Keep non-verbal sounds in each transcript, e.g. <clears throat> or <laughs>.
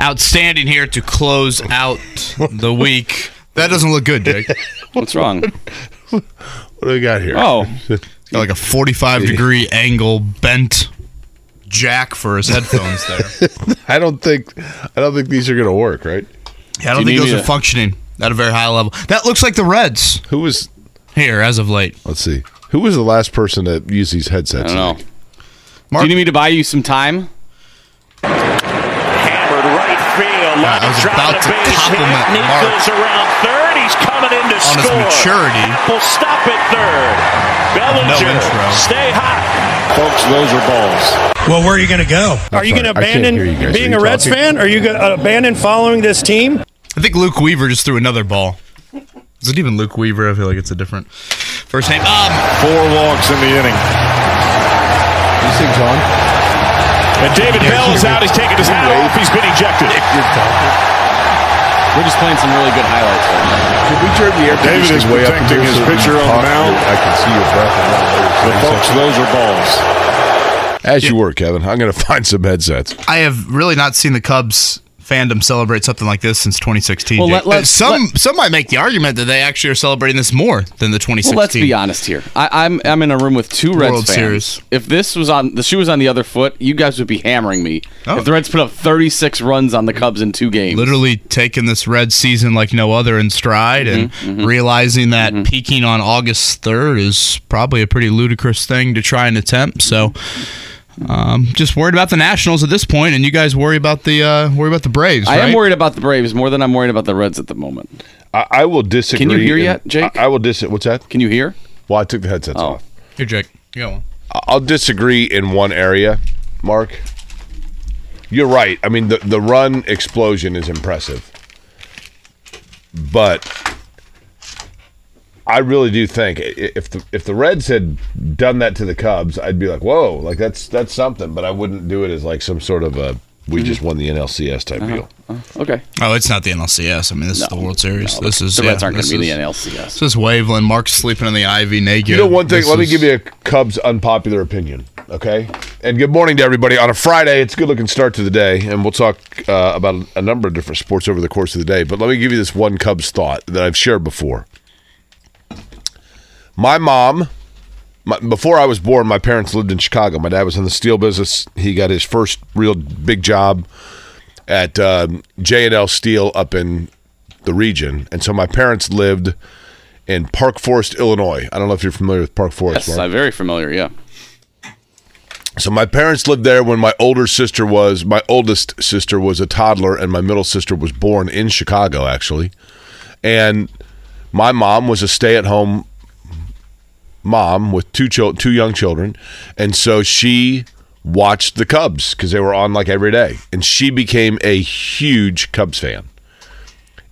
outstanding here to close out the <laughs> week. That doesn't look good, Jake. <laughs> What's wrong? What do we got here? Oh, Got like a 45 degree angle bent jack for his headphones there. <laughs> I don't think I don't think these are going to work, right? Yeah, I don't Do think those are to- functioning at a very high level. That looks like the Reds Who was? here as of late. Let's see. Who was the last person to use these headsets? I headsets? don't know. Mark- Do you need me to buy you some time? Hammered right field. Yeah, I was Like a drop about to base hit. compliment Mark around third. He's coming in to on his score. maturity. Will stop at third. Bellinger, intro. stay hot. Folks, those are balls. Well, where are you going to go? Are you going to abandon you being a you Reds fan? Are you going to abandon following this team? I think Luke Weaver just threw another ball. Is it even Luke Weaver? I feel like it's a different first name. Um, Four walks in the inning. These things on? And David Bell is out. He's taken his hat off. He's been ejected. We're just playing some really good highlights right now. We turn the air David is conditioning way protecting here his so pitcher on the mound. I can see your breath. and not But folks, those are balls. As you were, Kevin. I'm going <laughs> to find some headsets. I have really not seen the Cubs fandom celebrate something like this since 2016. Well, let- let's- some let- some might make the argument that they actually are celebrating this more than the 2016. Well, let's be honest here. I, I'm I'm in a room with two Reds World fans. Series. If this was on the shoe was on the other foot, you guys would be hammering me. Oh. If the Reds put up 36 runs on the Cubs in two games, Literally taking this red season like no other in stride and Mm-hmm, realizing that peaking on August 3rd is probably a pretty ludicrous thing to try and attempt. So, um, just worried about the Nationals at this point, and you guys worry about the uh, worry about the Braves. I am worried about the Braves more than I'm worried about the Reds at the moment. I, I will disagree. Can you hear and- yet, Jake? I, I will dis. What's that? Can you hear? Well, I took the headsets Oh. off. Here, Jake. You got one. I'll disagree in one area, Mark. You're right. I mean, the the run explosion is impressive, but I really do think if the if the Reds had done that to the Cubs, I'd be like, whoa, like that's that's something. But I wouldn't do it as like some sort of a we mm-hmm. just won the NLCS type uh-huh. deal. Uh-huh. Okay. Oh, it's not the NLCS. I mean, this is the World Series. No, this is the Reds yeah, aren't going to be the NLCS. This is Waveland. Mark's sleeping in the Ivy naked. You know one thing. This Let me give you a Cubs unpopular opinion, okay? And good morning to everybody on a Friday. It's a good looking start to the day, and we'll talk uh, about a number of different sports over the course of the day. But let me give you this one Cubs thought that I've shared before. My mom, my, before I was born, my parents lived in Chicago. My dad was in the steel business. He got his first real big job at um, J and L Steel up in the region, and so my parents lived in Park Forest, Illinois. I don't know if you're familiar with Park Forest. Yes, Mark. I'm very familiar. Yeah. So my parents lived there when my older sister was my oldest sister was a toddler and my middle sister was born in Chicago actually. And my mom was a stay-at-home mom with two two young children and so she watched the Cubs cuz they were on like every day and she became a huge Cubs fan.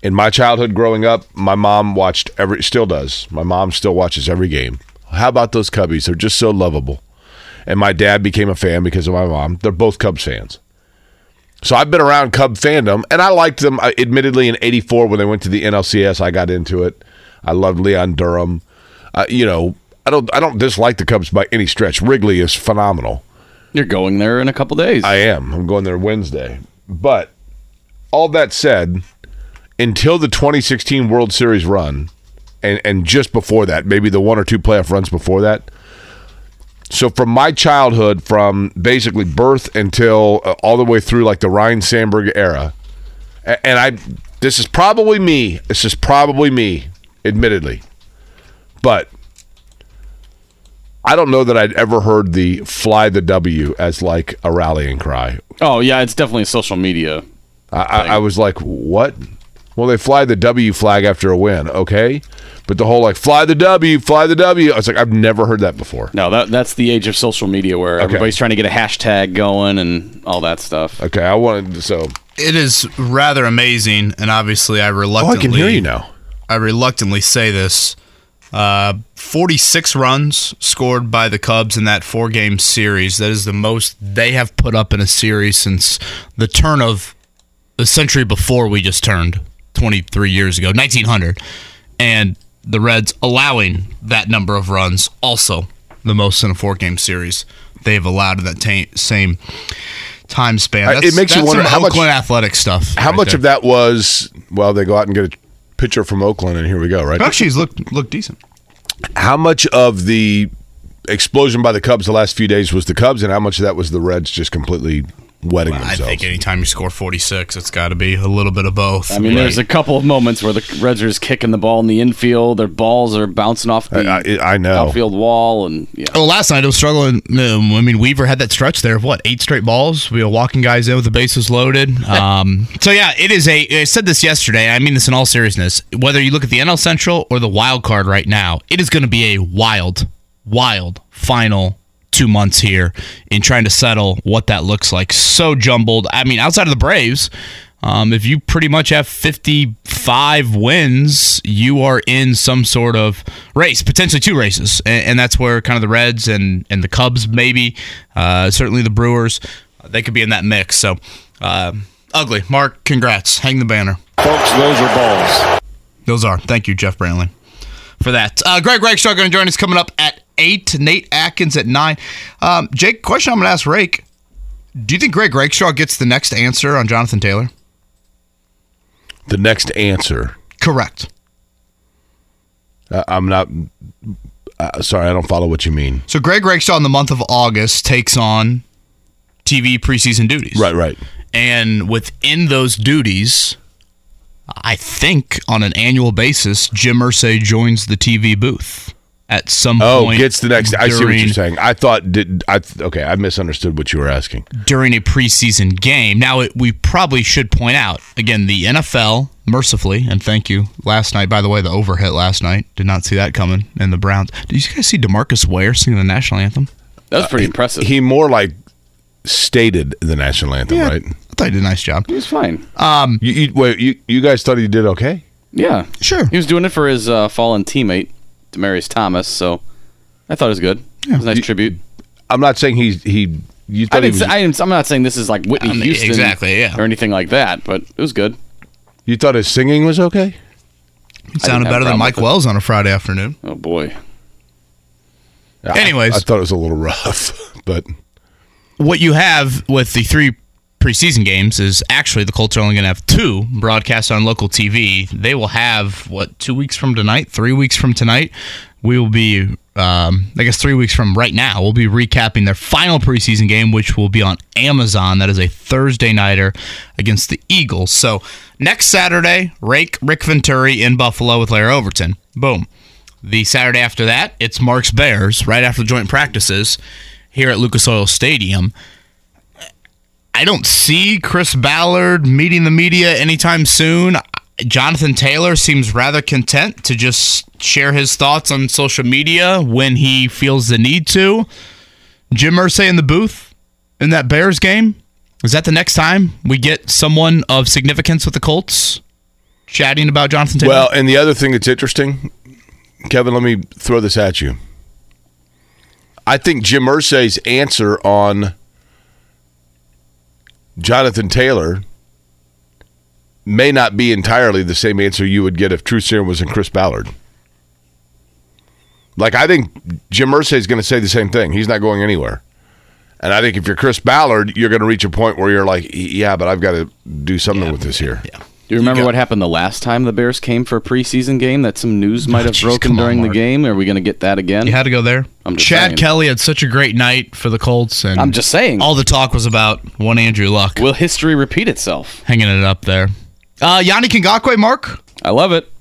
In my childhood growing up, my mom watched every still does. My mom still watches every game. How about those Cubbies? They're just so lovable and my dad became a fan because of my mom. They're both Cubs fans. So I've been around Cub fandom, and I liked them. I- Admittedly, in '84 when they went to the NLCS, I got into it. I loved Leon Durham. Uh, you know, I don't I don't dislike the Cubs by any stretch. Wrigley is phenomenal. You're going there in a couple days. I am. I'm going there Wednesday. But all that said, until the 2016 World Series run, and and just before that, maybe the one or two playoff runs before that. So from my childhood, from basically birth until uh, all the way through like the Ryne Sandberg era, a- and I, this is probably me. This is probably me, admittedly, but I don't know that I'd ever heard the "Fly the W" as like a rallying cry. oh yeah, it's definitely social media. I, I, I was like, what? Well, they fly the W flag after a win, okay? But the whole like fly the W, fly the W. I was like, I've never heard that before. No, that that's the age of social media where everybody's trying to get a hashtag going and all that stuff. Okay, I wanted to, so It is rather amazing, and obviously, I Oh, reluctantly I can hear you now. I reluctantly say this. Uh, 46 runs scored by the Cubs in that four game series. That is the most they have put up in a series since the turn of the century before we just turned 23 years ago, 1900. And the Reds allowing that number of runs, also the most in a four game series they've allowed in that ta- same time span. That's, it makes you wonder how much- Oakland athletic stuff. How right much there. of that was well? They go out and get a pitcher from Oakland, and here we go. Right? Actually, he's looked looked decent. How much of the explosion by the Cubs the last few days was the Cubs, and how much of that was the Reds just completely wetting I themselves? think anytime you score 46, it's got to be a little bit of both. I mean, there's a couple of moments where the Reds are just kicking the ball in the infield. Their balls are bouncing off the I, I, I know. outfield wall, and yeah. Well, last night it was struggling. Um, I mean, Weaver had that stretch there of what eight straight balls. We were walking guys in with the bases loaded. <laughs> Um, so yeah, it is a. I said this yesterday. I mean this in all seriousness. Whether you look at the NL Central or the wild card right now, it is going to be a wild, wild final two months here in trying to settle what that looks like. So jumbled. I mean, outside of the Braves. Um, if you pretty much have 55 wins, you are in some sort of race, potentially two races, and, and that's where kind of the Reds and and the Cubs, maybe, uh, certainly the Brewers, they could be in that mix. So, uh, ugly. Mark, congrats. Hang the banner. Folks, those are balls. Those are. Thank you, Jeff Brantley, for that. Uh, Greg Rakestraw going to join us coming up at 8. Nate Atkins at 9. Um, Jake, question I'm going to ask Rake. Do you think Greg Rakestraw gets the next answer on Jonathan Taylor? the next answer. Correct. Uh, I'm not. Uh, sorry, I don't follow what you mean. So Greg Rakestraw in the month of August takes on TV preseason duties. Right, right. And within those duties, I think on an annual basis, Jim Irsay joins the TV booth at some Oh, point. Oh, gets the next. I see what you're saying. I thought did I? Okay, I misunderstood what you were asking. during a preseason game. Now, it, we probably should point out again the NFL, mercifully, and thank you. Last night, by the way, the overhit last night did not see that coming. And the Browns. Did you guys see Demarcus Ware singing the national anthem? That was pretty uh, impressive. He, He more like stated the national anthem, right? I thought he did a nice job. He was fine. Um, um, you, you, wait, you, you guys thought he did okay? yeah, Sure. He was doing it for his uh, fallen teammate, Demaryius Thomas. So I thought it was good. It was a nice You- tribute. I'm not saying he's he. You I thought he didn't. was, Say, I didn't, I'm not saying this is like Whitney I mean, Houston, exactly, yeah. or anything like that. But it was good. you thought his singing was okay? It sounded better than Mike. Wells on a Friday afternoon. Oh boy. I- Anyways. I, thought it was a little <laughs> rough, but what you have with the three preseason games is actually the Colts are only going to have two broadcast on local TV. They will have what two weeks from tonight, three weeks from tonight. We will be, um, I guess, three weeks from right now. We'll be recapping their final preseason game, which will be on Amazon. That is a Thursday nighter against the Eagles. So next Saturday, Rake Rick Venturi in Buffalo with Larry Overton. Boom. The Saturday after that, it's Mark's Bears right after the joint practices here at Lucas Oil Stadium. I don't see Chris Ballard meeting the media anytime soon. Jonathan Taylor seems rather content to just share his thoughts on social media when he feels the need to. Jim Irsay in the booth in that Bears game. Is that the next time we get someone of significance with the Colts chatting about Jonathan Taylor? well. And the other thing that's interesting, Kevin, let me throw this at you. I think Jim Irsay's answer on Jonathan Taylor may not be entirely the same answer you would get if True Serum was in Chris Ballard. Like I think Jim Irsay is going to say the same thing. He's not going anywhere. And I think if you're Chris Ballard, you're going to reach a point where you're like, yeah, but I've got to do something with this here. yeah. Do you remember got- what happened the last time the Bears came for a preseason game? That some news might have broken come on, during the game. Are we going to get that again? You had to go there. I'm just Chad saying. Kelly had such a great night for the Colts, and I'm just saying. all the talk was about one Andrew Luck Will history repeat itself? hanging it up there. Uh, Yannick Ngakoue, Mark. I love it.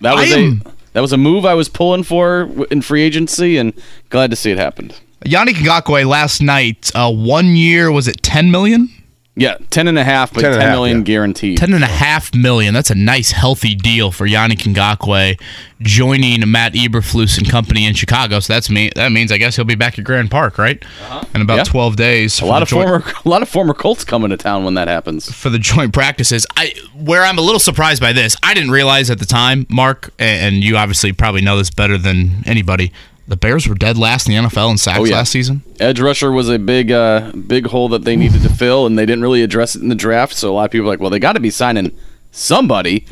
That was am- a that was a move I was pulling for in free agency, and glad to see it happened. Yannick Ngakoue last night, uh, one year was it ten million? Yeah, ten and a half, but 10 ten, and a half, million yeah. guaranteed. Ten and a half million. That's a nice, healthy deal for Yannick Ngakoue joining Matt Eberflus and company in Chicago. So that's me. That means I guess he'll be back at Grand Park, right? Uh-huh. In about Yeah. twelve days. a lot of joint- former, a lot of former Colts coming to town when that happens. for the joint practices. I where I'm a little surprised by this. I didn't realize at the time, Mark, and you obviously probably know this better than anybody. The Bears were dead last in the NFL in sacks Oh, yeah. last season. Edge rusher was a big, uh, big hole that they needed to fill, and they didn't really address it in the draft. So a lot of people were like, well, they got to be signing somebody.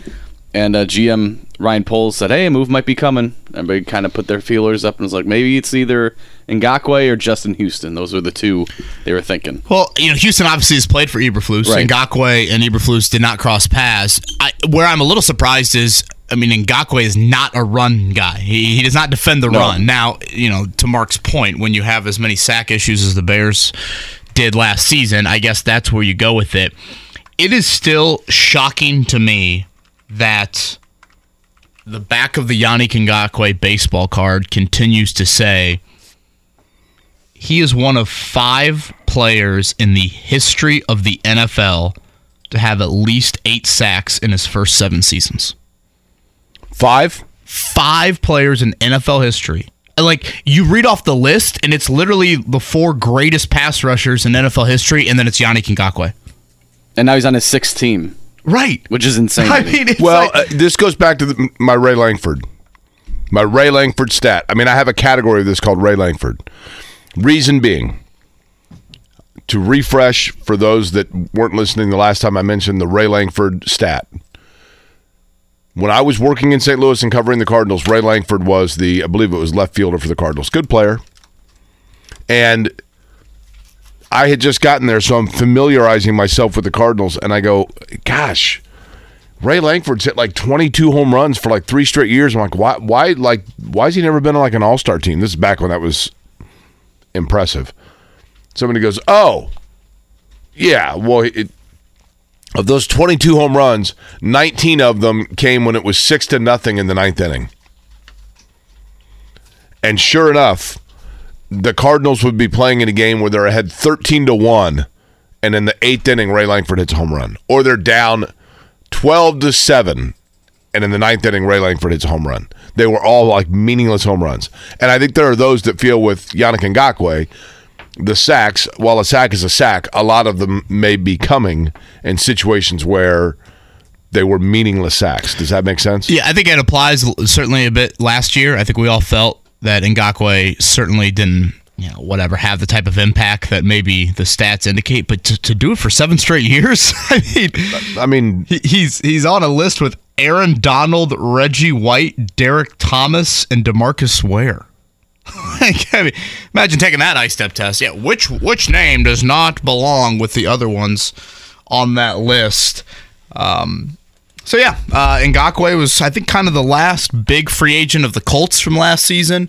And uh, GM Ryan Poles said, "Hey, a move might be coming." Everybody kind of put their feelers up and was like, maybe it's either Ngakoue or Justin Houston. Those are the two they were thinking. Well, you know, Houston obviously has played for Eberflus. Right. Ngakoue and Eberflus did not cross paths. I, where I'm a little surprised is, I mean, Ngakoue is not a run guy. He, he does not defend the No. run. Now, you know, to Mark's point, when you have as many sack issues as the Bears did last season, I guess that's where you go with it. It is still shocking to me that the back of the Yannick Ngakoue baseball card continues to say he is one of five players in the history of the NFL to have at least eight sacks in his first seven seasons. Five? Five players in NFL history. Like you read off the list, and it's literally the four greatest pass rushers in NFL history, and then it's Yannick Ngakoue. And now he's on his sixth team, Right. which is insane. <laughs> I mean, it's Well, like- uh, this goes back to the, my Ray Lankford. My Ray Lankford stat. I mean, I have a category of this called Ray Lankford. Reason being, to refresh for those that weren't listening the last time I mentioned the Ray Lankford stat. When I was working in St. Louis and covering the Cardinals, Ray Lankford was the, I believe it was left fielder for the Cardinals. Good player. And I had just gotten there, so I'm familiarizing myself with the Cardinals, and I go, gosh, Ray Lankford's hit like 22 home runs for like three straight years. I'm like, why? Why? Like, why has he never been on like an All Star team? This is back when that was impressive. Somebody goes, oh, yeah. Well, it, of those 22 home runs, 19 of them came when it was six to nothing in the ninth inning. And sure enough, the Cardinals would be playing in a game where they're ahead 13 to 1 and in the 8th inning Ray Lankford hits a home run or they're down 12 to 7 and in the ninth inning Ray Lankford hits a home run. They were all like meaningless home runs. And I think there are those that feel with Yannick Ngakoue the sacks, while a sack is a sack, a lot of them may be coming in situations where they were meaningless sacks. Does that make sense? Yeah, I think it applies certainly a bit last year. I think we all felt that Ngakoue certainly didn't, you know, whatever, have the type of impact that maybe the stats indicate. But to, to do it for seven straight years, <laughs> I mean, I mean, he- he's he's on a list with Aaron Donald, Reggie White, Derrick Thomas, and Demarcus Ware. <laughs> I mean, imagine taking that ice step test. Yeah, which which name does not belong with the other ones on that list? Um, so yeah, uh, Ngakoue was I think kind of the last big free agent of the Colts from last season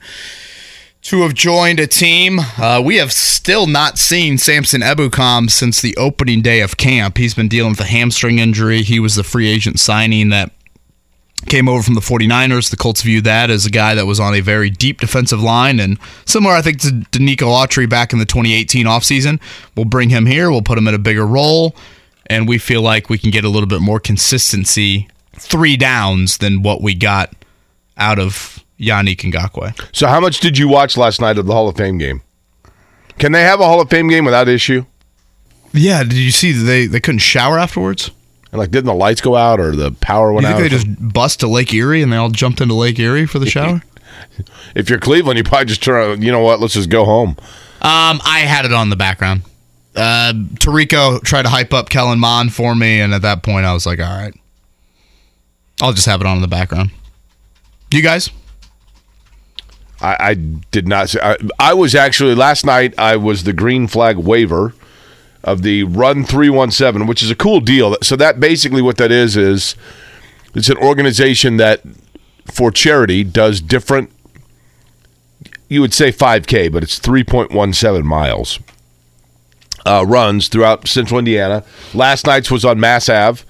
to have joined a team. Uh, we have still not seen Samson Ebukam since the opening day of camp. He's been dealing with a hamstring injury. He was the free agent signing that came over from the 49ers. The Colts view that as a guy that was on a very deep defensive line and similar, I think, to Denico Autry back in the 2018 offseason. We'll bring him here. We'll put him in a bigger role, and we feel like we can get a little bit more consistency, three downs, than what we got out of Yannick Ngakoue. so how much did you watch last night of the Hall of Fame game? Can they have a Hall of Fame game without issue? Yeah, did you see they, they couldn't shower afterwards? And like, didn't the lights go out or the power went You think out? they just bust to Lake Erie and they all jumped into Lake Erie for the shower? <laughs> if you're Cleveland, you probably just turn. around, You know what? Let's just go home. Um, I had it on the background. Uh, Tarico tried to hype up Kellen Mond for me, and at that point, I was like, "All right, I'll just have it on in the background." You guys? I, I did not. I, I was actually last night. I was the green flag waiver of the Run Three One Seven, which is a cool deal. So that basically what that is is it's an organization that for charity does different. You would say 5K, but it's 3.17 miles. Uh, runs throughout central Indiana. Last night's was on Mass Ave.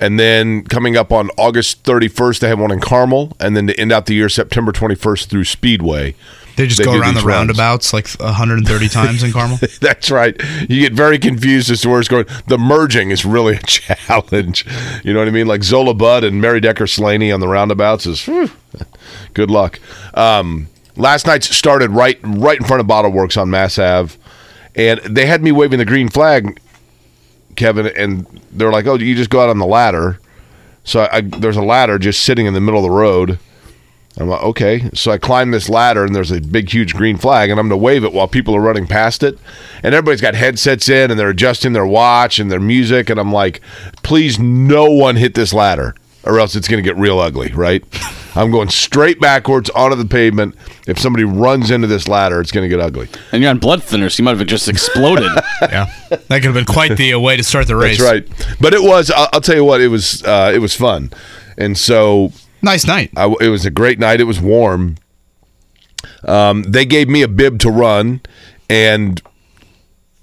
And then coming up on August 31st, they have one in Carmel. And then to end out the year, September 21st through Speedway. They just They go around the runs. roundabouts like 130 <laughs> times in Carmel. That's right. You get very confused as to where it's going. The merging is really a <laughs> challenge. You know what I mean? Like Zola Budd and Mary Decker Slaney on the roundabouts is whew, good luck. Um, last night started right right in front of Bottle Works on Mass Ave, and they had me waving the green flag, Kevin, and they're like, "Oh, you just go out on the ladder." So I, there's a ladder just sitting in the middle of the road. I'm like, okay. So I climb this ladder, and there's a big, huge green flag, and I'm going to wave it while people are running past it. And everybody's got headsets in, and they're adjusting their watch and their music. And I'm like, please, no one hit this ladder, or else it's going to get real ugly, right? <laughs> I'm going straight backwards onto the pavement. If somebody runs into this ladder, it's going to get ugly. And you're on blood thinners. You might have just exploded. <laughs> yeah, that could have been quite the uh, way to start the race. That's right. But it was. I'll, I'll tell you what. It was. Uh, it was fun, and so Nice night. I, it was a great night. It was warm. Um, they gave me a bib to run, and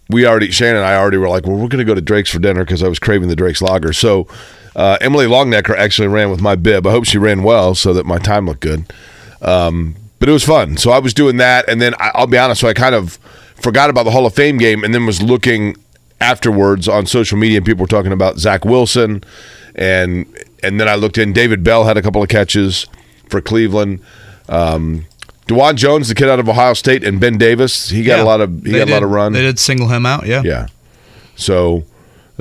we already Shannon and I already were like, well, we're going to go to Drake's for dinner because I was craving the Drake's Lager. So uh, Emily Longnecker actually ran with my bib. I hope she ran well so that my time looked good. Um, but it was fun. So I was doing that, and then I, I'll be honest. So I kind of forgot about the Hall of Fame game, and then was looking afterwards on social media, and people were talking about Zach Wilson, and and then I looked in. David Bell had a couple of catches for Cleveland. Um, Dewan Jones, the kid out of Ohio State, and Ben Davis, he got Yeah. a lot of he got a lot did- of run. They did single him out. Yeah. Yeah. So,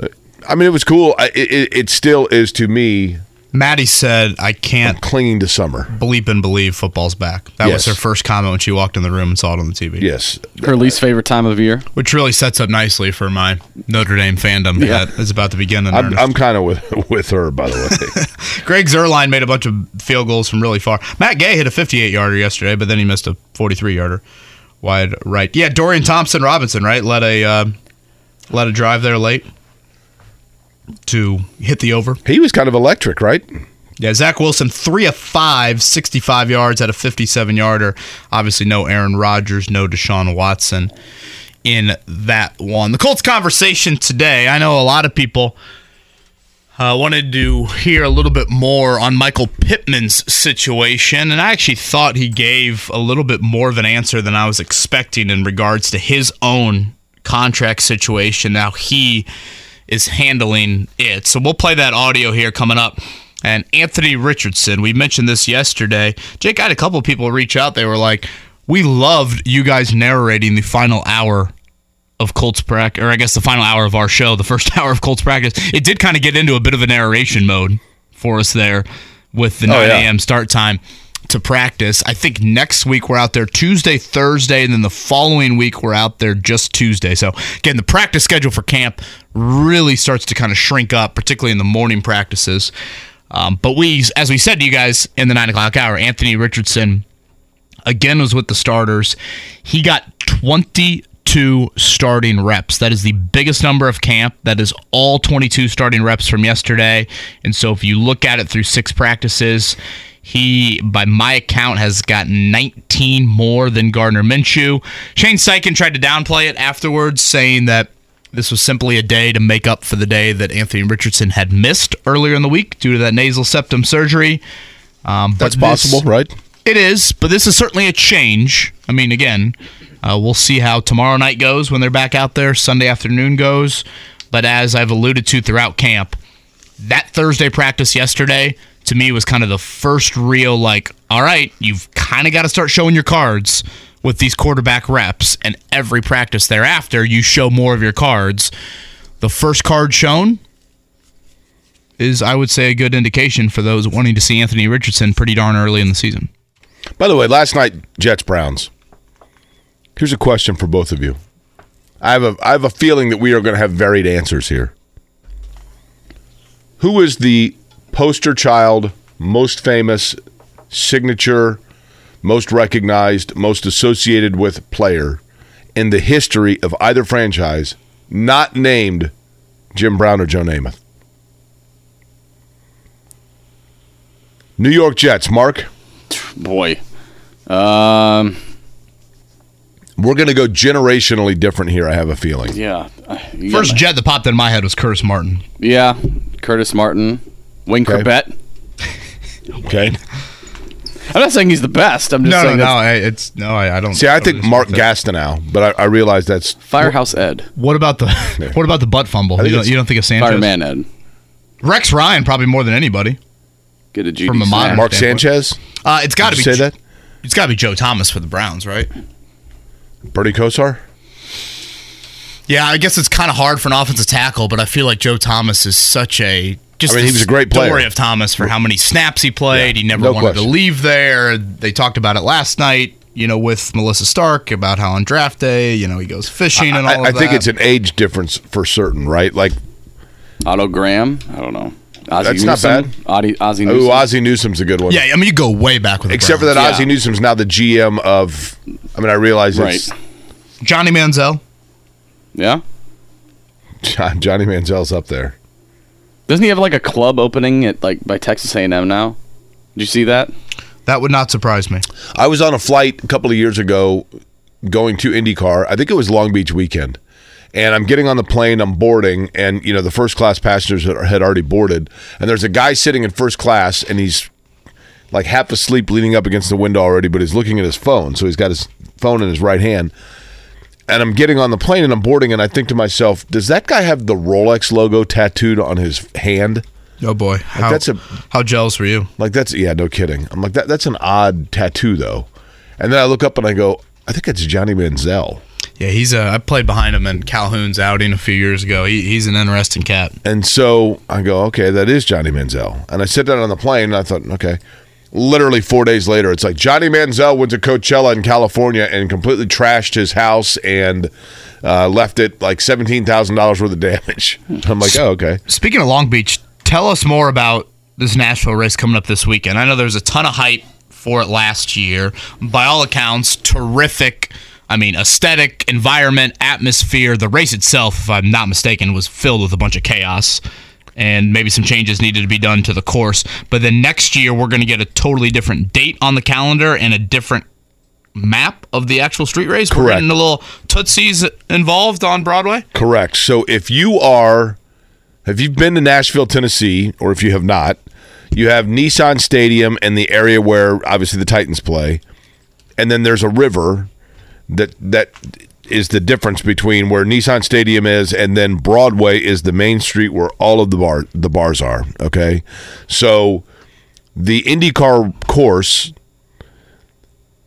uh, I mean, it was cool. I, it- it still is to me Maddie said, "I can't clinging to summer. bleep and believe football's back." That Yes. was her first comment when she walked in the room and saw it on the TV. Yes. Her least favorite time of year. which really sets up nicely for my Notre Dame fandom Yeah. that is about to begin. In I'm. I'm kind of with <laughs> with her, by the way. <laughs> Greg Zuerlein made a bunch of field goals from really far. Matt Gay hit a 58 yarder yesterday, but then he missed a 43 yarder wide right. Yeah, Dorian Thompson Robinson right led a uh, led a drive there late to hit the over. he was kind of electric, right? Yeah, Zach Wilson, three of five, 65 yards at a 57 yarder. Obviously, no Aaron Rodgers, no Deshaun Watson in that one. The Colts conversation today, I know a lot of people uh, wanted to hear a little bit more on Michael Pittman's situation, and I actually thought he gave a little bit more of an answer than I was expecting in regards to his own contract situation. Now he is handling it. So we'll play that audio here coming up. And Anthony Richardson, we mentioned this yesterday. Jake I had a couple of people reach out. They were like, "We loved you guys narrating the final hour of Colts practice, or I guess the final hour of our show, the first <laughs> hour of Colts practice. It did kind of get into a bit of a narration mode for us there with the 9 yeah. a.m. start time to practice. I think next week we're out there Tuesday, Thursday, and then the following week we're out there just Tuesday. So again, the practice schedule for camp really starts to kind of shrink up, particularly in the morning practices. Um, but we, as we said to you guys in the nine o'clock hour, Anthony Richardson again was with the starters. He got 22 starting reps. That is the biggest number of camp. That is all 22 starting reps from yesterday. And so if you look at it through six practices, he, by my account, has got 19 more than Gardner Minshew. Shane Steichen tried to downplay it afterwards, saying that this was simply a day to make up for the day that Anthony Richardson had missed earlier in the week due to that nasal septum surgery. Um, That's this- possible, right? it is, but this is certainly a change. I mean, again, uh, we'll see how tomorrow night goes when they're back out there, Sunday afternoon goes. But as I've alluded to throughout camp, that Thursday practice yesterday to me was kind of the first real, like, all right, you've kind of got to start showing your cards with these quarterback reps. And every practice thereafter, you show more of your cards. The first card shown is, I would say, a good indication for those wanting to see Anthony Richardson pretty darn early in the season. By the way, last night Jets Browns. Here's a question for both of you. I have a I have a feeling that we are going to have varied answers here. Who is the poster child, most famous, signature, most recognized, most associated with player in the history of either franchise, not named Jim Brown or Joe Namath? New York Jets, Mark. Boy. Um, We're going to go generationally different here, I have a feeling. yeah. You First my- jet that popped in my head was Curtis Martin. Yeah. Curtis Martin. Wayne Okay. Chrebet. Okay. I'm not saying he's the best. I'm just No, no, saying no. that's I, it's no. I, I don't. See, I don't think Mark with that. Gastineau, but I, I realize that's Firehouse Ed, What about the <laughs> What about the butt fumble? You don't, you don't think of Sanchez? Fireman Ed. Rex Ryan probably more than anybody. Get a GD From a modern- Mark standpoint. Sanchez. Uh, it's got to be say that? It's got to be Joe Thomas for the Browns, right? Bernie Kosar. Yeah, I guess it's kind of hard for an offensive tackle, but I feel like Joe Thomas is such a just I mean, he was a great player. story of Thomas for how many snaps he played. Yeah, he never no wanted question. to leave there. They talked about it last night, you know, with Melissa Stark about how on draft day, you know, he goes fishing and all I, of I that. think it's an age difference for certain, right? Like, Otto Graham. I don't know. Ozzie That's not bad. Ozzie, Ozzie oh, Newsome. Ozzie Newsome's a good one. yeah, I mean, you go way back with the Except for that, Yeah. Ozzie Newsome's now the GM of. I mean, I realize it's Right. Johnny Manziel. Yeah. John, <laughs> Johnny Manziel's up there. Doesn't he have like a club opening at like by Texas A&M now? Did you see that? That would not surprise me. I was on a flight a couple of years ago going to IndyCar. I think it was Long Beach weekend. And I'm getting on the plane, I'm boarding, and you know the first class passengers had- had already boarded. And there's a guy sitting in first class, and he's like half asleep, leaning up against the window already, but he's looking at his phone. So he's got his phone in his right hand. And I'm getting on the plane and I'm boarding, and I think to myself, does that guy have the Rolex logo tattooed on his hand? Oh boy, how, that's a- how jealous were you? Like that's yeah, no kidding. I'm like that. That's an odd tattoo though. And then I look up and I go, I think it's Johnny Manziel. Yeah, he's a. I played behind him in Calhoun's outing a few years ago. He, he's an interesting cat. And so I go, okay, that is Johnny Manziel. And I sit down on the plane and I thought, okay. Literally four days later, it's like Johnny Manziel went to Coachella in California and completely trashed his house and uh, left it like seventeen thousand dollars worth of damage. <laughs> I'm like, oh, okay. Speaking of Long Beach, tell us more about this Nashville race coming up this weekend. I know there's a ton of hype for it last year. By all accounts, terrific. I mean, aesthetic, environment, atmosphere. The race itself, if I'm not mistaken, was filled with a bunch of chaos. And maybe some changes needed to be done to the course. But then next year, we're going to get a totally different date on the calendar and a different map of the actual street race. We're Correct. getting a little Tootsies involved on Broadway. Correct. So if you are, have you've been to Nashville, Tennessee, or if you have not, you have Nissan Stadium and the area where obviously the Titans play, and then there's a river that that is the difference between where Nissan Stadium is and then Broadway is the main street where all of the bar the bars are. Okay, so the IndyCar course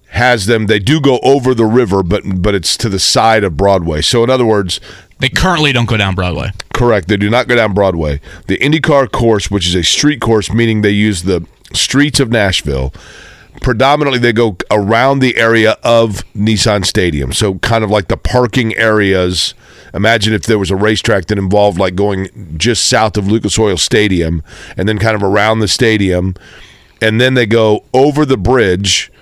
has them. They do go over the river, but but it's to the side of Broadway. So in other words, They currently don't go down Broadway. Correct. They do not go down Broadway. The IndyCar course, which is a street course, meaning they use the streets of Nashville, predominantly they go around the area of Nissan Stadium. So, kind of like the parking areas. Imagine if there was a racetrack that involved like going just south of Lucas Oil Stadium and then kind of around the stadium. And then they go over the bridge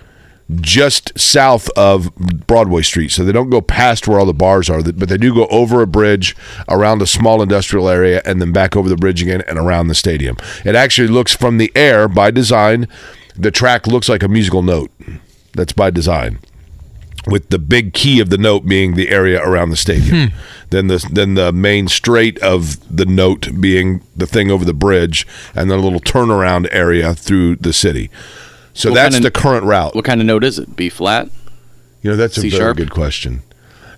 just south of Broadway Street. So they don't go past where all the bars are, but they do go over a bridge, around a small industrial area, and then back over the bridge again and around the stadium. It actually looks from the air by design, the track looks like a musical note. That's by design. With the big key of the note being the area around the stadium, then the then the main straight of the note being the thing over the bridge, and then a little turnaround area through the city. So What that's kind the current route. What kind of note is it? B flat? You know, that's a C very sharp? good question.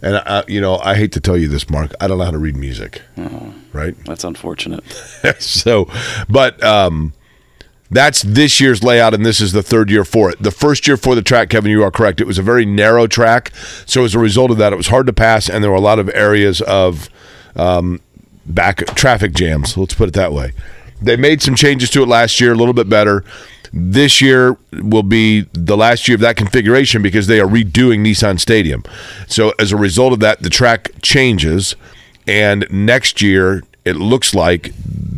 And I, you know, I hate to tell you this, Mark. I don't know how to read music, Oh. right? That's unfortunate. <laughs> so, but um, that's this year's layout, and this is the third year for it. The first year for the track, Kevin, you are correct. It was a very narrow track, so as a result of that, it was hard to pass, and there were a lot of areas of um, back traffic jams. Let's put it that way. They made some changes to it last year, a little bit better. This year will be the last year of that configuration because they are redoing Nissan Stadium. So as a result of that, the track changes, and next year it looks like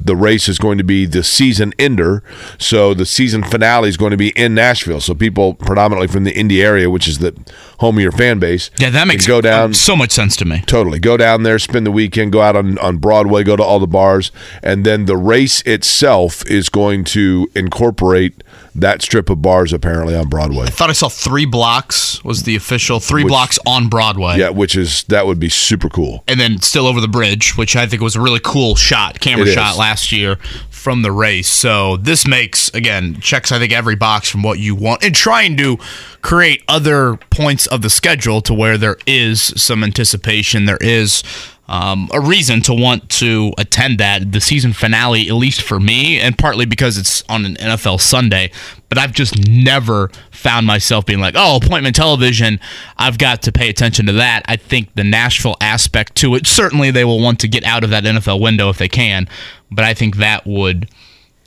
the race is going to be the season ender. So the season finale is going to be in Nashville. So people predominantly from the Indy area, which is the home of your fan base, Yeah, that makes go down. so much sense to me. Totally. Go down there, spend the weekend, go out on, on Broadway, go to all the bars, and then the race itself is going to incorporate that strip of bars apparently on Broadway. I thought I saw three blocks was the official three Which- blocks on Broadway. Yeah, which is that would be super cool. and then still over the bridge, which I think was a really cool shot, camera It is. shot last year from the race. So this makes again checks I think every box from what you want, and trying to create other points of the schedule to where there is some anticipation, there is. Um, a reason to want to attend that the season finale, at least for me, and partly because it's on an NFL Sunday. But I've just never found myself being like, "Oh, appointment television, I've got to pay attention to that." I think the Nashville aspect to it, certainly they will want to get out of that NFL window if they can, but I think that would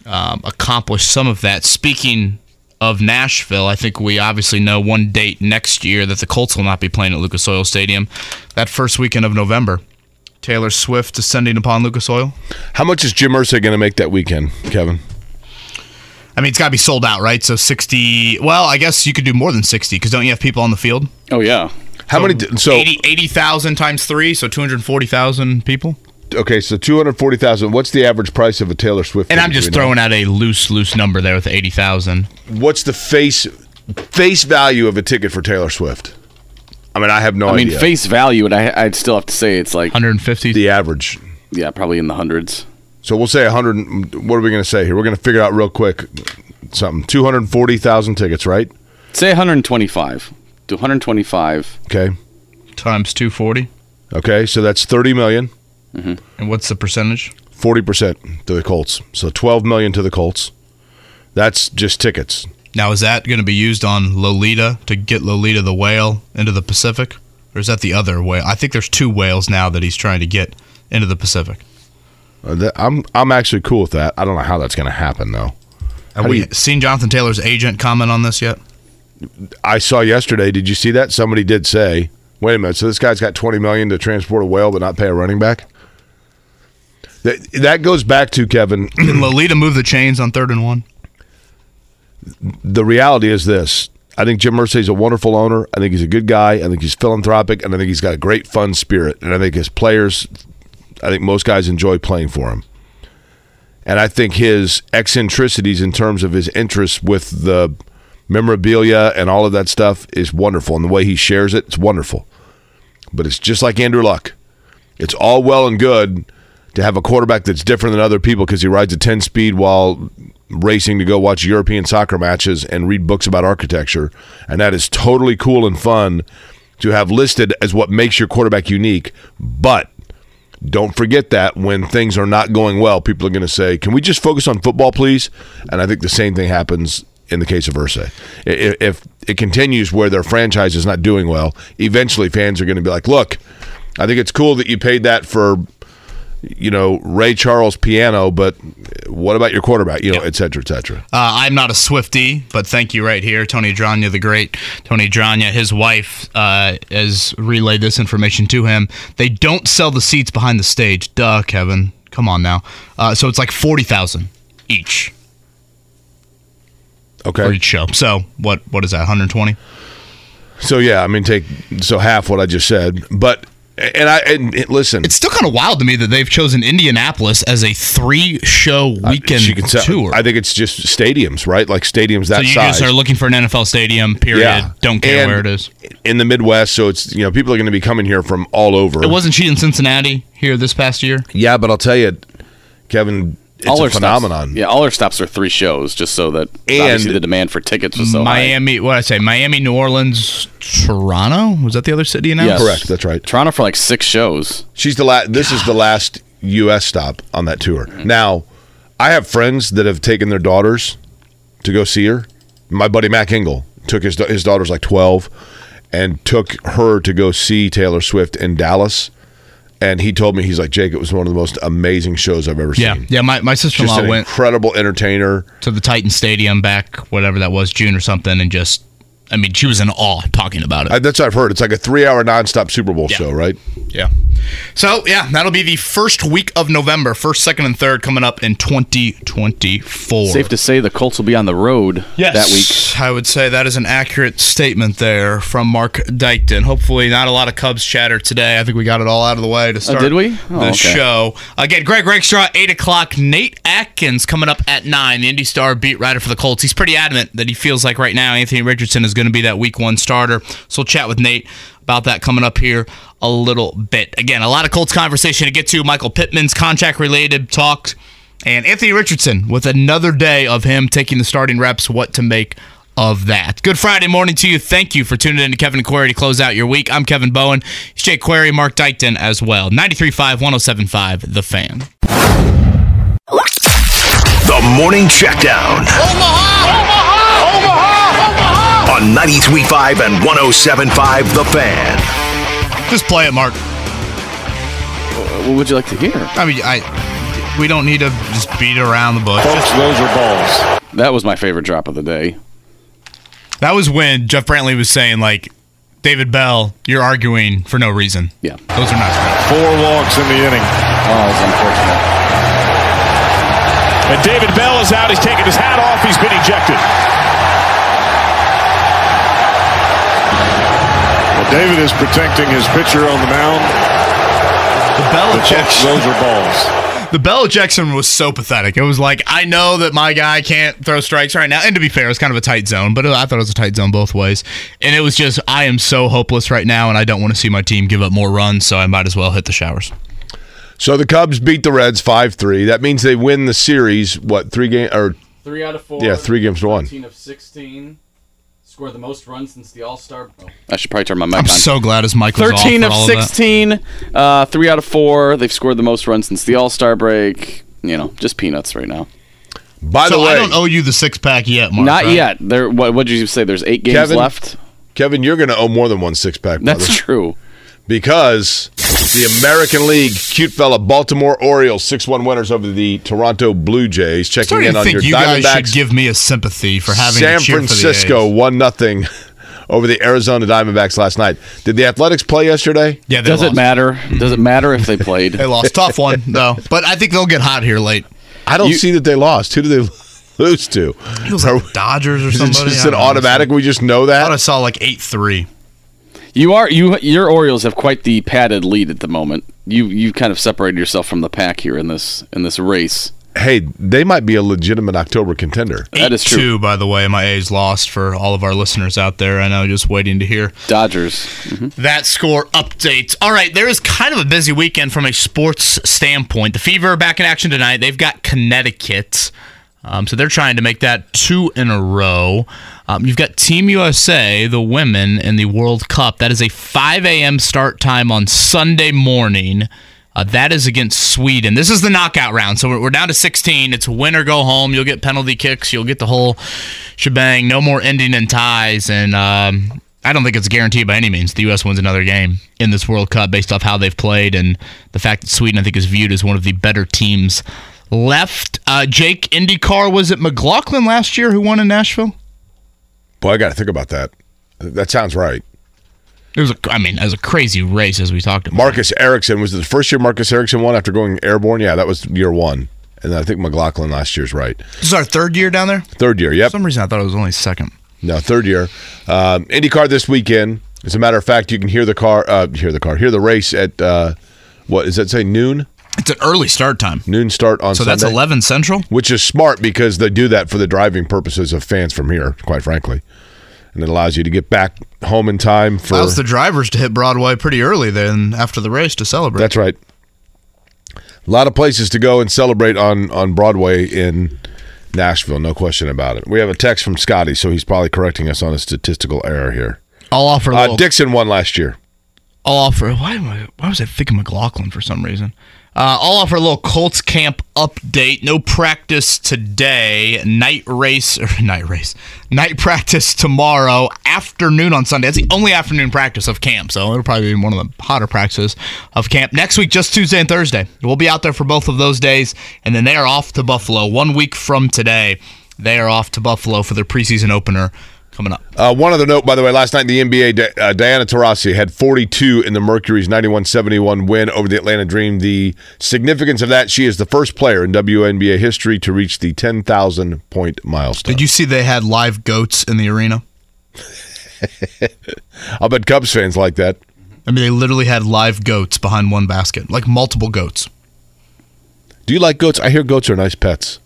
um, accomplish some of that. Speaking of Nashville, I think we obviously know one date next year that the Colts will not be playing at Lucas Oil Stadium. That first weekend of November. Taylor Swift descending upon Lucas Oil. How much is Jim Irsay going to make that weekend, Kevin? I mean, it's got to be sold out, right? So 60. Well, I guess you could do more than 60 because don't you have people on the field? Oh yeah. How many? So 80 80,000 times three, so 240,000 people. okay, so two hundred forty thousand. What's the average price of a Taylor Swift? And I'm just we know? throwing out a loose, loose number there with the 80,000. What's the face face value of a ticket for Taylor Swift? I mean, I have no I mean, idea. face value, and I, I'd still have to say it's like 150. the average. yeah, probably in the hundreds. So we'll say 100. What are we going to say here? We're going to figure out real quick something. 240,000 tickets, right? Say 125 to 125. Okay. times 240. Okay. So that's 30 million, mm-hmm. And what's the percentage? 40% to the Colts. So 12 million to the Colts. That's just tickets. Now, is that going to be used on Lolita to get Lolita the whale into the Pacific? Or is that the other whale? I think there's two whales now that he's trying to get into the Pacific. Uh, I'm I'm actually cool with that. I don't know how that's going to happen though. Have do we you- seen Jonathan Taylor's agent comment on this yet? I saw yesterday. Did you see that? Somebody did say, "Wait a minute." So this guy's got 20 million to transport a whale, but not pay a running back. That that goes back to Kevin. Can Lolita move the chains on third and one? The reality is this. I think Jim Irsay's a wonderful owner. I think he's a good guy. I think he's philanthropic, and I think he's got a great fun spirit. And I think his players, I think most guys enjoy playing for him. And I think his eccentricities in terms of his interests with the memorabilia and all of that stuff is wonderful. And the way he shares it, it's wonderful. But it's just like Andrew Luck. It's all well and good to have a quarterback that's different than other people because he rides a 10 speed while racing to go watch European soccer matches and read books about architecture. And that is totally cool and fun to have listed as what makes your quarterback unique. But don't forget that when things are not going well, people are going to say, "Can we just focus on football, please?" And I think the same thing happens in the case of i- If it continues where their franchise is not doing well, eventually fans are going to be like, "Look, I think it's cool that you paid that for, you know, Ray Charles piano, but what about your quarterback? You know, et cetera, et cetera." Uh, I'm not a Swifty, but thank you right here, Tony Dranya, the great Tony Dranya. His wife uh, has relayed this information to him. They don't sell the seats behind the stage. Duh, Kevin. Come on now. Uh, so it's like forty thousand each for Okay. each show. So what? What is that? One hundred twenty. So yeah, I mean, take so half what I just said, but and I and and listen, It's still kind of wild to me that they've chosen Indianapolis as a three-show uh, weekend She can sell- tour. I think it's just stadiums, right? Like stadiums that so you size. just are looking for an NFL stadium. Period. Don't care And where it is. In the Midwest, so it's you know people are going to be coming here from all over. It wasn't she in Cincinnati here this past year? yeah, but I'll tell you, Kevin, it's all a our phenomenon. Stops, yeah, all our stops are three shows, just so that And- obviously the demand for tickets was so high. Miami. What I say? Miami, New Orleans, Toronto. Was that the other city now? Yes. Correct, that's right. Toronto for like six shows. She's the last. This is the last U.S. stop on that tour. Mm-hmm. Now, I have friends that have taken their daughters to go see her. My buddy Mac Engel took his his daughter's like twelve, and took her to go see Taylor Swift in Dallas. And he told me he's like Jake. It was one of the most amazing shows I've ever Yeah, seen. yeah. Yeah my my sister-in-law went incredible entertainer. to the Titan Stadium back whatever that was, June or something, and just. I mean, she was in awe talking about it. I, that's what I've heard. It's like a three-hour nonstop Super Bowl Yeah. show, right? Yeah. So, yeah, that'll be the first week of November, first, second, and third coming up in 2024. Safe to say the Colts will be on the road Yes, that week. I would say that is an accurate statement there from Mark Dykton. Hopefully, not a lot of Cubs chatter today. I think we got it all out of the way to oh, start Oh, did we? the Oh, okay. show. Again, Greg Rakestraw, 8 o'clock. Nate Atkins coming up at 9, the Indy Star beat writer for the Colts. He's pretty adamant that he feels like right now Anthony Richardson is going to be that week one starter. So we'll chat with Nate about that coming up here a little bit. Again, a lot of Colts conversation to get to. Michael Pittman's contract related talks. And Anthony Richardson with another day of him taking the starting reps, what to make of that. Good Friday morning to you. Thank you for tuning in to Kevin and Query to close out your week. I'm Kevin Bowen. It's Jake Query, Mark Dykton as well. 93.5, 107.5, The Fan. The Morning Checkdown. On 93.5 and 107.5 The Fan. Just play it, Mark. Uh, what would you like to hear? I mean, I we don't need to just beat around the bush. Folks, those are balls. That was my favorite drop of the day. That was when Jeff Brantley was saying, like, David Bell, you're arguing for no reason. Yeah. Those are not strikes. Four walks in the inning. Oh, it's unfortunate. And David Bell is out. He's taking his hat off. He's been ejected. David is protecting his pitcher on the mound. The But folks, Belichick, <laughs> those are balls. the Belichickson was so pathetic. It was like, I know that my guy can't throw strikes right now. And to be fair, it was kind of a tight zone, but I thought it was a tight zone both ways. And it was just, I am so hopeless right now, and I don't want to see my team give up more runs, so I might as well hit the showers. So the Cubs beat the Reds five three. That means they win the series. What three games? or Three out of four. Yeah, three games to one. 13 of 16. Scored the most runs since the All Star. I should probably turn my mic I'm on. so glad his mic was 13 off of for all that. 16. Uh, three out of four. They've scored the most runs since the All Star break. You know, just peanuts right now. by So the way, I don't owe you the six pack yet, Mark. Not right? yet. There. What did you say? There's eight games Kevin? left. Kevin, you're going to owe more than one six pack. That's true. Because the American League cute fella Baltimore Orioles six one winners over the Toronto Blue Jays. Checking in on think your you guys Diamondbacks. should give me a sympathy for having San to cheer for the Francisco A's. one nothing <laughs> over the Arizona Diamondbacks last night. Did the Athletics play yesterday? Yeah, they Does lost. it matter? Does it matter if they <laughs> played? They lost. Tough one <laughs> though, but I think they'll get hot here late. I don't You- see that they lost. Who did they lose to? It was like the Dodgers or Is it somebody. just an don't know. automatic? We just know I thought I saw like eight three. You are you. Your Orioles have quite the padded lead at the moment. You you kind of separated yourself from the pack here in this in this race. Hey, they might be a legitimate October contender. That is true. Two, by the way, my A's lost for all of our listeners out there. I know, just waiting to hear Dodgers. that score updates. All right, there is kind of a busy weekend from a sports standpoint. The Fever are back in action tonight. They've got Connecticut. Um, so they're trying to make that two in a row. Um, you've got Team USA, the women in the World Cup. That is a 5 a.m. start time on Sunday morning. Uh, that is against Sweden. This is the knockout round. So we're, down to 16. It's win or go home. You'll get penalty kicks. You'll get the whole shebang. No more ending in ties. And um, I don't think it's guaranteed by any means. The U.S. wins another game in this World Cup based off how they've played and the fact that Sweden, I think, is viewed as one of the better teams left. Uh, Jake IndyCar was it McLaughlin last year who won in Nashville? Boy, I got to think about that. That sounds right. It was, a, I mean, it was a crazy race as we talked about. Marcus Ericsson was it the first year Marcus Ericsson won after going airborne. Yeah, that was year one, and I think McLaughlin last year's right. This is our third year down there. Third year, For yep. some reason, I thought it was only second. No, third year. Um, IndyCar this weekend. As a matter of fact, you can hear the car, uh, hear the car, hear the race at uh, what does that say? Noon, It's an early start time. noon start on So Sunday. that's 11 Central? which is smart because they do that for the driving purposes of fans from here. Quite frankly, and it allows you to get back home in time for. Allows the drivers to hit Broadway pretty early then after the race to celebrate. That's right. A lot of places to go and celebrate on on Broadway in Nashville, no question about it. We have a text from Scotty, so he's probably correcting us on a statistical error here. I'll offer Uh. Dixon won last year. I'll offer. Why am I? Why was I thinking McLaughlin for some reason? Uh, I'll offer a little Colts camp update. No practice today. Night race <laughs> or night race. Night practice tomorrow. Afternoon on Sunday. That's the only afternoon practice of camp. So it'll probably be one of the hotter practices of camp next week. Just Tuesday and Thursday. We'll be out there for both of those days, and then they are off to Buffalo one week from today. They are off to Buffalo for their preseason opener coming up. Uh, one other note, by the way, last night in the NBA, uh, Diana Taurasi had 42 in the Mercury's 91-71 win over the Atlanta Dream. The significance of that, she is the first player in WNBA history to reach the 10,000 point milestone. Did you see they had live goats in the arena? <laughs> I'll bet Cubs fans like that. I mean, they literally had live goats behind one basket, like multiple goats. Do you like goats? I hear goats are nice pets.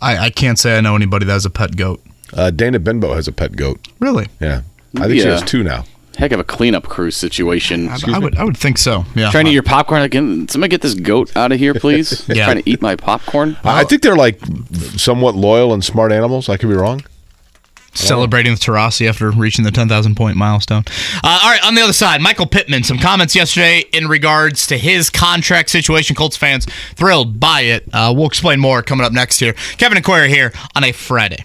I, I can't say I know anybody that has a pet goat. Uh, Dana Benbow has a pet goat. Really? Yeah. I think she has two now. Heck of a cleanup crew situation. I, I would I would think so. Yeah. Trying to eat your popcorn again. Somebody get this goat out of here, please. <laughs> Yeah. Trying to eat my popcorn. I I think they're like somewhat loyal and smart animals. I could be wrong. celebrating the Taurasi after reaching the 10,000 point milestone. Uh, all right, on the other side, Michael Pittman. Some comments yesterday in regards to his contract situation. Colts fans thrilled by it. Uh, we'll explain more coming up next here. Kevin and Query here on a Friday.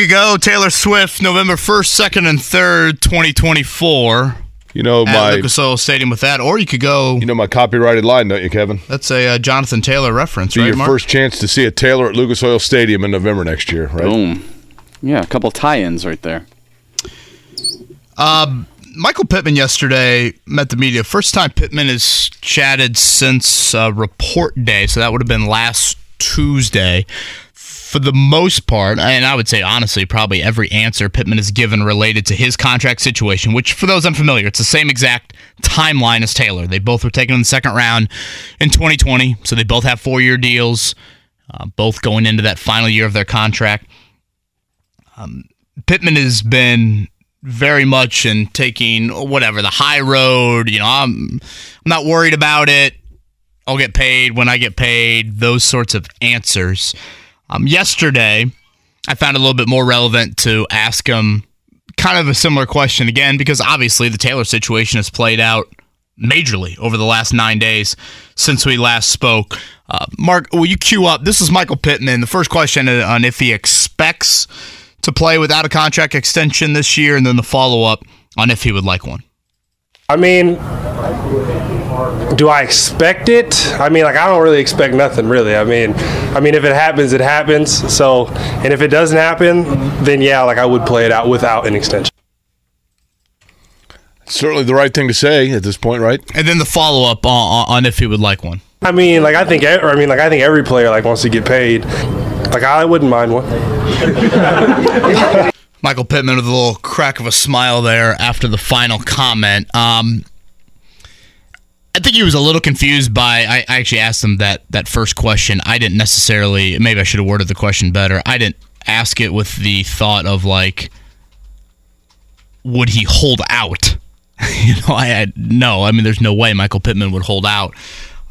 You go, Taylor Swift, November 1st, 2nd, and 3rd, 2024. You know at my Lucas Oil Stadium with that. Or you could go. you know my copyrighted line, don't you, Kevin? That's a uh, Jonathan Taylor reference, Be right, your Mark? first chance to see a Taylor at Lucas Oil Stadium in November next year, right? Boom. Yeah, a couple tie-ins right there. Michael Pittman yesterday met the media. First time Pittman has chatted since uh, report day, so that would have been last Tuesday. For the most part, and I would say honestly, probably every answer Pittman has given related to his contract situation, which for those unfamiliar, it's the same exact timeline as Taylor. They both were taken in the second round in 2020, so they both have four year deals, uh, both going into that final year of their contract. Pittman has been very much in taking whatever the high road. You know, I'm I'm not worried about it. I'll get paid when I get paid. Those sorts of answers. Um, yesterday, I found it a little bit more relevant to ask him kind of a similar question again because obviously the Taylor situation has played out majorly over the last nine days since we last spoke. Uh, Mark, will you cue up? This is Michael Pittman. The first question on if he expects to play without a contract extension this year, and then the follow up on if he would like one. I mean, do I expect it? I mean, like I don't really expect nothing, really. I mean, I mean, if it happens, it happens. So, and if it doesn't happen, then yeah, like I would play it out without an extension. Certainly the right thing to say at this point, right? And then the follow up on, on if he would like one. I mean, like I think, or I mean, like I think every player like wants to get paid. Like I wouldn't mind one. <laughs> Michael Pittman with a little crack of a smile there after the final comment. Um, I think he was a little confused by. I, I actually asked him that that first question. I didn't necessarily. Maybe I should have worded the question better. I didn't ask it with the thought of like, would he hold out? <laughs> you know, I had no. I mean, there's no way Michael Pittman would hold out.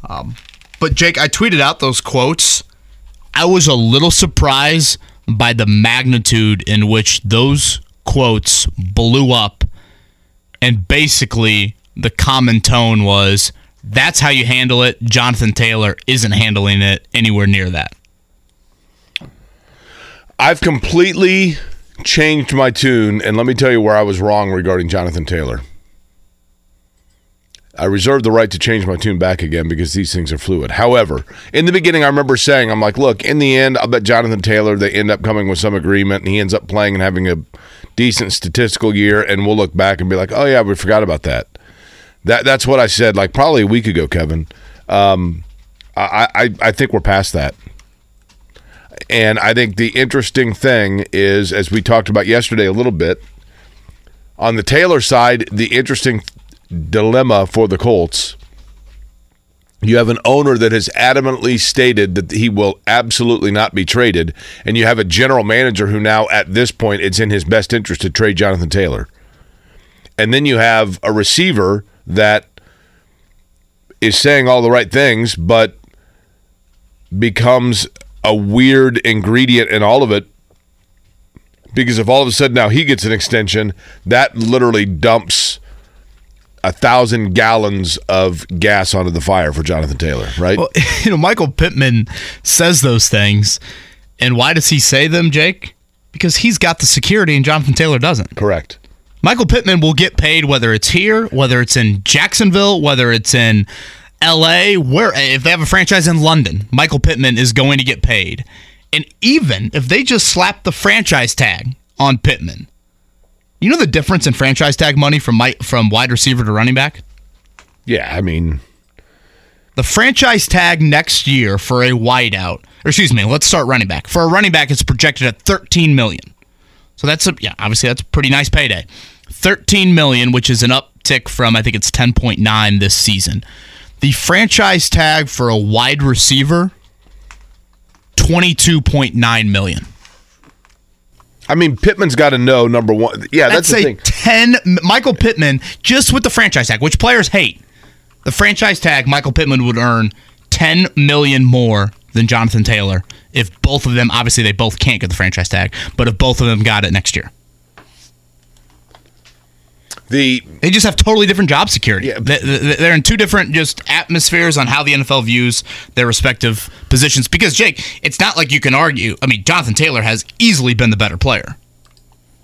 Um, but Jake, I tweeted out those quotes. I was a little surprised by the magnitude in which those quotes blew up. And basically, the common tone was that's how you handle it. Jonathan Taylor isn't handling it anywhere near that. I've completely changed my tune, and let me tell you where I was wrong regarding Jonathan Taylor. I reserve the right to change my tune back again because these things are fluid. However, in the beginning, I remember saying, I'm like, look, in the end, I'll bet Jonathan Taylor, they end up coming with some agreement, and he ends up playing and having a decent statistical year, and we'll look back and be like, oh, yeah, we forgot about that. That That's what I said, like probably a week ago, Kevin. Um, I, I, I think we're past that. And I think the interesting thing is, as we talked about yesterday a little bit, on the Taylor side, the interesting dilemma for the Colts. You have an owner that has adamantly stated that he will absolutely not be traded, and you have a general manager who now, at this point, it's in his best interest to trade Jonathan Taylor. And then you have a receiver that is saying all the right things, but becomes a weird ingredient in all of it because if all of a sudden now he gets an extension, that literally dumps a thousand gallons of gas onto the fire for Jonathan Taylor, right? Well, <laughs> you know, Michael Pittman says those things, and why does he say them, Jake? Because he's got the security, and Jonathan Taylor doesn't. Correct. Michael Pittman will get paid whether it's here, whether it's in Jacksonville, whether it's in L.A., where if they have a franchise in London, Michael Pittman is going to get paid. And even if they just slap the franchise tag on Pittman, you know the difference in franchise tag money from my, from wide receiver to running back? Yeah, I mean, the franchise tag next year for a wideout, or excuse me, let's start running back. For a running back, it's projected at 13 million. So that's a yeah, obviously that's a pretty nice payday. 13 million, which is an uptick from I think it's 10.9 this season. The franchise tag for a wide receiver 22.9 million. I mean, Pittman's got to know number one. Yeah, that's, the thing. 10 Michael Pittman just with the franchise tag, which players hate. The franchise tag Michael Pittman would earn 10 million more than Jonathan Taylor if both of them obviously they both can't get the franchise tag, but if both of them got it next year. The they just have totally different job security. Yeah. They're in two different just atmospheres on how the NFL views their respective positions. Because Jake, it's not like you can argue. I mean, Jonathan Taylor has easily been the better player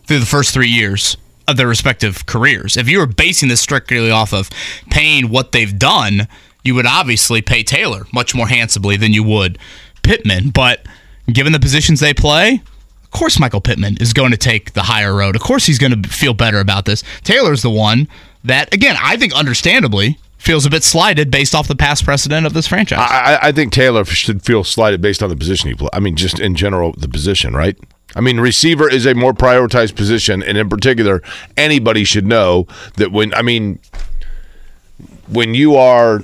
through the first three years of their respective careers. If you were basing this strictly off of paying what they've done, you would obviously pay Taylor much more handsomely than you would Pittman. But given the positions they play, of course Michael Pittman is going to take the higher road. Of course he's going to feel better about this. Taylor's the one that, again, I think understandably feels a bit slighted based off the past precedent of this franchise. I, I think Taylor should feel slighted based on the position he plays. I mean, just in general, the position, right? I mean, receiver is a more prioritized position, and in particular, anybody should know that when I mean, when you are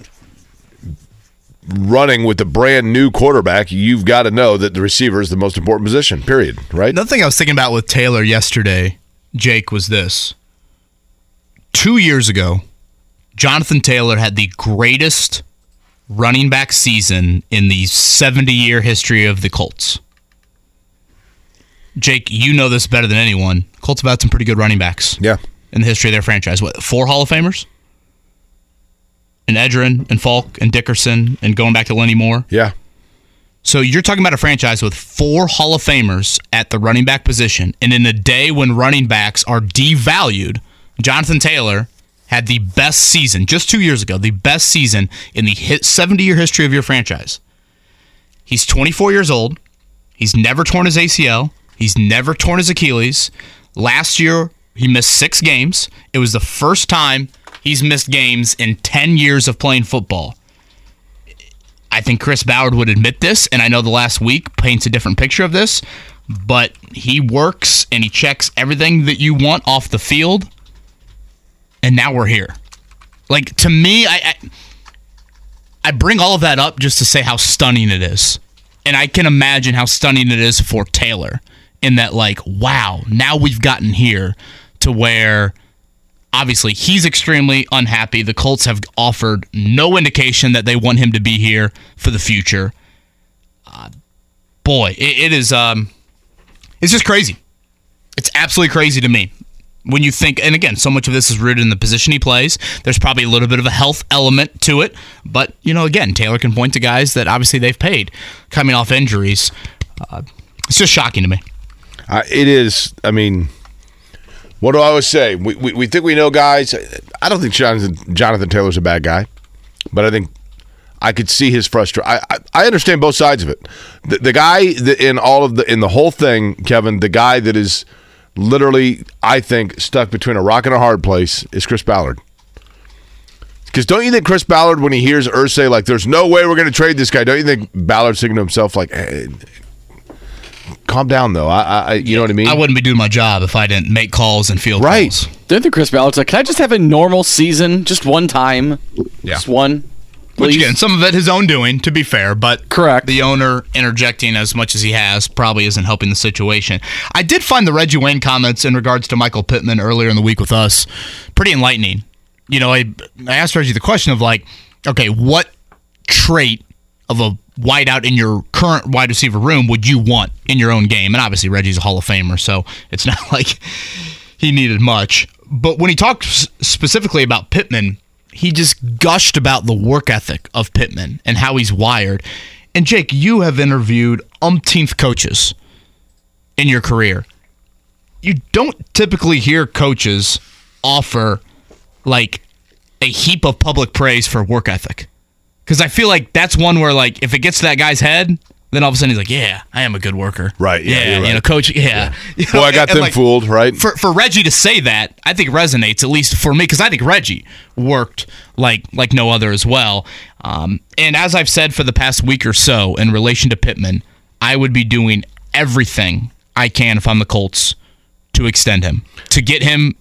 running with a brand new quarterback, you've got to know that the receiver is the most important position, period, right? Another thing I was thinking about with Taylor yesterday, Jake, was this. Two years ago, Jonathan Taylor had the greatest running back season in the 70 year history of the Colts. Jake, you know this better than anyone. Colts have had some pretty good running backs. Yeah. In the history of their franchise. What, four Hall of Famers? And Edgerrin and Faulk and Dickerson and going back to Lenny Moore. Yeah. So you're talking about a franchise with four Hall of Famers at the running back position, and in a day when running backs are devalued, Jonathan Taylor had the best season just two years ago, the best season in the 70 year history of your franchise. He's 24 years old. He's never torn his ACL. He's never torn his Achilles. Last year, he missed six games. It was the first time he's missed games in 10 years of playing football. I think Chris Ballard would admit this, and I know the last week paints a different picture of this, but he works and he checks everything that you want off the field, and now we're here. Like to me, I, I I bring all of that up just to say how stunning it is. And I can imagine how stunning it is for Taylor in that like, wow, now we've gotten here to where obviously he's extremely unhappy. The Colts have offered no indication that they want him to be here for the future. Uh, boy, it, it is um, it's just crazy. It's absolutely crazy to me when you think. And again, so much of this is rooted in the position he plays. There's probably a little bit of a health element to it, but you know, again, Taylor can point to guys that obviously they've paid coming off injuries. Uh, it's just shocking to me. Uh, it is. I mean what do I always say? We, we, we think we know guys. I don't think Jonathan, Jonathan Taylor's a bad guy, but I think I could see his frustration. I, I, understand both sides of it. The, the guy that in all of the in the whole thing, Kevin, the guy that is literally, I think, stuck between a rock and a hard place is Chris Ballard. Because don't you think Chris Ballard, when he hears Irsay like, "There's no way we're going to trade this guy," don't you think Ballard's thinking to himself like, hey, calm down though. I, I you know what I mean. I wouldn't be doing my job if I didn't make calls and field Right. calls. Then the Chris Ballard's like, can I just have a normal season, just one time, Yeah. just one, Which again, some of it his own doing, to be fair, but Correct. the owner interjecting as much as he has probably isn't helping the situation. I did find the Reggie Wayne comments in regards to Michael Pittman earlier in the week with us pretty enlightening. You know, I, I asked Reggie the question of like, okay, what trait of a wideout in your current wide receiver room would you want in your own game? And obviously Reggie's a Hall of Famer, so it's <laughs> not like he needed much. But when he talked specifically about Pittman, he just gushed about the work ethic of Pittman and how he's wired. And Jake, you have interviewed umpteenth coaches in your career. You don't typically hear coaches offer like a heap of public praise for work ethic. Because I feel like that's one where, like, if it gets to that guy's head, then all of a sudden he's like, "Yeah, I am a good worker." Right, yeah, you're you know, coach. Yeah, Boy, <laughs> know, I got and, them like, fooled, right? For for Reggie to say that, I think resonates at least for me because I think Reggie worked like like no other as well. Um, and as I've said for the past week or so in relation to Pittman, I would be doing everything I can if I'm the Colts to extend him to get him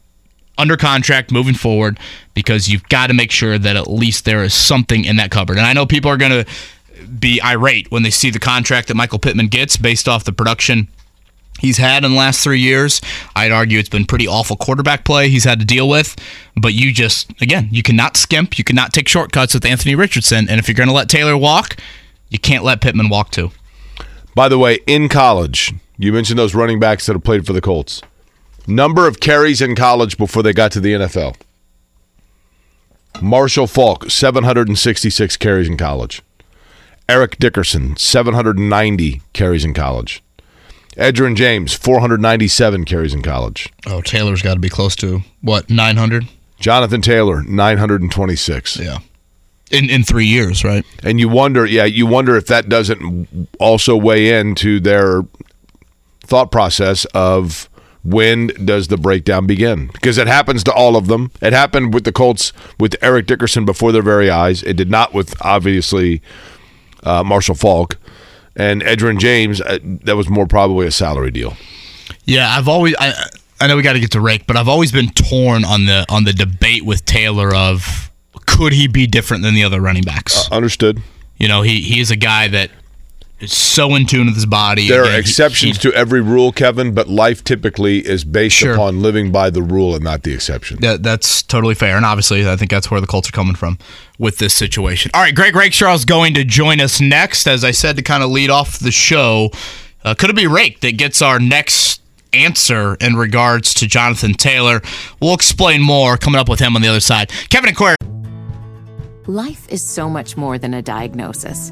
under contract moving forward because you've got to make sure that at least there is something in that cupboard. And I know people are going to be irate when they see the contract that Michael Pittman gets based off the production he's had in the last three years. I'd argue it's been pretty awful quarterback play he's had to deal with. But you just, again, you cannot skimp. You cannot take shortcuts with Anthony Richardson. And if you're going to let Taylor walk, you can't let Pittman walk too. By the way, in college, you mentioned those running backs that have played for the Colts. Number of carries in college before they got to the NFL. Marshall Faulk, 766 carries in college. Eric Dickerson, 790 carries in college. Edgerrin James, 497 carries in college. Oh, Taylor's got to be close to, what, 900? Jonathan Taylor, 926. Yeah. In, in three years, right? And you wonder, yeah, you wonder if that doesn't also weigh into their thought process of when does the breakdown begin? Because it happens to all of them. It happened with the Colts with Eric Dickerson before their very eyes. It did not with obviously uh, Marshall Faulk and Edgerrin James. Uh, that was more probably a salary deal. Yeah, I've always I I know we got to get to Rake, but I've always been torn on the on the debate with Taylor of could he be different than the other running backs? Understood. you know, he he is a guy that is so in tune with his body. There Again, are exceptions he- to every rule, Kevin, but life typically is based Sure. upon living by the rule and not the exception. that, that's totally fair, and obviously, I think that's where the Colts are coming from with this situation. All right, Greg Rakestraw is going to join us next, as I said to kind of lead off the show. Uh, could it be Rake that gets our next answer in regards to Jonathan Taylor? We'll explain more coming up with him on the other side. Kevin and Query. Life is so much more than a diagnosis.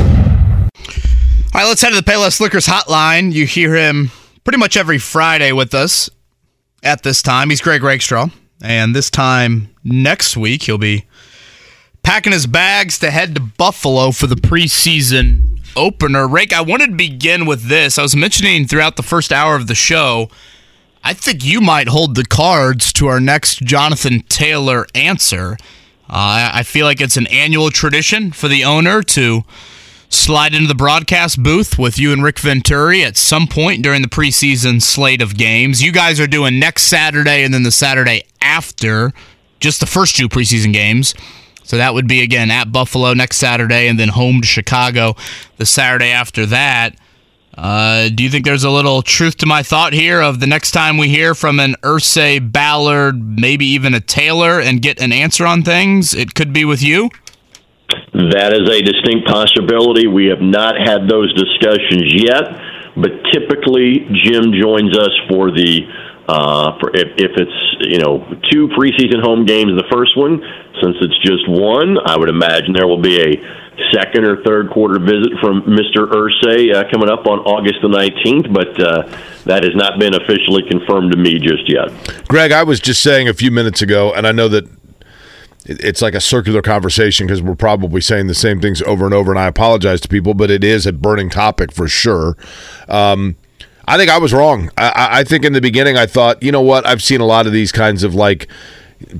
All right, let's head to the Payless Liquors hotline. You hear him pretty much every Friday with us at this time. He's Greg Rakestraw. And this time next week, he'll be packing his bags to head to Buffalo for the preseason opener. Rake, I wanted to begin with this. I was mentioning throughout the first hour of the show, I think you might hold the cards to our next Jonathan Taylor answer. Uh, I feel like it's an annual tradition for the owner to slide into the broadcast booth with you and Rick Venturi at some point during the preseason slate of games. You guys are doing next Saturday and then the Saturday after, just the first two preseason games. So that would be again at Buffalo next Saturday and then home to Chicago the Saturday after that. Uh, do you think there's a little truth to my thought here of the next time we hear from an Irsay Ballard, maybe even a Taylor, and get an answer on things, it could be with you? That is a distinct possibility. We have not had those discussions yet, but typically Jim joins us for the uh, for if, if it's you know two preseason home games. The first one, since it's just one, I would imagine there will be a second or third quarter visit from Mr. Irsay uh, coming up on August the 19th, but uh, that has not been officially confirmed to me just yet. Greg, I was just saying a few minutes ago, and I know that it's like a circular conversation because we're probably saying the same things over and over, and I apologize to people, but it is a burning topic for sure. Um, I think I was wrong. I, I think in the beginning I thought, you know what, I've seen a lot of these kinds of like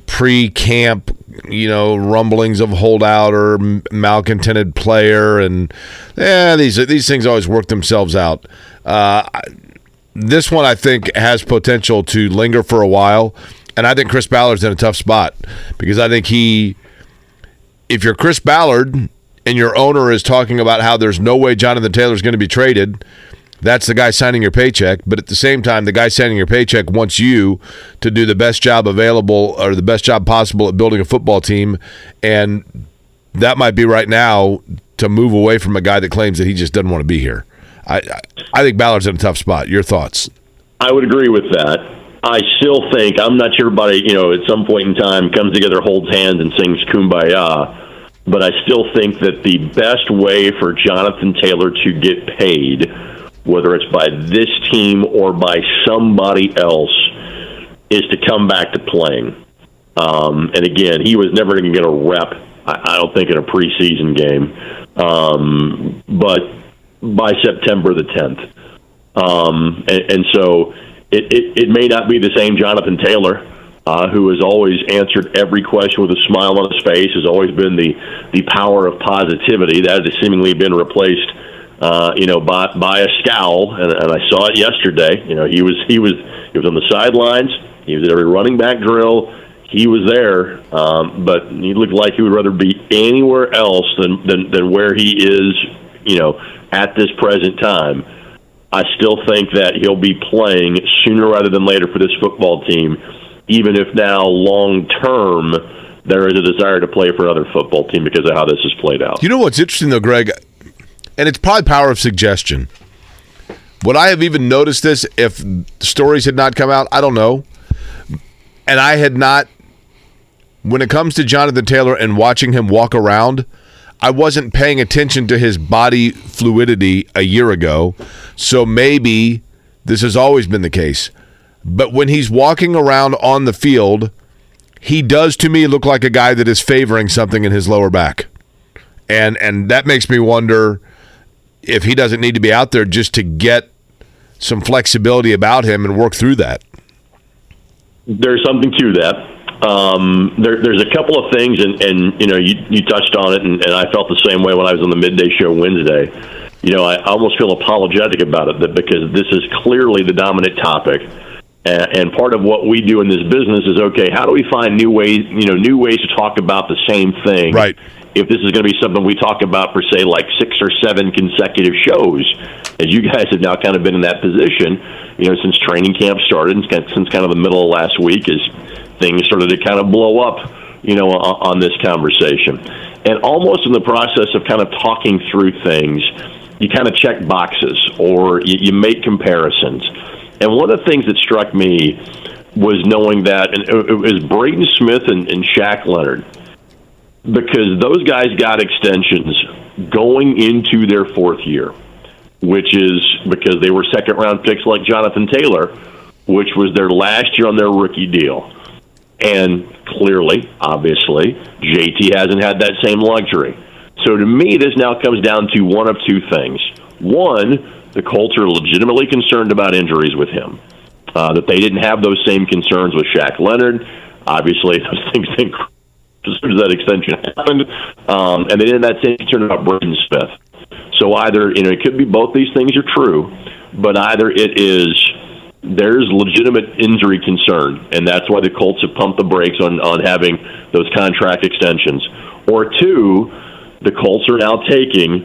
pre-camp you know rumblings of holdout or malcontented player and yeah these these things always work themselves out uh, this one I think has potential to linger for a while and I think Chris Ballard's in a tough spot because I think he if you're Chris Ballard and your owner is talking about how there's no way Jonathan Taylor's going to be traded that's the guy signing your paycheck. But at the same time, the guy signing your paycheck wants you to do the best job available or the best job possible at building a football team. And that might be right now to move away from a guy that claims that he just doesn't want to be here. I, I think Ballard's in a tough spot. Your thoughts? I would agree with that. I still think I'm not sure everybody, you know, at some point in time comes together, holds hands, and sings "Kumbaya." But I still think that the best way for Jonathan Taylor to get paid whether it's by this team or by somebody else, is to come back to playing. Um, and again, he was never going to get a rep, I, I don't think, in a preseason game. Um, but by September the 10th. Um, and, and so it, it, it may not be the same Jonathan Taylor. Uh, who has always answered every question with a smile on his face, has always been the the power of positivity. That has seemingly been replaced uh, you know, by, by a scowl, and, and I saw it yesterday. You know, he was he was he was on the sidelines. He was at every running back drill. He was there, um, but he looked like he would rather be anywhere else than, than than where he is. You know, at this present time, I still think that he'll be playing sooner rather than later for this football team, even if now long term there is a desire to play for another football team because of how this has played out. You know what's interesting though, Greg? and it's probably power of suggestion. Would I have even noticed this if stories had not come out? I don't know. And I had not, when it comes to Jonathan Taylor and watching him walk around, I wasn't paying attention to his body fluidity a year ago. So maybe this has always been the case. But when he's walking around on the field, he does to me look like a guy that is favoring something in his lower back. And and that makes me wonder if he doesn't need to be out there just to get some flexibility about him and work through that. There's something to that. Um, there, there's a couple of things, and, and you know, you, you touched on it, and, and I felt the same way when I was on the midday show Wednesday. You know, I almost feel apologetic about it that because this is clearly the dominant topic, and, and part of what we do in this business is okay. How do we find new ways, you know, new ways to talk about the same thing, right? if this is going to be something we talk about for say like six or seven consecutive shows as you guys have now kind of been in that position you know since training camp started and since kind of the middle of last week as things started to kind of blow up you know on, this conversation and almost in the process of kind of talking through things you kind of check boxes or you, you make comparisons and one of the things that struck me was knowing that and it was Braden Smith and, and Shaq Leonard because those guys got extensions going into their fourth year, which is because they were second round picks like Jonathan Taylor, which was their last year on their rookie deal. And clearly, obviously, JT hasn't had that same luxury. So to me, this now comes down to one of two things. One, the Colts are legitimately concerned about injuries with him, uh, that they didn't have those same concerns with Shaq Leonard. Obviously, <laughs> those things didn't as soon as that extension happened, um, and they didn't have that same concern about Braden Smith. So either you know it could be both these things are true, but either it is there's legitimate injury concern, and that's why the Colts have pumped the brakes on on having those contract extensions, or two, the Colts are now taking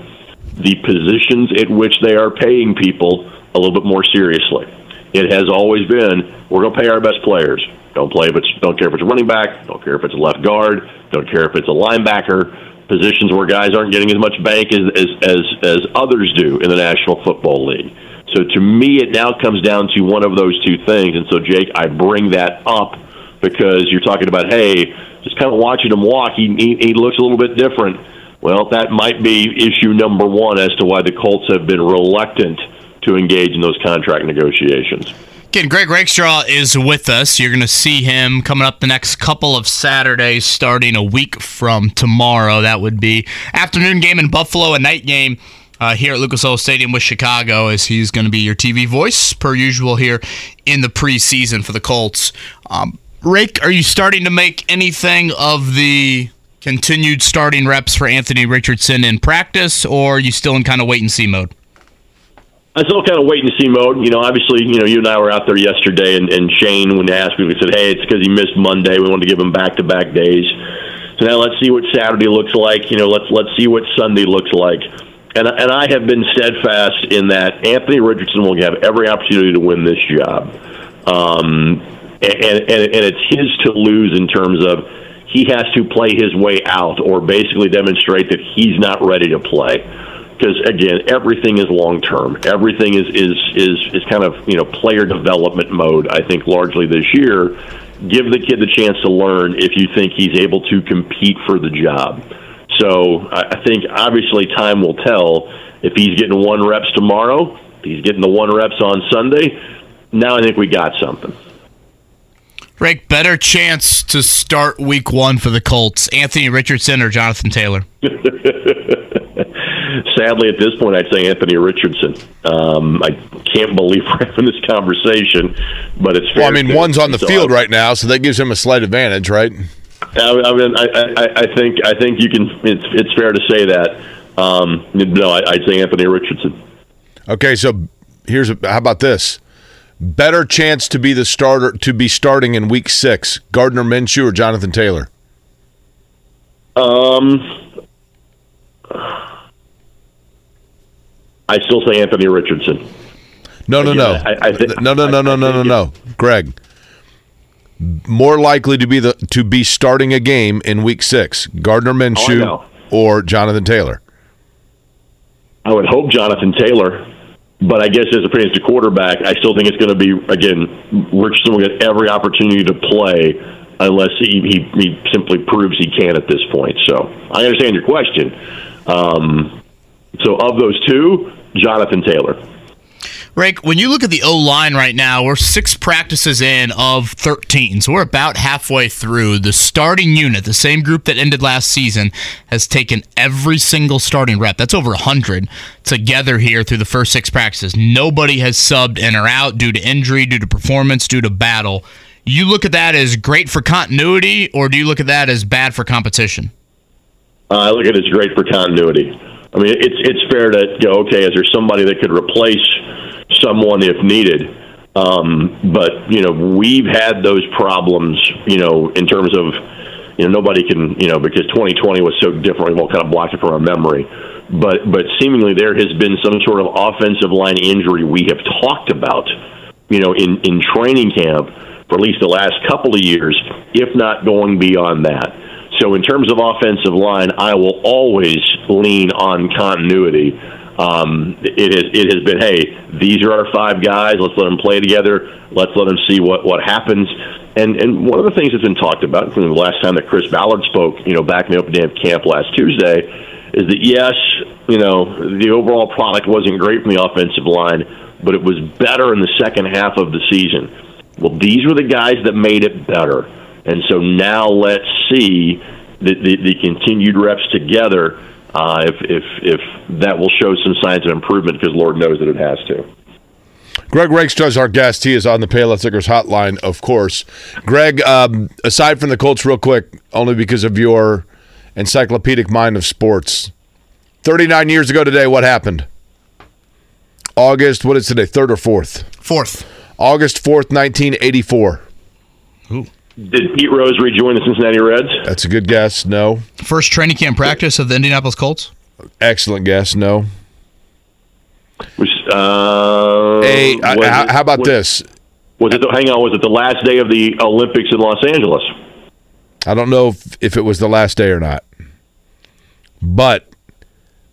the positions at which they are paying people a little bit more seriously. It has always been we're going to pay our best players. Don't play if it's don't care if it's a running back. Don't care if it's a left guard. Don't care if it's a linebacker. Positions where guys aren't getting as much bank as as as, as others do in the National Football League. So to me, it now comes down to one of those two things. And so, Jake, I bring that up because you're talking about, hey, just kind of watching him walk. He he, he looks a little bit different. Well, that might be issue number one as to why the Colts have been reluctant to engage in those contract negotiations. Again, Greg Rakestraw is with us. You're going to see him coming up the next couple of Saturdays, starting a week from tomorrow. That would be afternoon game in Buffalo, a night game uh, here at Lucas Oil Stadium with Chicago, as he's going to be your TV voice per usual here in the preseason for the Colts. Um, Rake, are you starting to make anything of the continued starting reps for Anthony Richardson in practice, or are you still in kind of wait and see mode? I'm still kind of wait and see mode. You know, obviously, you know, you and I were out there yesterday, and, and Shane, when they asked me, we said, "Hey, it's because he missed Monday. We wanted to give him back-to-back days." So now let's see what Saturday looks like. You know, let's let's see what Sunday looks like. And and I have been steadfast in that Anthony Richardson will have every opportunity to win this job, um, and, and and it's his to lose in terms of he has to play his way out or basically demonstrate that he's not ready to play because again, everything is long term. Everything is is is is kind of you know player development mode. I think largely this year, give the kid the chance to learn if you think he's able to compete for the job. So I think obviously time will tell if he's getting one reps tomorrow. If he's getting the one reps on Sunday. Now I think we got something. Rick, better chance to start week one for the Colts, Anthony Richardson or Jonathan Taylor? <laughs> Sadly, at this point, I'd say Anthony Richardson. Um, I can't believe we're having this conversation, but it's fair. Well, I mean, one's on the so field right now, so that gives him a slight advantage, right? I, I mean, I, I, I think I think you can. It's it's fair to say that. Um, no, I, I'd say Anthony Richardson. Okay, so here's a, how about this? Better chance to be the starter to be starting in week six, Gardner Minshew or Jonathan Taylor? Um, I still say Anthony Richardson. No, no, no, I- I think- no, no, no, no, no, no, no, Greg. More likely to be the to be starting a game in week six, Gardner Minshew know. or Jonathan Taylor. I would hope Jonathan Taylor, but I guess as pertains to quarterback, I still think it's going to be again Richardson will get every opportunity to play unless he, he, he simply proves he can at this point. So I understand your question. Um, so of those two, Jonathan Taylor. Rick, when you look at the O line right now, we're six practices in of 13. So we're about halfway through. The starting unit, the same group that ended last season, has taken every single starting rep. That's over 100 together here through the first six practices. Nobody has subbed in or out due to injury, due to performance, due to battle. You look at that as great for continuity, or do you look at that as bad for competition? Uh, I look at it as great for continuity. I mean, it's it's fair to go. Okay, is there somebody that could replace someone if needed? Um, but you know, we've had those problems. You know, in terms of you know nobody can you know because 2020 was so different. We've all kind of blocked it from our memory. But but seemingly there has been some sort of offensive line injury we have talked about. You know, in in training camp for at least the last couple of years, if not going beyond that. So, in terms of offensive line, I will always lean on continuity. Um, it has it has been, hey, these are our five guys. Let's let them play together. Let's let them see what what happens. And and one of the things that's been talked about, including the last time that Chris Ballard spoke, you know, back in the open day of camp last Tuesday, is that yes, you know, the overall product wasn't great from the offensive line, but it was better in the second half of the season. Well, these were the guys that made it better. And so now let's see the, the, the continued reps together uh, if, if, if that will show some signs of improvement because Lord knows that it has to. Greg Rakestraw is our guest. He is on the Payless Liquors hotline, of course. Greg, um, aside from the Colts, real quick, only because of your encyclopedic mind of sports. 39 years ago today, what happened? August, what is today, 3rd or 4th? Fourth. August 4th, 1984. Did Pete Rose rejoin the Cincinnati Reds? That's a good guess. No. First training camp practice of the Indianapolis Colts? Excellent guess. No. Was, uh, Hey, I- was how, it- how about was- this? Was it? The, hang on. Was it the last day of the Olympics in Los Angeles? I don't know if, if it was the last day or not. But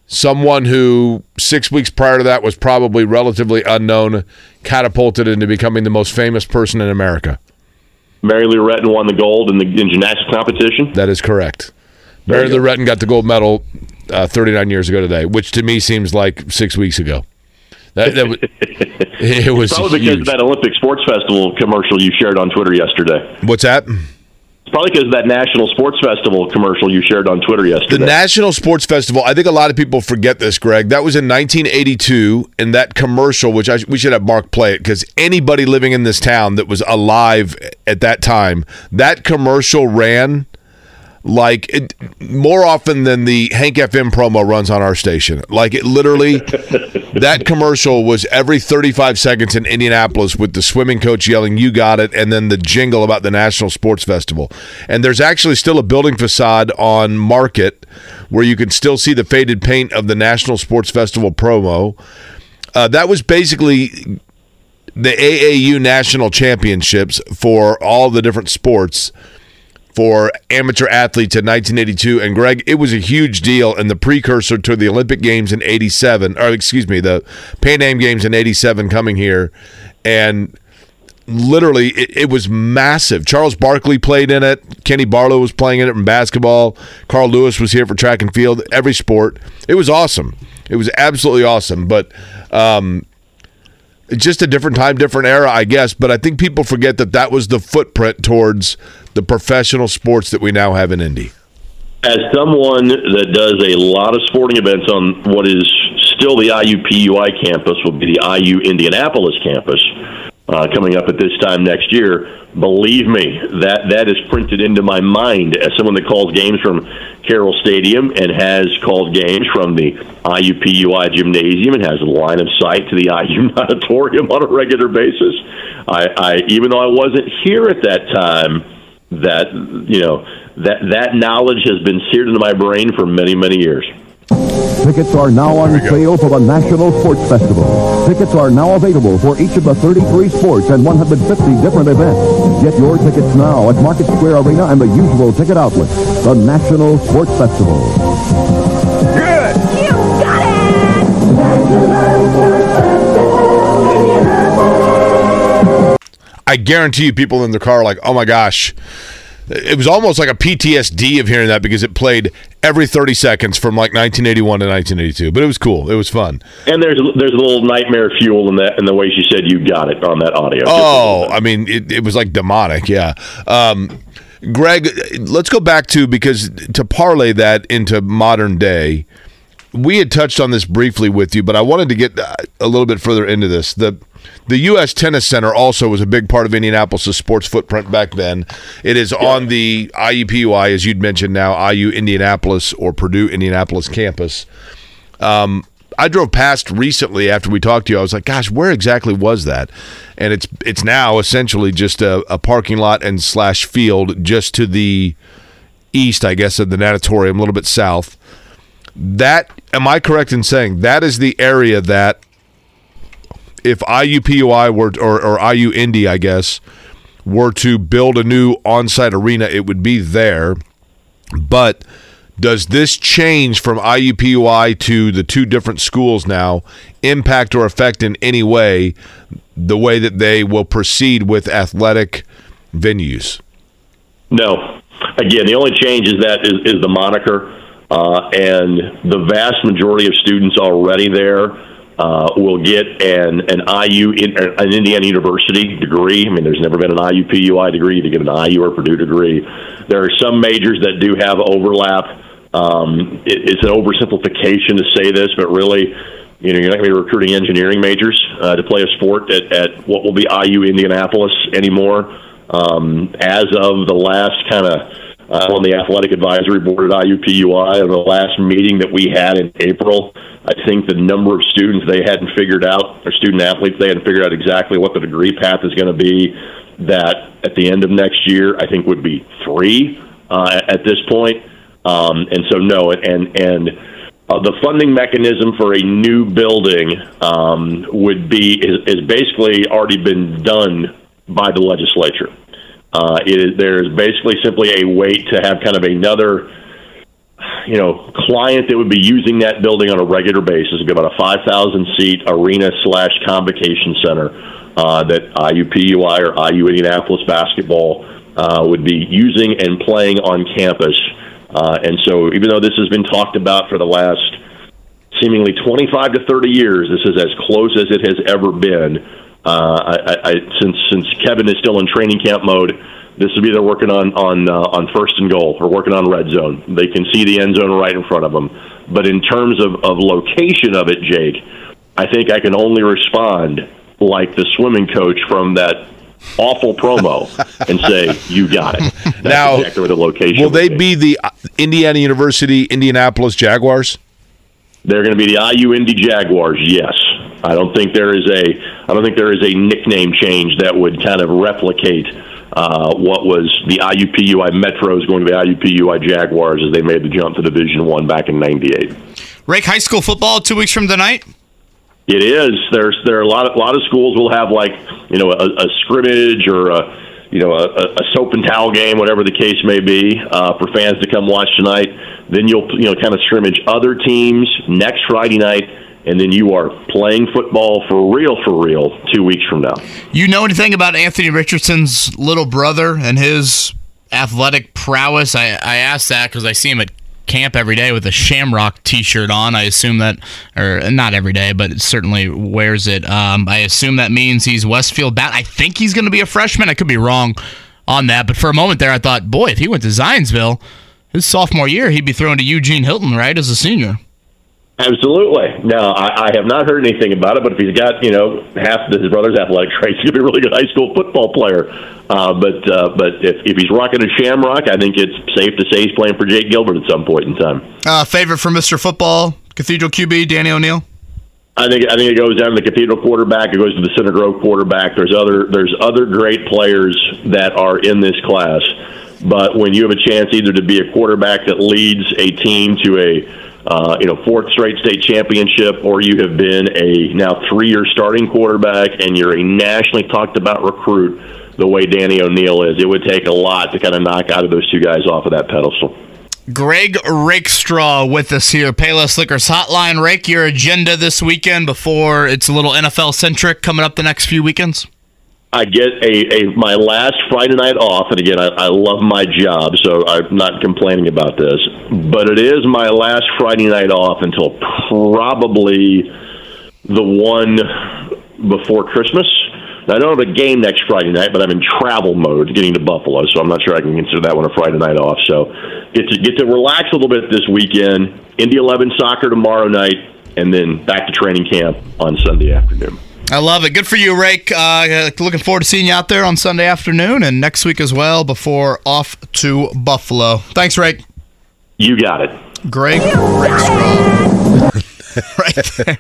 someone who six weeks prior to that was probably relatively unknown catapulted into becoming the most famous person in America. Mary Lou Retton won the gold in the in gymnastics competition. That is correct. There Mary Lou Retton got the gold medal uh, 39 years ago today, which to me seems like six weeks ago. That, that was, <laughs> it was Probably because of that Olympic Sports Festival commercial you shared on Twitter yesterday. What's that? Probably because of that National Sports Festival commercial you shared on Twitter yesterday. The National Sports Festival. I think a lot of people forget this, Greg. That was in 1982, and that commercial, which I, we should have Mark play it because anybody living in this town that was alive at that time, that commercial ran like it, more often than the Hank FM promo runs on our station. Like it literally, <laughs> that commercial was every 35 seconds in Indianapolis with the swimming coach yelling, You got it, and then the jingle about the National Sports Festival. And there's actually still a building facade on Market where you can still see the faded paint of the National Sports Festival promo. Uh, that was basically the AAU national championships for all the different sports for amateur athletes in 1982. And Greg, it was a huge deal and the precursor to the Olympic Games in 87, or excuse me, the Pan Am Games in 87 coming here. And literally, it, it was massive. Charles Barkley played in it. Kenny Barlow was playing in it in basketball. Carl Lewis was here for track and field, every sport. It was awesome. It was absolutely awesome. But, um, just a different time, different era, I guess. But I think people forget that that was the footprint towards the professional sports that we now have in Indy. As someone that does a lot of sporting events on what is still the IUPUI campus, will be the IU Indianapolis campus uh, coming up at this time next year. Believe me, that that is printed into my mind as someone that calls games from Carroll Stadium and has called games from the IUPUI gymnasium and has a line of sight to the IU <laughs> auditorium on a regular basis. I, I even though I wasn't here at that time, that you know that that knowledge has been seared into my brain for many many years. Tickets are now on sale for the National Sports Festival. Tickets are now available for each of the 33 sports and 150 different events. Get your tickets now at Market Square Arena and the usual ticket outlets. The National Sports Festival. I guarantee you, people in the car are like, "Oh my gosh." It was almost like a PTSD of hearing that because it played every 30 seconds from like 1981 to 1982. But it was cool. It was fun. And there's there's a little nightmare fuel in that in the way she said you got it on that audio. Oh, I mean, it, it was like demonic. Yeah. Um, Greg, let's go back to because to parlay that into modern day, we had touched on this briefly with you, but I wanted to get a little bit further into this. The the U.S. Tennis Center also was a big part of Indianapolis' sports footprint back then. It is on the IUPUI, as you'd mentioned now, IU Indianapolis or Purdue Indianapolis campus. Um, I drove past recently after we talked to you. I was like, "Gosh, where exactly was that?" And it's it's now essentially just a, a parking lot and slash field just to the east, I guess, of the natatorium, a little bit south. That am I correct in saying that is the area that if IUPUI were or, or IU Indy, I guess, were to build a new on-site arena, it would be there. But does this change from IUPUI to the two different schools now impact or affect in any way the way that they will proceed with athletic venues? No. Again, the only change is that is, is the moniker, uh, and the vast majority of students already there uh, will get an an IU an Indiana University degree. I mean, there's never been an IUPUI degree to get an IU or Purdue degree. There are some majors that do have overlap. Um, it, it's an oversimplification to say this, but really, you know, you're not going to be recruiting engineering majors uh, to play a sport at, at what will be IU Indianapolis anymore. Um, as of the last kind of uh, on the athletic advisory board at IUPUI, the last meeting that we had in April. I think the number of students they hadn't figured out, or student athletes, they hadn't figured out exactly what the degree path is going to be. That at the end of next year, I think would be three uh, at this point. Um, and so, no, and and uh, the funding mechanism for a new building um, would be is, is basically already been done by the legislature. Uh, it is, there's basically simply a wait to have kind of another you know, client that would be using that building on a regular basis would be about a 5,000 seat arena slash convocation center uh, that IUPUI or IU Indianapolis basketball uh, would be using and playing on campus Uh, and so, even though this has been talked about for the last seemingly 25 to 30 years, this is as close as it has ever been. Uh, I, I, I, since since Kevin is still in training camp mode, this will be they're working on on uh, on first and goal or working on red zone. They can see the end zone right in front of them. But in terms of, of location of it, Jake, I think I can only respond like the swimming coach from that awful promo <laughs> and say, "You got it." That's <laughs> Now, exactly the location. Will they would be the uh, Indiana University Indianapolis Jaguars? They're going to be the IU Indy Jaguars. Yes, I don't think there is a I don't think there is a nickname change that would kind of replicate uh, what was the IUPUI Metros going to the IUPUI Jaguars as they made the jump to Division One back in '98. Rake High School football two weeks from tonight. It is. There's there are a lot of a lot of schools will have like you know a, a scrimmage or a you know a, a soap and towel game, whatever the case may be, uh, for fans to come watch tonight. Then you'll you know kind of scrimmage other teams next Friday night, and then you are playing football for real for real two weeks from now. You know anything about Anthony Richardson's little brother and his athletic prowess? I, I asked that because I see him at camp every day with a Shamrock T-shirt on. I assume that, or not every day, but certainly wears it. Um, I assume that means he's Westfield bound. I think he's going to be a freshman. I could be wrong on that, but for a moment there, I thought, boy, if he went to Zionsville his sophomore year, he'd be thrown to Eugene Hilton, right, as a senior. Absolutely. Now, I, I have not heard anything about it, but if he's got you know half his brother's athletic <laughs> traits, he'll be a really good high school football player. Uh, but uh, but if, if he's rocking a Shamrock, I think it's safe to say he's playing for Jake Gilbert at some point in time. Uh, favorite for Mr. Football, Cathedral QB, Danny O'Neill. I think I think it goes down to the Cathedral quarterback. It goes to the Center Grove quarterback. There's other there's other great players that are in this class, but when you have a chance either to be a quarterback that leads a team to a uh, you know fourth straight state championship, or you have been a now three year starting quarterback and you're a nationally talked about recruit the way Danny O'Neill is, it would take a lot to kind of knock out of those two guys off of that pedestal. Greg Rakestraw with us here, Payless Liquors Hotline. Rake, your agenda this weekend before it's a little NFL centric coming up the next few weekends? I get a, a my last Friday night off, and again, I, I love my job, so I'm not complaining about this. But it is my last Friday night off until probably the one before Christmas. Now, I don't have a game next Friday night, but I'm in travel mode getting to Buffalo, so I'm not sure I can consider that one a Friday night off. So get to get to relax a little bit this weekend. Indy 11 soccer tomorrow night, and then back to training camp on Sunday afternoon. I love it. Good for you, Rake. Uh, looking forward to seeing you out there on Sunday afternoon and next week as well before off to Buffalo. Thanks, Rake. You got it. Greg Rakestraw. <laughs> right there.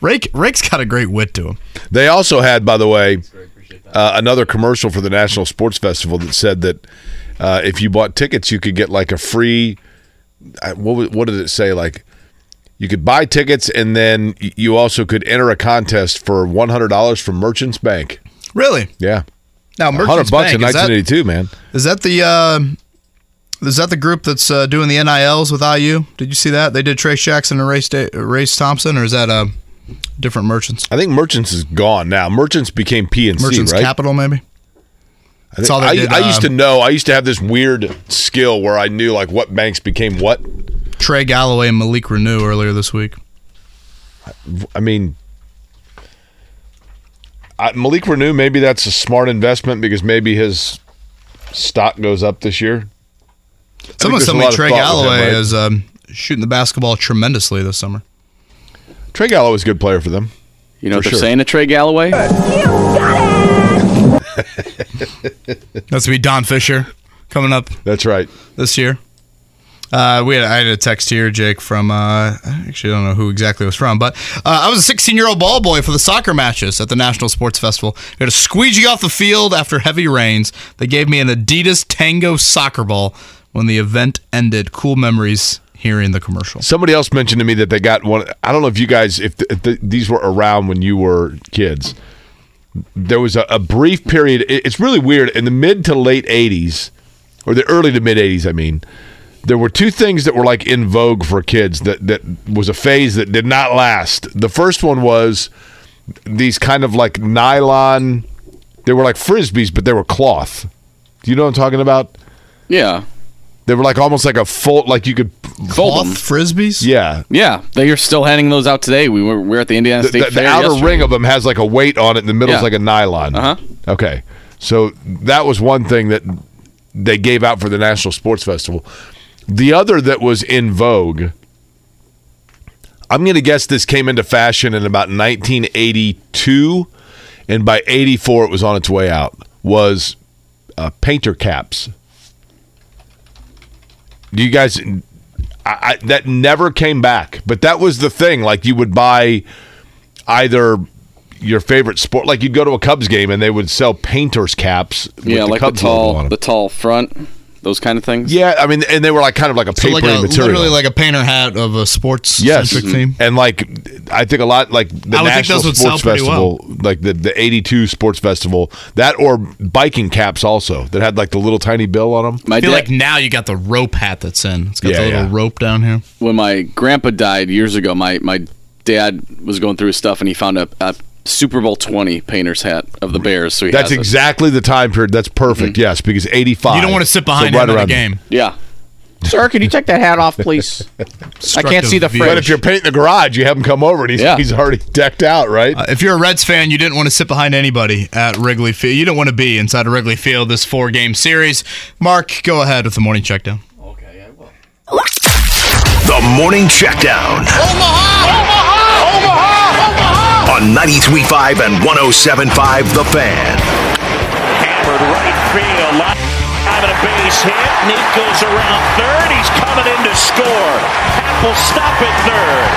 Rake, Rake's got a great wit to him. They also had, by the way, uh, another commercial for the National Sports Festival that said that uh, if you bought tickets, you could get like a free. uh, What, what did it say? Like you could buy tickets, and then you also could enter a contest for one hundred dollars from Merchants Bank. Really? Yeah, Now, Merchants bucks in Bank, is that- nineteen eighty two, man. Is that the uh, is that the group that's uh, doing the NILs with IU? Did you see that? They did Trayce Jackson and Race, da- Race Thompson, or is that uh, different merchants? I think Merchants is gone now. Merchants became PNC, Merchants right? Merchants Capital, maybe. I, That's think- all they I, did, I used to um, know. I used to have this weird skill where I knew like what banks became what. Trey Galloway and Malik Reneau earlier this week. I mean, I, Malik Reneau, maybe that's a smart investment because maybe his stock goes up this year. Someone told me Trey thought with him, Galloway right? is um, shooting the basketball tremendously this summer. Trey Galloway's a good player for them. You know what they're sure. saying to Trey Galloway? <laughs> That's to be Don Fisher coming up. That's right. This year. Uh, we had I had a text here, Jake, from uh, I actually don't know who exactly it was from, but uh, I was a 16 year old ball boy for the soccer matches at the National Sports Festival. We had a squeegee off the field after heavy rains. They gave me an Adidas Tango soccer ball when the event ended. Cool memories hearing the commercial. Somebody else mentioned to me that they got one. I don't know if you guys, if, the, if the, these were around when you were kids. There was a, a brief period. it- It's really weird. In the mid to late '80s, or the early to mid '80s, I mean, there were two things that were like in vogue for kids. That that was a phase that did not last. The first one was these kind of like nylon. They were like frisbees, but they were cloth. Do you know what I'm talking about? Yeah. They were like almost like a full, like you could Fold 'em. frisbees. Yeah, Yeah, they are still handing those out today. We were, we were at the Indiana the, State the- the Fair outer yesterday. ring of them has like a weight on it, and the middle's Yeah. like a nylon. Uh-huh. Okay, so that was one thing that they gave out for the National Sports Festival. The other that was in vogue. I'm going to guess this came into fashion in about 1982, and by 84 it was on its way out. Was uh, painter caps. Do you guys? I, I, that never came back, but that was the thing. Like you would buy either your favorite sport, like you'd go to a Cubs game and they would sell painters caps. With Yeah, the like Cubs the tall, the tall front, those kind of things. Yeah, I mean, and they were like kind of like a So paper like a material. literally like a painter hat of a sports yes, centric theme. Mm-hmm. and like I think a lot like the I would think National those would Sports sell pretty Festival, like the the '82 Sports Festival, that or biking caps also that had like the little tiny bill on them. I feel like now you got the rope hat that's in. It's got Yeah, the little yeah. rope down here. When my grandpa died years ago, my my dad was going through his stuff and he found a, a Super Bowl 20 painter's hat of the Bears. So he That's has it. exactly the time period. That's perfect. Yes, because '85. You don't want to sit behind so him at a around- game. Yeah. Sir, can you take that hat off, please? <laughs> I can't see the view. fridge. But if you're painting the garage, you have him come over and he's Yeah. he's already decked out, right? Uh, if you're a Reds fan, you didn't want to sit behind anybody at Wrigley Field. You don't want to be inside of Wrigley Field this four game series. Mark, go ahead with the morning checkdown. Okay, I will. The Morning Checkdown. On 93.5 and 107.5 The Fan. Hammered right field. Live at a base hit. Neat goes around third. He's coming in to score. Happ will stop at third.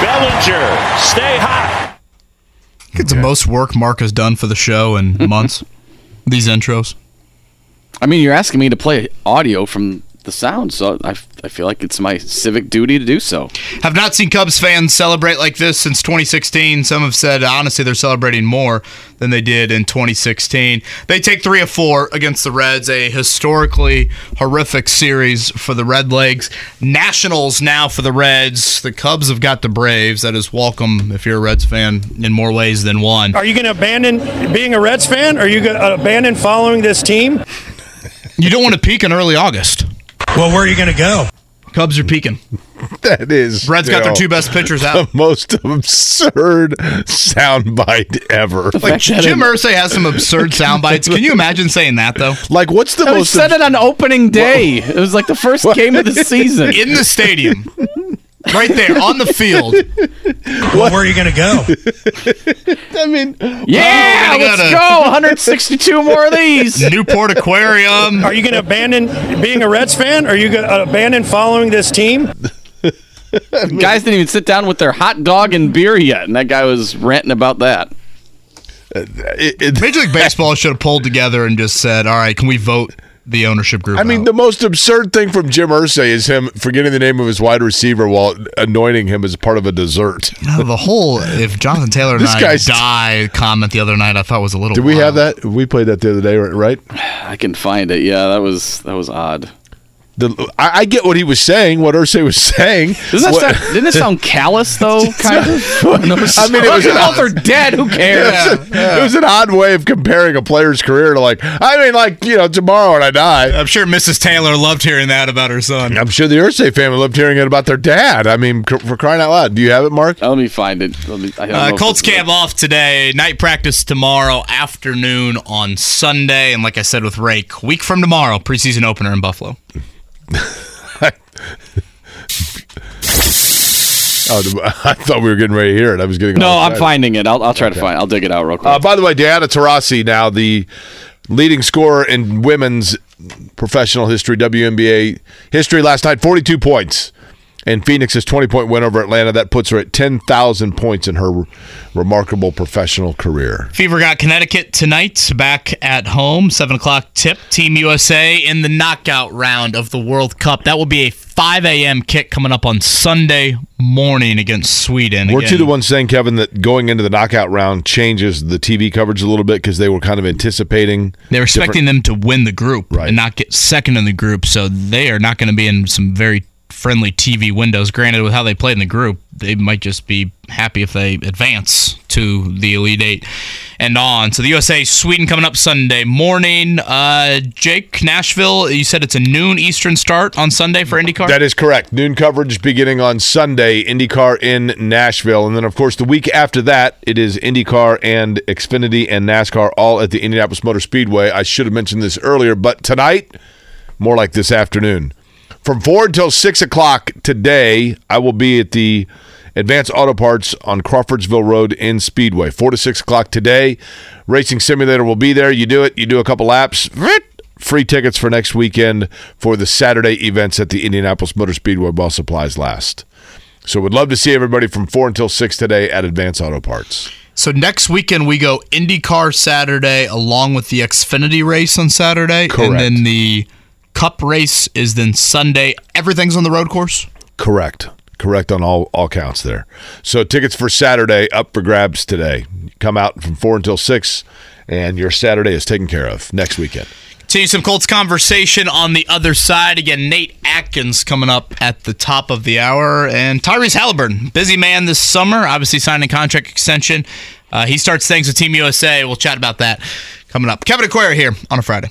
Bellinger, stay hot. I think it's the most work Mark has done for the show in <laughs> months. These intros. I mean, you're asking me to play audio from the sound, so I, I feel like it's my civic duty to do so. Have not seen Cubs fans celebrate like this since 2016. Some have said, honestly, they're celebrating more than they did in 2016. They take three of four against the Reds, a historically horrific series for the Red Legs. Nationals now for the Reds. The Cubs have got the Braves. That is welcome if you're a Reds fan in more ways than one. Are you going to abandon being a Reds fan? Are you going to abandon following this team? You don't want to peak in early August. Well, where are you going to go? Cubs are peaking. <laughs> that is. Reds you got their two best pitchers out. The most absurd soundbite ever. Like Jim Irsay has some absurd sound bites. Can you imagine saying that though? Like, what's the I most? said it on opening day. It was like the first game of the season. In the stadium. <laughs> Right there on the field. <laughs> Well, where are you going to go? I mean, Yeah, let's gotta- go. 162 more of these. <laughs> Newport Aquarium. Are you going to abandon being a Reds fan? Are you going to abandon following this team? <laughs> Guys didn't even sit down with their hot dog and beer yet, and that guy was ranting about that. it- it- Major League Baseball should have pulled together and just said, "All right, can we vote the ownership group?" I mean, out?" the most absurd thing from Jim Irsay is him forgetting the name of his wide receiver while anointing him as part of a dessert. No, the whole <laughs> if Jonathan Taylor and This I guy's- die comment the other night, I thought was a little. Did we have that? We played that the other day, right? I can find it. Yeah, that was that was odd. The, I, I get what he was saying, what Irsay was saying. Doesn't that What- sound, didn't it sound <laughs> callous though? Kind of. <laughs> I mean, it was an both odd, are dead. Who it, cares? was a- it was an odd way of comparing a player's career to like, I mean, like you know, tomorrow when I die. I'm sure Mrs. Taylor loved hearing that about her son. I'm sure the Irsay family loved hearing it about their dad. I mean, cr- for crying out loud, do you have it, Mark? Let me find it. Let me, I Uh, Colts it's- camp off today. Night practice tomorrow afternoon on Sunday, and like I said with Rake, week from tomorrow, preseason opener in Buffalo. Oh, I thought we were getting ready to hear it. I was getting No, I'm finding it. I'll, I'll try to find. It. I'll dig it out real quick. Uh, by the way, Diana Taurasi, now the leading scorer in women's professional history, WNBA history last night, 42 points. And Phoenix's 20 point win over Atlanta, that puts her at 10,000 points in her remarkable professional career. Fever got Connecticut tonight, back at home, 7 o'clock tip. Team USA in the knockout round of the World Cup. That will be a 5 a.m. kick coming up on Sunday morning against Sweden. Weren't you Again, the one saying, Kevin, that going into the knockout round changes the TV coverage a little bit because they were kind of anticipating? They were expecting them to win the group Right. and not get second in the group, so they are not going to be in some very friendly TV windows. Granted, with how they played in the group, they might just be happy if they advance to the Elite Eight and on. So the USA Sweden coming up Sunday morning. Uh, Jake Nashville, you said it's a noon Eastern start on Sunday for IndyCar. That is correct. Noon coverage beginning on Sunday, IndyCar in Nashville. And then, of course, the week after that, it is IndyCar and Xfinity and NASCAR all at the Indianapolis Motor Speedway. I should have mentioned this earlier, but tonight, more like this afternoon. From 4 until 6 o'clock today, I will be at the Advanced Auto Parts on Crawfordsville Road in Speedway. 4 to 6 o'clock today. Racing Simulator will be there. You do it, you do a couple laps. Free tickets for next weekend for the Saturday events at the Indianapolis Motor Speedway while supplies last. So we'd love to see everybody from 4 until 6 today at Advanced Auto Parts. So next weekend we go IndyCar Saturday along with the Xfinity race on Saturday. Correct. And then the Cup race is then Sunday. Everything's on the road course? Correct. Correct on all, all counts there. So tickets for Saturday up for grabs today. Come out from 4 until 6, and your Saturday is taken care of next weekend. Continue some Colts conversation on the other side. Again, Nate Atkins coming up at the top of the hour. And Tyrese Halliburton, busy man this summer, obviously signing contract extension. Uh, he starts things with Team USA. We'll chat about that coming up. Kevin and Query here on a Friday.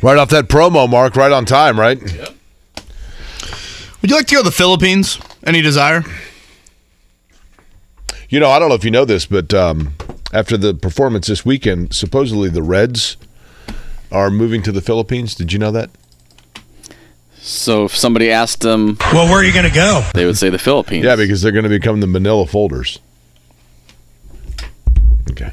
Right off that promo, Mark, right on time, right? Yep. Would you like to go to the Philippines? Any desire? You know, I don't know if you know this, but um, after the performance this weekend, supposedly the Reds are moving to the Philippines. Did you know that? So if somebody asked them, well, where are you going to go? They would say the Philippines. Yeah, because they're going to become the Manila Folders. Okay.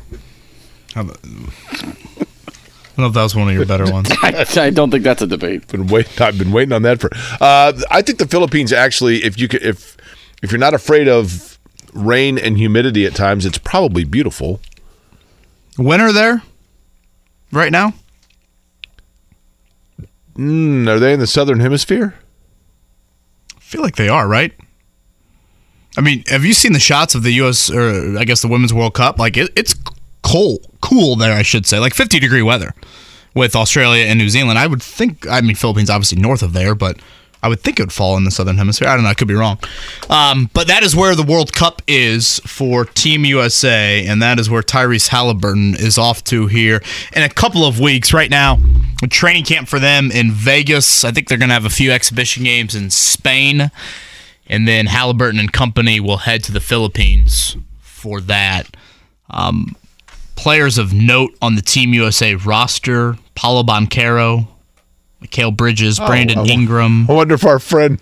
How about, I don't know if that was one of your better ones. <laughs> I, I, don't think that's a debate. Been wait, I've been waiting on that for. Uh, I think the Philippines actually, if you could, if if you're not afraid of rain and humidity at times, it's probably beautiful. Winter there, right now. Mm, are they in the southern hemisphere? I feel like they are, right? I mean, have you seen the shots of the U.S. or I guess the Women's World Cup? Like it, it's cold, cool there, I should say, like 50 degree weather with Australia and New Zealand. I would think, I mean, Philippines obviously north of there, but I would think it would fall in the southern hemisphere. I don't know, I could be wrong. Um, but that is where the World Cup is for Team USA, and that is where Tyrese Halliburton is off to here in a couple of weeks. Right now, training camp for them in Vegas. I think they're going to have a few exhibition games in Spain. And then Halliburton and company will head to the Philippines for that. Um, players of note on the Team USA roster Paolo Banchero, Mikal Bridges, Brandon oh, I, Ingram. I wonder if our friend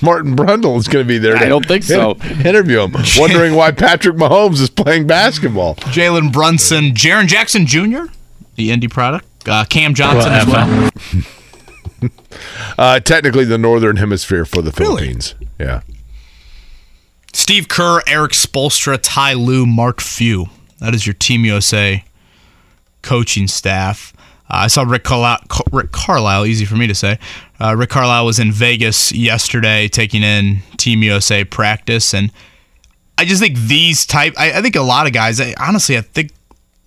Martin Brundle is going to be there. I don't think so. <laughs> Interview him, wondering why Patrick Mahomes is playing basketball. Jalen Brunson, Jaren Jackson Jr., the Indy product, uh, Cam Johnson well, as well. <laughs> uh, technically, the northern hemisphere for the Philippines. Really? Yeah. Steve Kerr, Erik Spoelstra, Ty Lue, Mark Few. That is your Team USA coaching staff. Uh, I saw Rick Carlisle, Rick Carlisle, easy for me to say. Uh, Rick Carlisle was in Vegas yesterday taking in Team USA practice, and I just think these type. I, I think a lot of guys. I, honestly, I think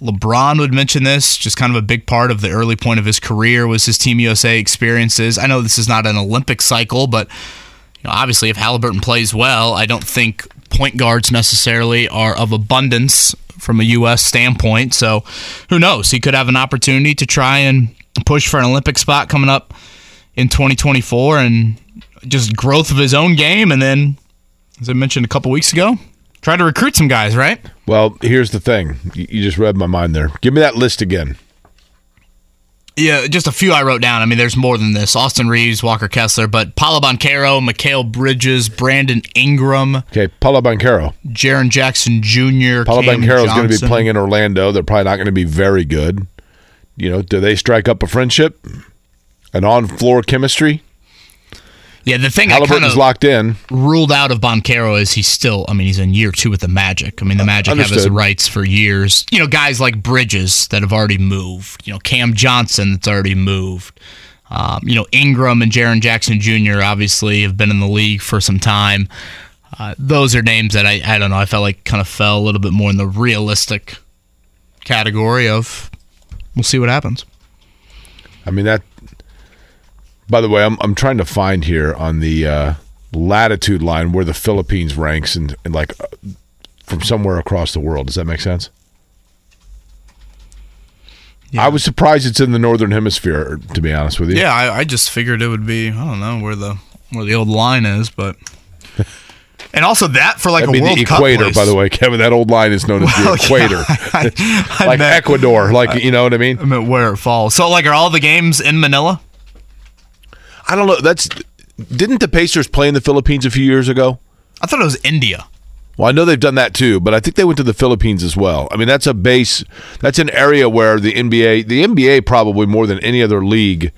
LeBron would mention this. Just kind of a big part of the early point of his career was his Team USA experiences. I know this is not an Olympic cycle, but you know, obviously, if Halliburton plays well, I don't think point guards necessarily are of abundance from a U.S. standpoint. So who knows? He could have an opportunity to try and push for an Olympic spot coming up in 2024 and just growth of his own game. And then, as I mentioned a couple weeks ago, try to recruit some guys, right? Well, here's the thing. You just read my mind there. Give me that list again. Yeah, just a few I wrote down. I mean, there's more than this. Austin Reaves, Walker Kessler, but Paolo Banchero, Mikal Bridges, Brandon Ingram. Okay, Paolo Banchero. Jaren Jackson Jr. Paolo Banchero is going to be playing in Orlando. They're probably not going to be very good. You know, do they strike up a friendship? An on-floor chemistry? Yeah, the thing I kind Halliburton's of locked in. ruled out of Banchero is he's still. I mean, he's in year two with the Magic. I mean, the Magic have his rights for years. You know, guys like Bridges that have already moved. You know, Cam Johnson that's already moved. Um, you know, Ingram and Jaren Jackson Jr. obviously have been in the league for some time. Uh, those are names that I, I don't know. I felt like kind of fell a little bit more in the realistic category of we'll see what happens. I mean that. By the way, I'm I'm trying to find here on the uh, latitude line where the Philippines ranks and, and like uh, from somewhere across the world. Does that make sense? I was surprised it's in the northern hemisphere. To be honest with you, Yeah, I, I just figured it would be I don't know where the where the old line is, but <laughs> and also that for like That'd a World the Cup equator, place. by the way, Kevin. That old line is known as Well, <laughs> the equator, yeah, I- I <laughs> like meant- Ecuador. Like you know what I mean? I meant where it falls. So like, are all the games in Manila? I don't know. That's didn't the Pacers play in the Philippines a few years ago? I thought it was India. Well, I know they've done that too, but I think they went to the Philippines as well. I mean, that's a base. That's an area where the NBA, the NBA, probably more than any other league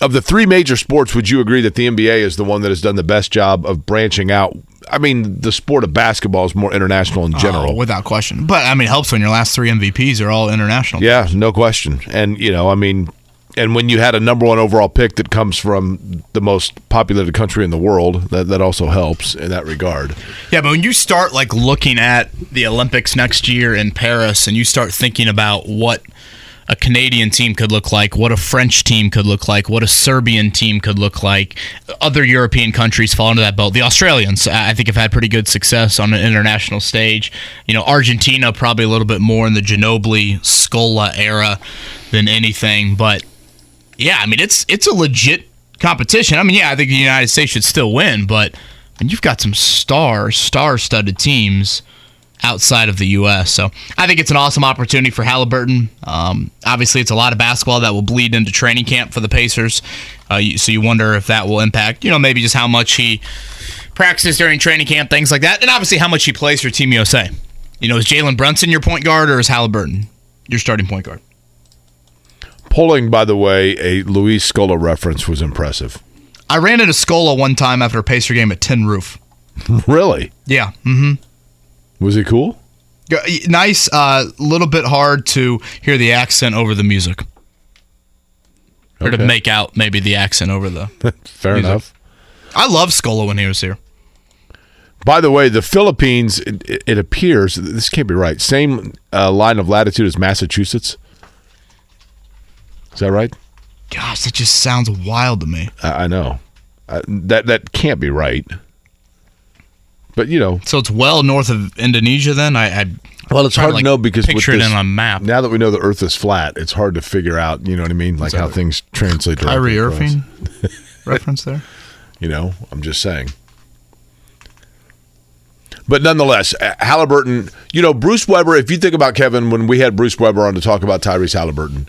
of the three major sports. Would you agree that the NBA is the one that has done the best job of branching out? I mean, the sport of basketball is more international in oh, general. Oh, without question. But I mean, it helps when your last three MVPs are all international. Yeah, no question. And you know, I mean, and when you had a number one overall pick that comes from the most populated country in the world, that that also helps in that regard. Yeah, but when you start like looking at the Olympics next year in Paris, and you start thinking about what a Canadian team could look like, what a French team could look like, what a Serbian team could look like, other European countries fall into that boat. The Australians, I I think, have had pretty good success on an international stage. You know, Argentina probably a little bit more in the Ginobili Scola era than anything, but yeah, I mean it's it's a legit competition. I mean, yeah, I think the United States should still win, but and you've got some star star-studded teams outside of the U.S. So I think it's an awesome opportunity for Halliburton. Um, obviously, it's a lot of basketball that will bleed into training camp for the Pacers. Uh, so you wonder if that will impact, you know, maybe just how much he practices during training camp, things like that, and obviously how much he plays for Team USA. You know, is Jalen Brunson your point guard or is Halliburton your starting point guard? Pulling, by the way, a Luis Scola reference was impressive. I ran into Scola one time after a Pacer game at Tin Roof. <laughs> really? Yeah. Mm-hmm. Was he cool? Nice. A uh, little bit hard to hear the accent over the music. Or to make out maybe the accent over the. <laughs> Fair music. enough. I love Scola when he was here. By the way, the Philippines, it, it- it appears, this can't be right, same uh, line of latitude as Massachusetts. Is that right? Gosh, that just sounds wild to me. I, I know. Uh, that that can't be right. But, you know. So it's well north of Indonesia then? I, I Well, it's hard to know because with picture it this- in a map. Now that we know the Earth is flat, it's hard to figure out, you know what I mean? Like how things translate Kyrie. Irving <laughs> reference there. You know, I'm just saying. But nonetheless, uh, Halliburton, you know, Bruce Weber, if you think about Kevin, when we had Bruce Weber on to talk about Tyrese Halliburton,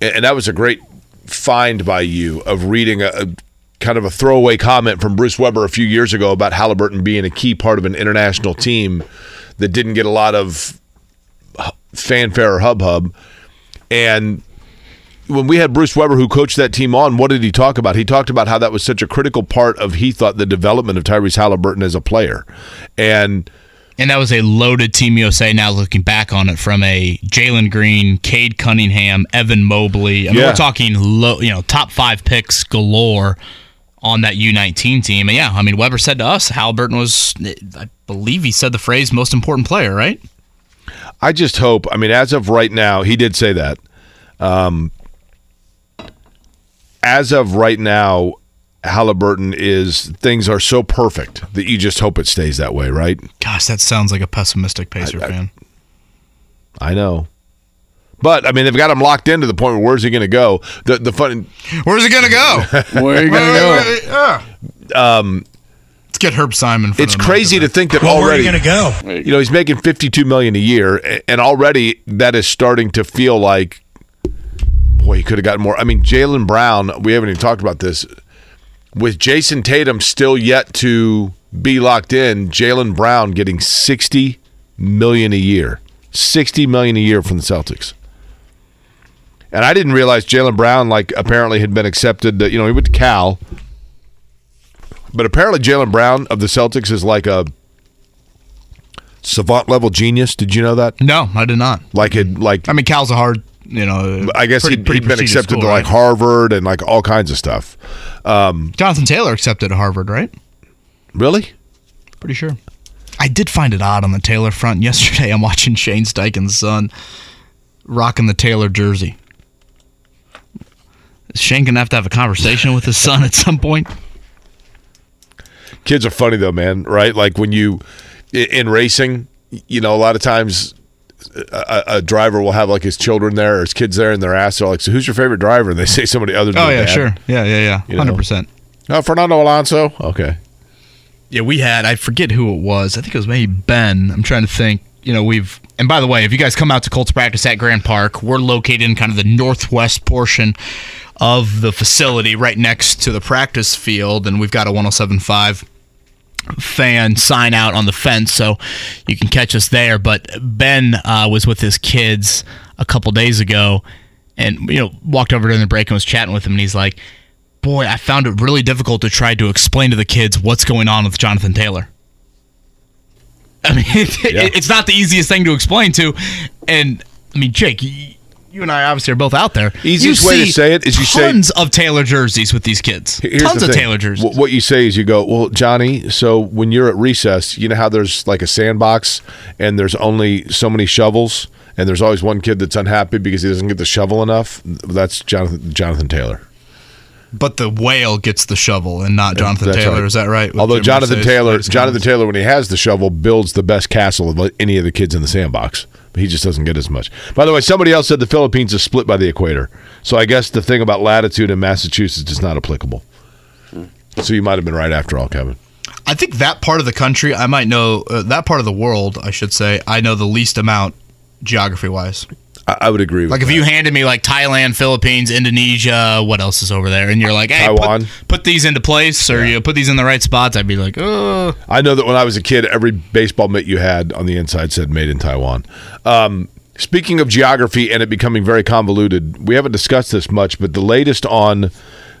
and, that was a great find by you of reading a, a kind of a throwaway comment from Bruce Weber a few years ago about Halliburton being a key part of an international team that didn't get a lot of fanfare or hub hub. And when we had Bruce Weber, who coached that team on, what did he talk about? He talked about how that was such a critical part of he thought the development of Tyrese Halliburton as a player, and And that was a loaded Team USA now looking back on it from a Jalen Green, Cade Cunningham, Evan Mobley. I mean, Yeah. we're talking low, you know, top five picks galore on that U19 team. And yeah, I mean, Weber said to us, Halliburton was, I believe he said the phrase most important player, right? I just hope. I mean, as of right now, he did say that. Um, as of right now, Halliburton is things are so perfect that you just hope it stays that way, right? Gosh, that sounds like a pessimistic Pacer fan. I know. But I mean, they've got him locked in to the point where where's he going to go? The the fun. Where's he gonna go? <laughs> Where are you gonna go? yeah. Um, Let's get Herb Simon. For it's crazy to think that Well, where are you gonna go? You know, he's making fifty-two million a year, and already that is starting to feel like, boy, he could have gotten more. I mean, Jaylen Brown. We haven't even talked about this. With Jayson Tatum still yet to be locked in, Jaylen Brown getting sixty million a year, sixty million a year from the Celtics. And I didn't realize Jaylen Brown, like, apparently had been accepted. That, you know, he went to Cal, But apparently, Jaylen Brown of the Celtics is like a savant level genius. Did you know that? No, I did not. Like it, like I mean, Cal's a hard, you know. I guess pretty, he'd, pretty he'd been accepted school, to like right? Harvard and like all kinds of stuff. Um, Jonathan Taylor accepted at Harvard, right? really? Pretty sure. I did find it odd on the Taylor front <laughs> yesterday. I'm watching Shane Steichen's son rocking the Taylor jersey. Is Shane gonna have to have a conversation with his son at some point? Kids are funny though, man. Right? Like when you in racing, you know, a lot of times a, a driver will have like his children there or his kids there, and they're asked, "They're like, so who's your favorite driver?" And they <laughs> say somebody other than Oh yeah, dad. sure. Yeah, yeah, yeah. You know? Hundred percent. Oh, Fernando Alonso. Okay. Yeah, we had. I forget who it was. I think it was maybe Ben. I'm trying to think. You know, we've. And by the way, if you guys come out to Colts practice at Grand Park, we're located in kind of the northwest portion of the facility, right next to the practice field, and we've got a 107.5 fan sign out on the fence, so you can catch us there. But Ben uh, was with his kids a couple days ago, and you know walked over during the break and was chatting with him, and he's like, "Boy, I found it really difficult to try to explain to the kids what's going on with Jonathan Taylor." I mean, <laughs> it, it's not the easiest thing to explain to, and I mean, Jake. You and I obviously are both out there. Easiest way to say it is you say- tons of Taylor jerseys with these kids. Here's tons the of. Taylor jerseys. Wh- What you say is you go, well, Johnny. So when you're at recess, you know how there's like a sandbox and there's only so many shovels, and there's always one kid that's unhappy because he doesn't get the shovel enough. That's Jonathan Jonathan Taylor. But the whale gets the shovel and not Jonathan That's Taylor. right. Is that right? Although Jim Jonathan Taylor, Jonathan? Taylor, when he has the shovel, builds the best castle of any of the kids in the sandbox. But he just doesn't get as much. By the way, somebody else said the Philippines is split by the equator. So I guess the thing about latitude in Massachusetts is not applicable. So you might have been right after all, Kevin. I think that part of the country, I might know uh, that part of the world. I should say, I know the least amount geography wise. I, would agree with Like if that. you handed me like Thailand, Philippines, Indonesia, what else is over there, and you're like, hey, Taiwan. Put, put these into place or you put these in the right spots, I'd be like, oh. I know that when I was a kid, every baseball mitt you had on the inside said "Made in Taiwan." Um, speaking of geography and it becoming very convoluted, we haven't discussed this much, but the latest on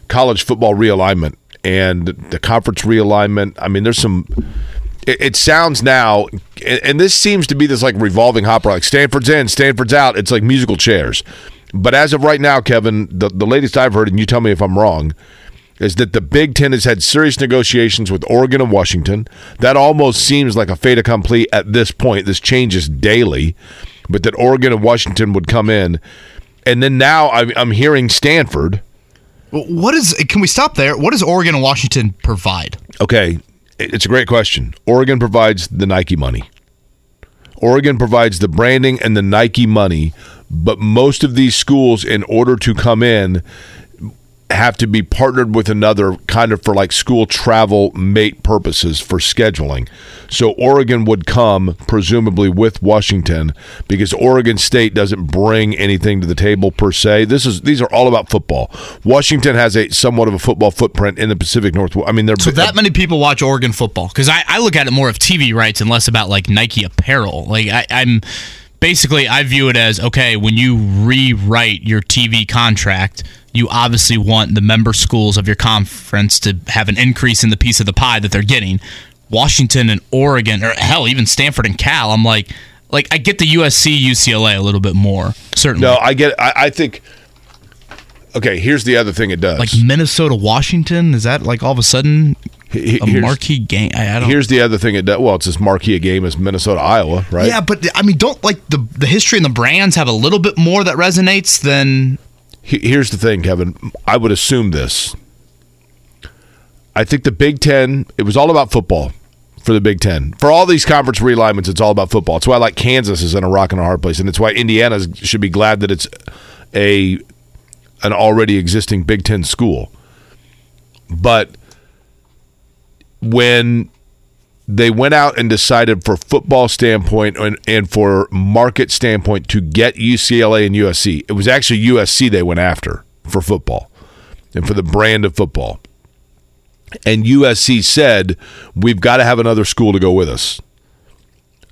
college football realignment and the conference realignment. I mean, there's some. It, it sounds now, and, and this seems to be this like revolving hopper, like Stanford's in, Stanford's out. It's like musical chairs. But as of right now, Kevin, the, the latest I've heard, and you tell me if I'm wrong, is that the Big Ten has had serious negotiations with Oregon and Washington. That almost seems like a fait accompli at this point. This changes daily, but that Oregon and Washington would come in. And then now I'm, I'm hearing Stanford. What is? Can we stop there? What does Oregon and Washington provide? Okay, it's a great question. Oregon provides the Nike money. Oregon provides the branding and the Nike money, but most of these schools, in order to come in, have to be partnered with another kind of for like school travel mate purposes for scheduling. So Oregon would come presumably with Washington because Oregon State doesn't bring anything to the table per se. This is these are all about football. Washington has a somewhat of a football footprint in the Pacific Northwest. I mean, they're So that many people watch Oregon football because I, I look at it more of TV rights and less about like Nike apparel. Like I, I'm basically I view it as okay when you rewrite your TV contract, you obviously want the member schools of your conference to have an increase in the piece of the pie that they're getting. Washington and Oregon, or hell, even Stanford and Cal. I'm like, like I get the USC, UCLA a little bit more certainly. No, I get. I, I think. Okay, here's the other thing it does. like Minnesota, Washington. Is that like all of a sudden a here's- marquee game? I, I don't. Here's the other thing it does. Well, it's as marquee a game as Minnesota, Iowa, right? Yeah, but I mean, don't like the the history and the brands have a little bit more that resonates than Here's the thing, Kevin. I would assume this. I think the Big Ten. It was all about football for the Big Ten. For all these conference realignments, it's all about football. It's why like Kansas is in a rock and a hard place, and it's why Indiana should be glad that it's a an already existing Big Ten school. But when they went out and decided for football standpoint and, and for market standpoint to get UCLA and USC. It was actually USC they went after for football and for the brand of football. And USC said, we've got to have another school to go with us.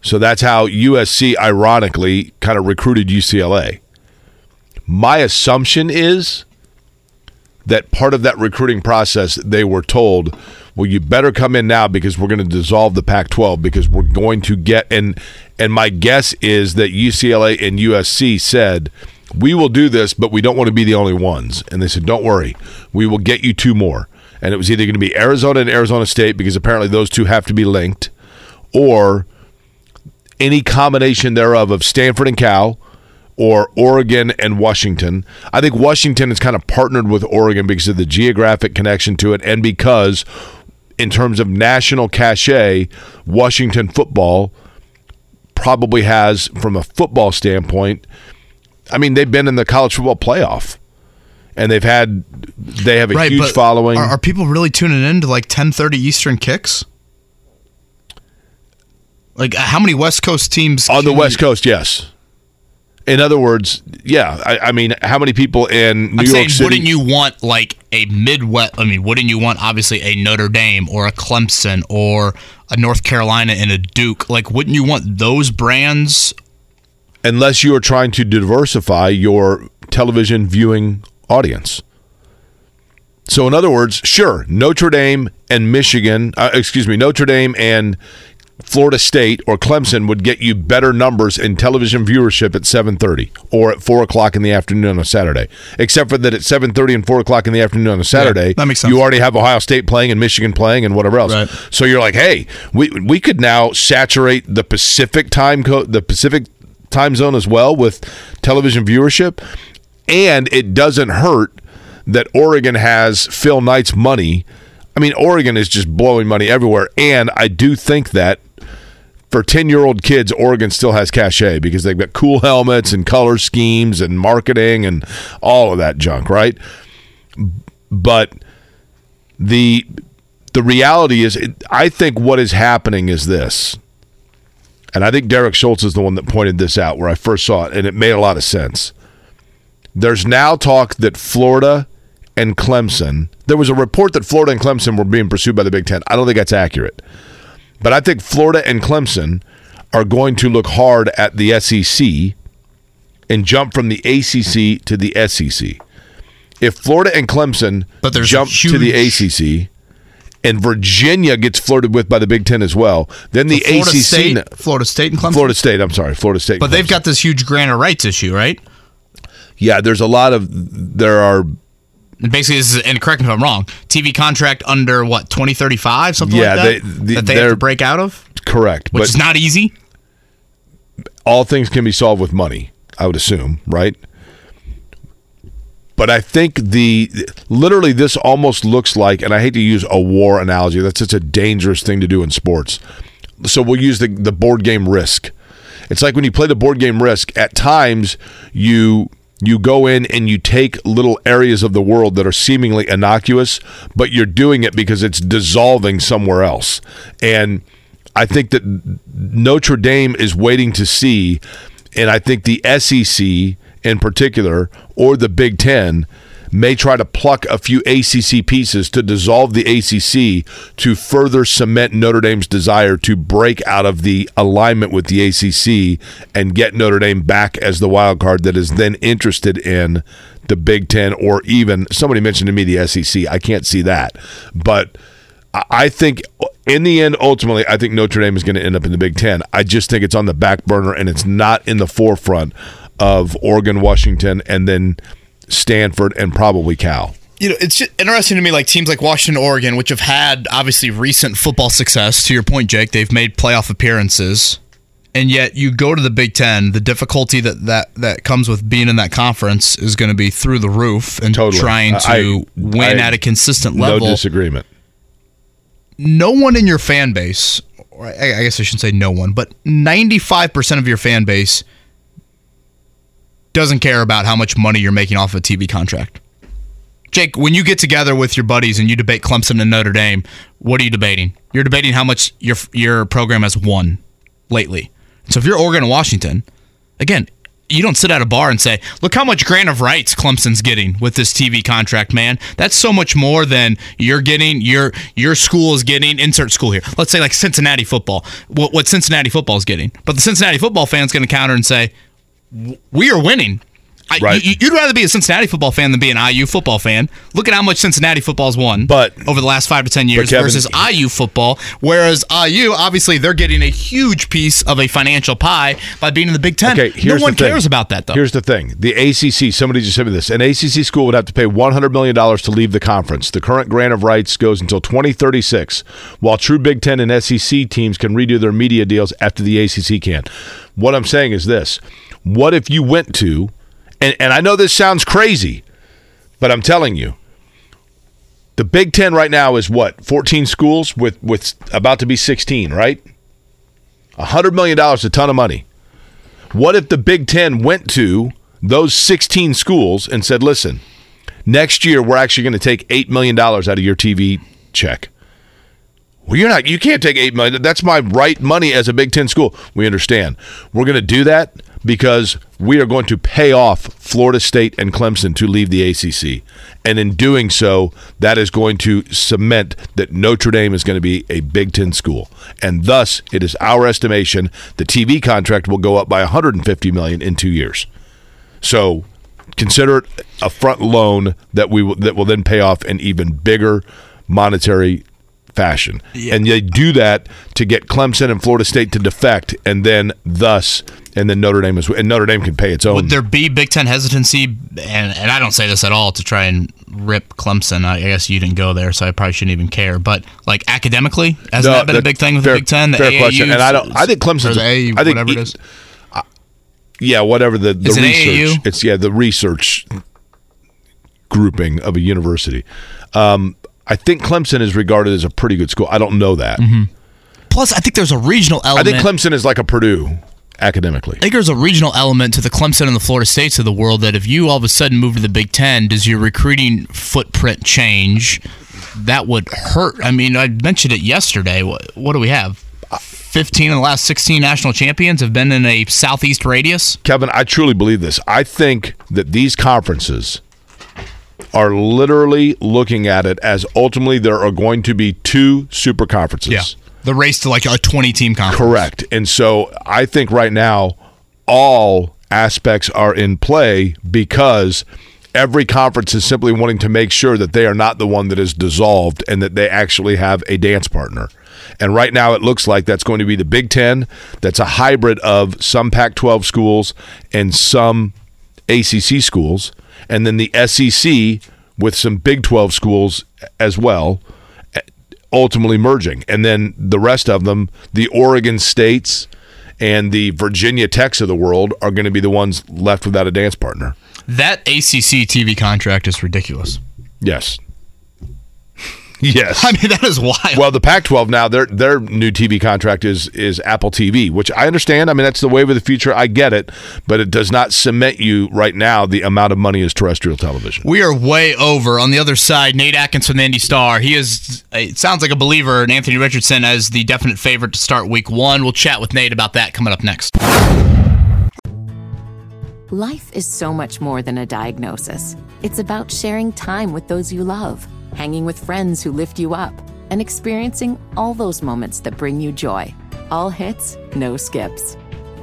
So that's how USC, ironically, kind of recruited UCLA. My assumption is that part of that recruiting process they were told, well, you better come in now because we're going to dissolve the Pac-12 because we're going to get and and my guess is that UCLA and USC said we will do this, but we don't want to be the only ones. And they said, don't worry, we will get you two more. And it was either going to be Arizona and Arizona State because apparently those two have to be linked, or any combination thereof of Stanford and Cal or Oregon and Washington. I think Washington is kind of partnered with Oregon because of the geographic connection to it and because in terms of national cachet, Washington football probably has from a football standpoint I mean, they've been in the college football playoff, and they've had they have a Right, huge following. Are, are people really tuning in to like 10:30 Eastern kicks? Like how many West Coast teams on the West you- Coast, yes. In other words, yeah. I, I mean, how many people in New I'm York saying, City? wouldn't you want like a Midwest? I mean, wouldn't you want obviously a Notre Dame or a Clemson or a North Carolina and a Duke? Like, wouldn't you want those brands? unless you are trying to diversify your television viewing audience. So, in other words, sure, Notre Dame and Michigan, uh, excuse me, Notre Dame and Florida State or Clemson would get you better numbers in television viewership at 7:30 or at four o'clock in the afternoon on a Saturday. Except for that, at 7:30 and four o'clock in the afternoon on a Saturday, that makes sense. you already have Ohio State playing and Michigan playing and whatever else. Right. So you're like, hey, we we could now saturate the Pacific time code, the Pacific time zone as well with television viewership, and it doesn't hurt that Oregon has Phil Knight's money. I mean, Oregon is just blowing money everywhere, and I do think that for 10 year old kids, Oregon still has cachet because they've got cool helmets and color schemes and marketing and all of that junk, right? But the the reality is, it, I think what is happening is this, and I think Derek Schultz is the one that pointed this out where I first saw it, and it made a lot of sense. There's now talk that Florida and Clemson. There was a report that Florida and Clemson were being pursued by the Big Ten. I don't think that's accurate. But I think Florida and Clemson are going to look hard at the SEC and jump from the ACC to the SEC. If Florida and Clemson But there's jump a to the ACC and Virginia gets flirted with by the Big Ten as well, then the Florida ACC, State, Florida State, and Clemson. Florida State. I'm sorry, Florida State. but they've got this huge grant of rights issue, right? yeah. There's a lot of there are basically, this is, and correct me if I'm wrong. TV contract under what 2035, something Yeah, like they- that. the- that they have to break out of, correct, which but is not easy. all things can be solved with money, I would assume, right? But I think the literally this almost looks like, and I hate to use a war analogy. That's such a dangerous thing to do in sports. So we'll use the the board game Risk. It's like when you play the board game Risk. At times, you you go in and you take little areas of the world that are seemingly innocuous, but you're doing it because it's dissolving somewhere else. And I think that Notre Dame is waiting to see, and I think the SEC in particular or the Big Ten may try to pluck a few ACC pieces to dissolve the ACC to further cement Notre Dame's desire to break out of the alignment with the ACC and get Notre Dame back as the wild card that is then interested in the Big Ten or even somebody mentioned to me the SEC. I can't see that, but. I- think in the end, ultimately, I think Notre Dame is going to end up in the Big Ten. I just think it's on the back burner and it's not in the forefront of Oregon, Washington, and then Stanford and probably Cal. you know, it's interesting to me, like teams like Washington, Oregon, which have had obviously recent football success. To your point, Jake, they've made playoff appearances, and yet you go to the Big Ten. The difficulty that that that comes with being in that conference is going to be through the roof, and Totally. trying to I- win I- at a consistent level. No disagreement. no one in your fan base, or I I guess I shouldn't say no one, but 95% of your fan base doesn't care about how much money you're making off a TV contract. Jake, when you get together with your buddies and you debate Clemson and Notre Dame, what are you debating? You're debating how much your your program has won lately. So if you're Oregon and Washington, again, you don't sit at a bar and say, "Look how much grant of rights Clemson's getting with this TV contract, man. That's so much more than you're getting. Your your school is getting. Insert school here. Let's say like Cincinnati football. What, what Cincinnati football is getting, but the Cincinnati football fan's going to counter and say, "We are winning." I, Right. you, you'd rather be a Cincinnati football fan than be an IU football fan. Look at how much Cincinnati football's won But- over the last five to ten years Kevin- versus IU football. Whereas IU, obviously, they're getting a huge piece of a financial pie by being in the Big Ten. Okay, no one cares about that though. Here's the thing: the ACC. Somebody just said me this. An ACC school would have to pay 100 million dollars to leave the conference. The current grant of rights goes until 2036, while true Big Ten and SEC teams can redo their media deals after the ACC can. What I'm saying is this: What if you went to, and, and I know this sounds crazy, but I'm telling you. The Big Ten right now is what 14 schools with with about to be 16, right? hundred million dollars, a ton of money. What if the Big Ten went to those 16 schools and said, listen, next year we're actually going to take $8 million out of your TV check? Well, you're not, you can't take 8 million. That's my right money as a Big Ten school. We understand. We're going to do that because we are going to pay off Florida State and Clemson to leave the ACC. And in doing so, that is going to cement that Notre Dame is going to be a Big Ten school. And thus, it is our estimation the TV contract will go up by 150 million in two years. So consider it a front loan that we will, that will then pay off in even bigger monetary fashion. And they do that to get Clemson and Florida State to defect, and then thus, and then Notre Dame is, and Notre Dame can pay its own. Would there be Big Ten hesitancy? And, and I don't say this at all to try and rip Clemson. I guess you didn't go there, so I probably shouldn't even care. But like academically, hasn't No, that been a big thing with fair- the Big Ten? The fair AAUs, question. And I don't- I think Clemson's- the A, I think whatever it is. yeah, whatever the, the Is it research. AAU? It's yeah, the research grouping of a university. Um, I think Clemson is regarded as a pretty good school. I don't know that. Plus, I think there's a regional element. I think Clemson is like a Purdue academically. I think there's a regional element to the Clemson and the Florida States of the world that if you all of a sudden move to the Big Ten, does your recruiting footprint change? That would hurt. I mean, I mentioned it yesterday. What, what do we have? 15 of the last 16 national champions have been in a southeast radius. Kevin, I truly believe this. I think that these conferences are literally looking at it as ultimately there are going to be two super conferences. The race to like a 20 team conference. Correct. And so I think right now all aspects are in play because every conference is simply wanting to make sure that they are not the one that is dissolved and that they actually have a dance partner. And right now it looks like that's going to be the Big Ten. That's a hybrid of some Pac 12 schools and some ACC schools, and then the SEC with some Big 12 schools as well ultimately merging. And then the rest of them, the Oregon states and the Virginia Techs of the world, are going to be the ones left without a dance partner. That ACC TV contract is ridiculous. Yes. <laughs> Yes. I mean, that is wild. Well, the Pac-12 now their their new TV contract is is Apple TV, which I understand. I mean, that's the wave of the future. I get it, but it does not cement you right now the amount of money is terrestrial television. We are way over. On the other side, Nate Atkinson, from the Indy Star. He is, it sounds like a believer in Anthony Richardson as the definite favorite to start week one. We'll chat with Nate about that coming up next. Life is so much more than a diagnosis. It's about sharing time with those you love, hanging with friends who lift you up, and experiencing all those moments that bring you joy. All hits, no skips.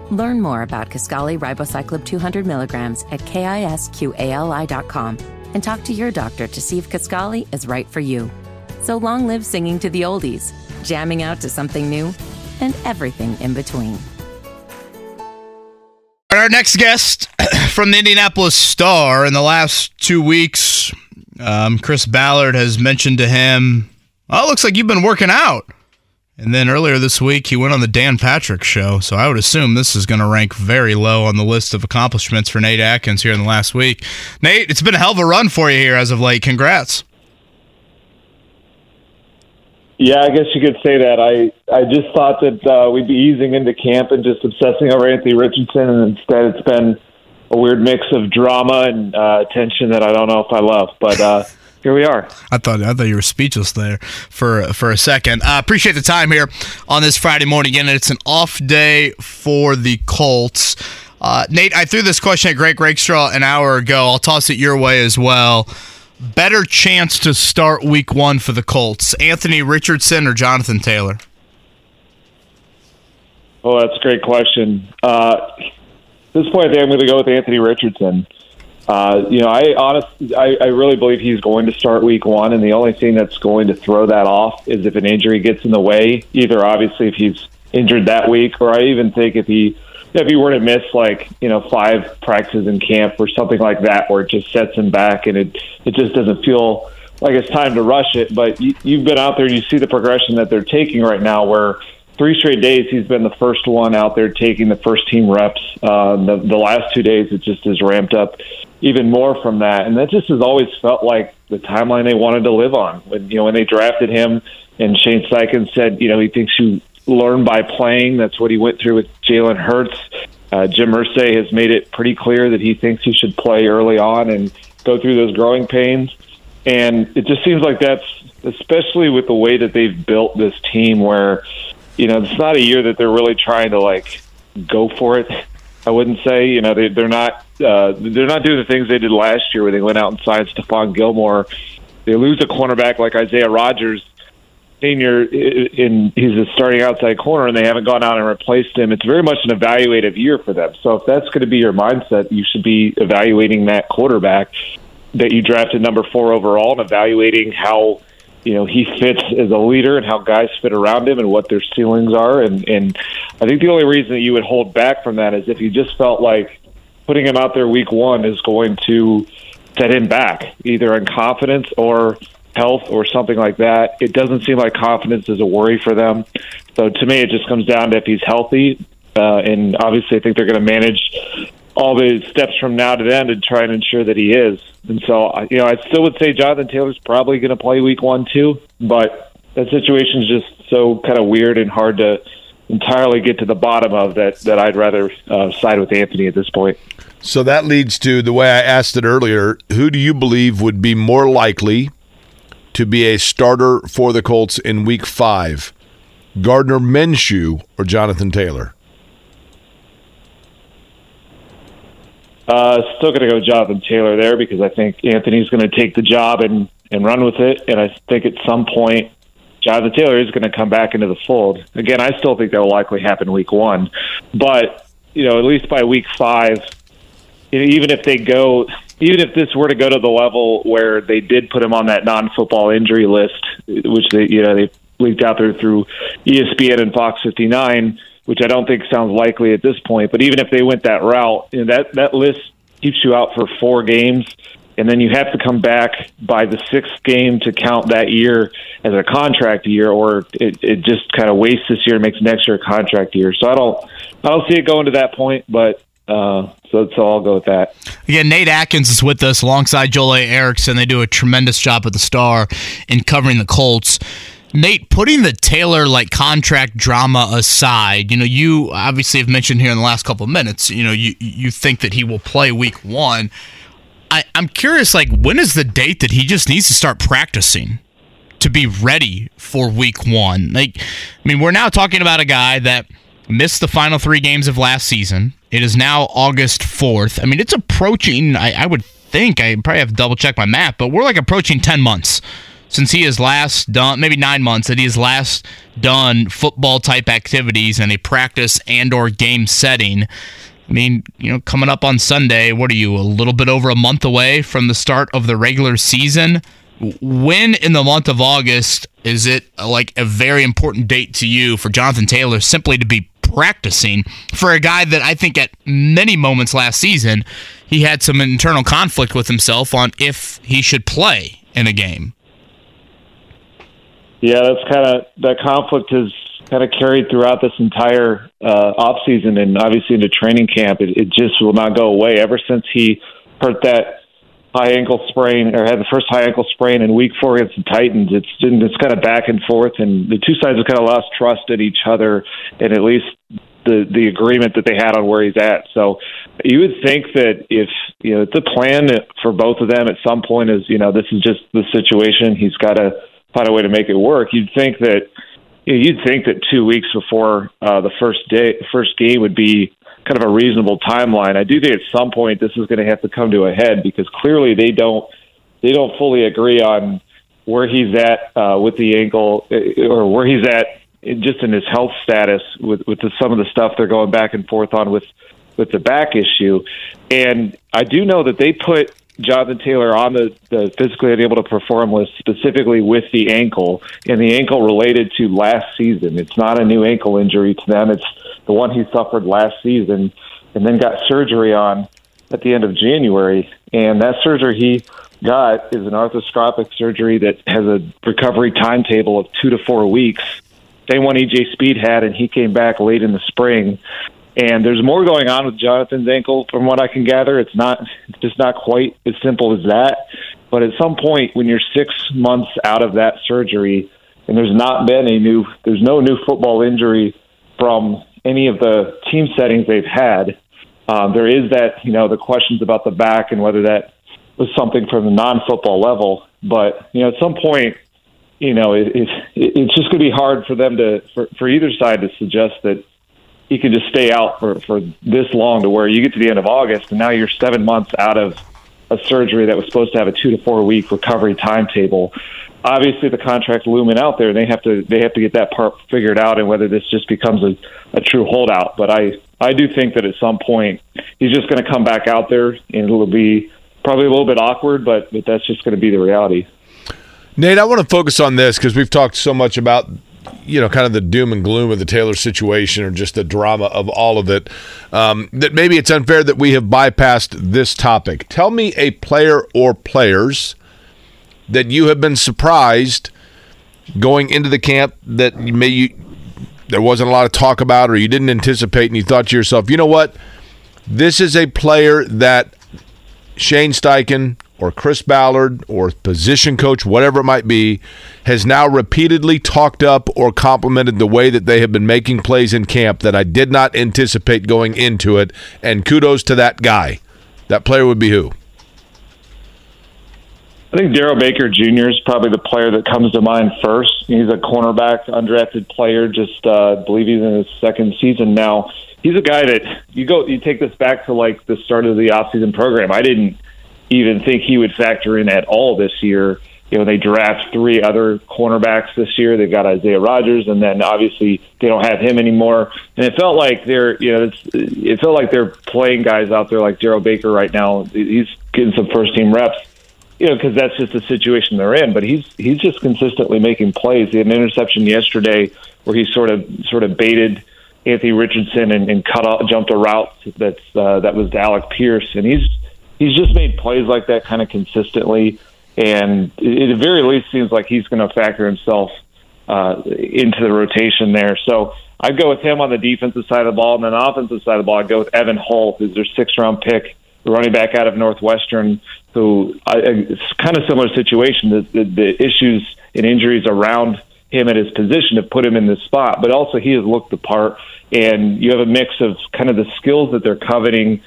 Learn more about Kisqali Ribociclib 200 milligrams at kisqali.com and talk to your doctor to see if Kaskali is right for you. So long live singing to the oldies, jamming out to something new, and everything in between. Our next guest <clears throat> from the Indianapolis Star in the last two weeks, um, Chris Ballard has mentioned to him, Oh, looks like you've been working out. And then earlier this week, he went on the Dan Patrick show. So I would assume this is going to rank very low on the list of accomplishments for Nate Atkins here in the last week. Nate, it's been a hell of a run for you here as of late. Congrats. Yeah, I guess you could say that. I I just thought that uh, we'd be easing into camp and just obsessing over Anthony Richardson, and instead it's been a weird mix of drama and uh, tension that I don't know if I love. But uh, <laughs> here we are. I thought I thought you were speechless there for for a second. I uh, appreciate the time here on this Friday morning. Again, it's an off day for the Colts. Uh, Nate, I threw this question at Greg Rakestraw an hour ago. I'll toss it your way as well. Better chance to start Week One for the Colts: Anthony Richardson or Jonathan Taylor? Oh, that's a great question. Uh, at this point, I think I'm going to go with Anthony Richardson. Uh, you know, I honestly, I, I really believe he's going to start week one, and the only thing that's going to throw that off is if an injury gets in the way. Either obviously if he's injured that week, or I even think if he if he were to miss like you know five practices in camp or something like that, where it just sets him back and it it just doesn't feel like it's time to rush it. But you, you've been out there and you see the progression that they're taking right now, where three straight days he's been the first one out there taking the first team reps. Uh, the, the last two days it just has ramped up even more from that, and that just has always felt like the timeline they wanted to live on. When you know when they drafted him, and Shane Steichen said you know he thinks you learn by playing. That's what he went through with Jalen Hurts. Uh, Jim Irsay has made it pretty clear that he thinks he should play early on and go through those growing pains. And it just seems like that's, especially with the way that they've built this team, where you know it's not a year that they're really trying to like go for it. I wouldn't say you know they, they're not uh, they're not doing the things they did last year where they went out and signed Stephon Gilmore. They lose a cornerback like Isaiah Rodgers, senior, in he's a starting outside corner, and they haven't gone out and replaced him. It's very much an evaluative year for them. So if that's going to be your mindset, you should be evaluating that quarterback that you drafted number four overall and evaluating how you know he fits as a leader and how guys fit around him and what their ceilings are and and I think the only reason that you would hold back from that is if you just felt like putting him out there week one is going to set him back either in confidence or health or something like that. It doesn't seem like confidence is a worry for them. So to me, it just comes down to if he's healthy, uh, and obviously I think they're going to manage all the steps from now to then to try and ensure that he is. And so, you know, I still would say Jonathan Taylor's probably going to play week one too, but that situation is just so kind of weird and hard to entirely get to the bottom of that. That I'd rather uh, side with Anthony at this point. So that leads to the way I asked it earlier. Who do you believe would be more likely to be a starter for the Colts in Week Five? Gardner Minshew or Jonathan Taylor? Uh, still going to go Jonathan Taylor there because I think Anthony's going to take the job and and run with it, and I think at some point Jonathan Taylor is going to come back into the fold. Again, I still think that will likely happen week one, but you know at least by week five, you know, even if they go, even if this were to go to the level where they did put him on that non-football injury list, which they you know they leaked out there through ESPN and Fox 59 which I don't think sounds likely at this point. But even if they went that route, you know, that that list keeps you out for four games, and then you have to come back by the sixth game to count that year as a contract year, or it, it just kind of wastes this year and makes next year a contract year. So I don't I don't see it going to that point, but. Uh, so, so I'll go with that. Again, Nate Atkins is with us alongside Joel A. Erickson. They do a tremendous job at the Star in covering the Colts. Nate, putting the Taylor like contract drama aside, you know, you obviously have mentioned here in the last couple of minutes, you know, you you think that he will play week one. I, I'm curious, like, when is the date that he just needs to start practicing to be ready for week one? Like, I mean, we're now talking about a guy that missed the final three games of last season. It is now August 4th. I mean, it's approaching, I, I would think, I probably have to double check my math, but we're like approaching 10 months since he has last done maybe nine months that he has last done football type activities in a practice and or game setting. I mean, you know, coming up on Sunday, what are you, a little bit over a month away from the start of the regular season? When in the month of August is it uh, like a very important date to you for Jonathan Taylor simply to be practicing for a guy that I think at many moments last season he had some internal conflict with himself on if he should play in a game? Yeah, that's kind of that conflict has kind of carried throughout this entire uh, off season and obviously into training camp. It, it just will not go away. Ever since he hurt that high ankle sprain or had the first high ankle sprain in week four against the Titans, it's been it's kind of back and forth, and the two sides have kind of lost trust in each other, and at least the the agreement that they had on where he's at. So you would think that if you know the plan for both of them at some point is you know this is just the situation. He's got to find a way to make it work. You'd think that you'd think that two weeks before uh, the first day, first game would be kind of a reasonable timeline. I do think at some point this is going to have to come to a head because clearly they don't they don't fully agree on where he's at uh, with the ankle uh, or where he's at just in his health status with with the, some of the stuff they're going back and forth on with with the back issue. And I do know that they put Jonathan Taylor on the, the physically unable to perform list specifically with the ankle, and the ankle related to last season. It's not a new ankle injury to them, it's the one he suffered last season and then got surgery on at the end of January. And that surgery he got is an arthroscopic surgery that has a recovery timetable of two to four weeks. Same one EJ Speed had, and he came back late in the spring. And there's more going on with Jonathan's ankle, from what I can gather. It's not, it's just not quite as simple as that. But at some point, when you're six months out of that surgery, and there's not been a new, there's no new football injury from any of the team settings they've had. Um, there is that, you know, the questions about the back and whether that was something from the non-football level. But you know, at some point, you know, it, it, it's just going to be hard for them to, for, for either side to suggest that he can just stay out for, for this long to where you get to the end of August and now you're seven months out of a surgery that was supposed to have a two to four week recovery timetable. Obviously, the contract's looming out there, and they have to they have to get that part figured out, and whether this just becomes a, a true holdout. But I I do think that at some point he's just going to come back out there, and it'll be probably a little bit awkward, but, but that's just going to be the reality. Nate, I want to focus on this because we've talked so much about you know, kind of the doom and gloom of the Taylor situation or just the drama of all of it, um, that maybe it's unfair that we have bypassed this topic. Tell me a player or players that you have been surprised going into the camp that may you, there wasn't a lot of talk about or you didn't anticipate and you thought to yourself, you know what? This is a player that Shane Steichen or Chris Ballard or position coach, whatever it might be, has now repeatedly talked up or complimented the way that they have been making plays in camp that I did not anticipate going into it. And kudos to that guy. That player would be who? I think Darrell Baker Jr. is probably the player that comes to mind first. He's a cornerback, undrafted player. Just uh, believe he's in his second season now. He's a guy that you go. You take this back to like the start of the offseason program. I didn't even think he would factor in at all this year. You know, they draft three other cornerbacks this year. They've got Isaiah Rodgers, and then obviously they don't have him anymore. And it felt like they're, you know, it's, it felt like they're playing guys out there like Darrell Baker right now. He's getting some first team reps, you know, because that's just the situation they're in. But he's he's just consistently making plays. He had an interception yesterday where he sort of sort of baited Anthony Richardson and, and cut off, jumped a route that's uh, that was to Alec Pierce, and he's he's just made plays like that kind of consistently, and it, at the very least seems like he's going to factor himself uh, into the rotation there. So I'd go with him on the defensive side of the ball, and then the offensive side of the ball, I'd go with Evan Hull, who's their sixth round pick, running back out of Northwestern, who I, it's kind of similar situation. The, the, the issues and injuries around him at his position to put him in this spot, but also he has looked the part. And you have a mix of kind of the skills that they're coveting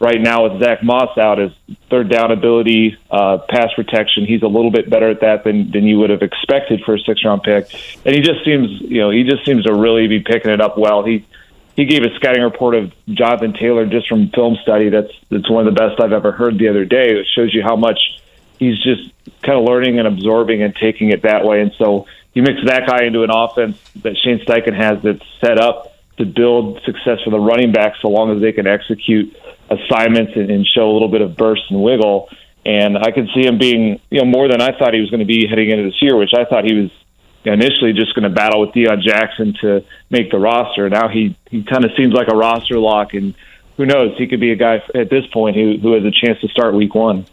right now with Zach Moss out as third down ability, uh, pass protection. He's a little bit better at that than than you would have expected for a six round pick, and he just seems you know he just seems to really be picking it up well. He he gave a scouting report of Jonathan Taylor just from film study. That's that's one of the best I've ever heard the other day. It shows you how much he's just kind of learning and absorbing and taking it that way. And so you mix that guy into an offense that Shane Steichen has that's set up to build success for the running back so long as they can execute assignments and, and show a little bit of burst and wiggle. And I could see him being, you know, more than I thought he was going to be heading into this year, which I thought he was initially just going to battle with Deon Jackson to make the roster. Now he he kind of seems like a roster lock, and who knows? He could be a guy at this point who who has a chance to start Week One.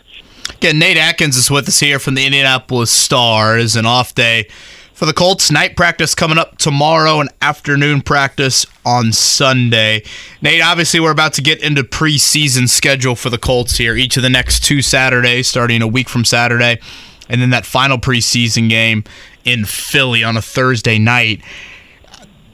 Again, Nate Atkins is with us here from the Indianapolis Stars, an off day for the Colts. Night practice coming up tomorrow and afternoon practice on Sunday. Nate, obviously, we're about to get into preseason schedule for the Colts here. Each of the next two Saturdays, starting a week from Saturday, and then that final preseason game in Philly on a Thursday night.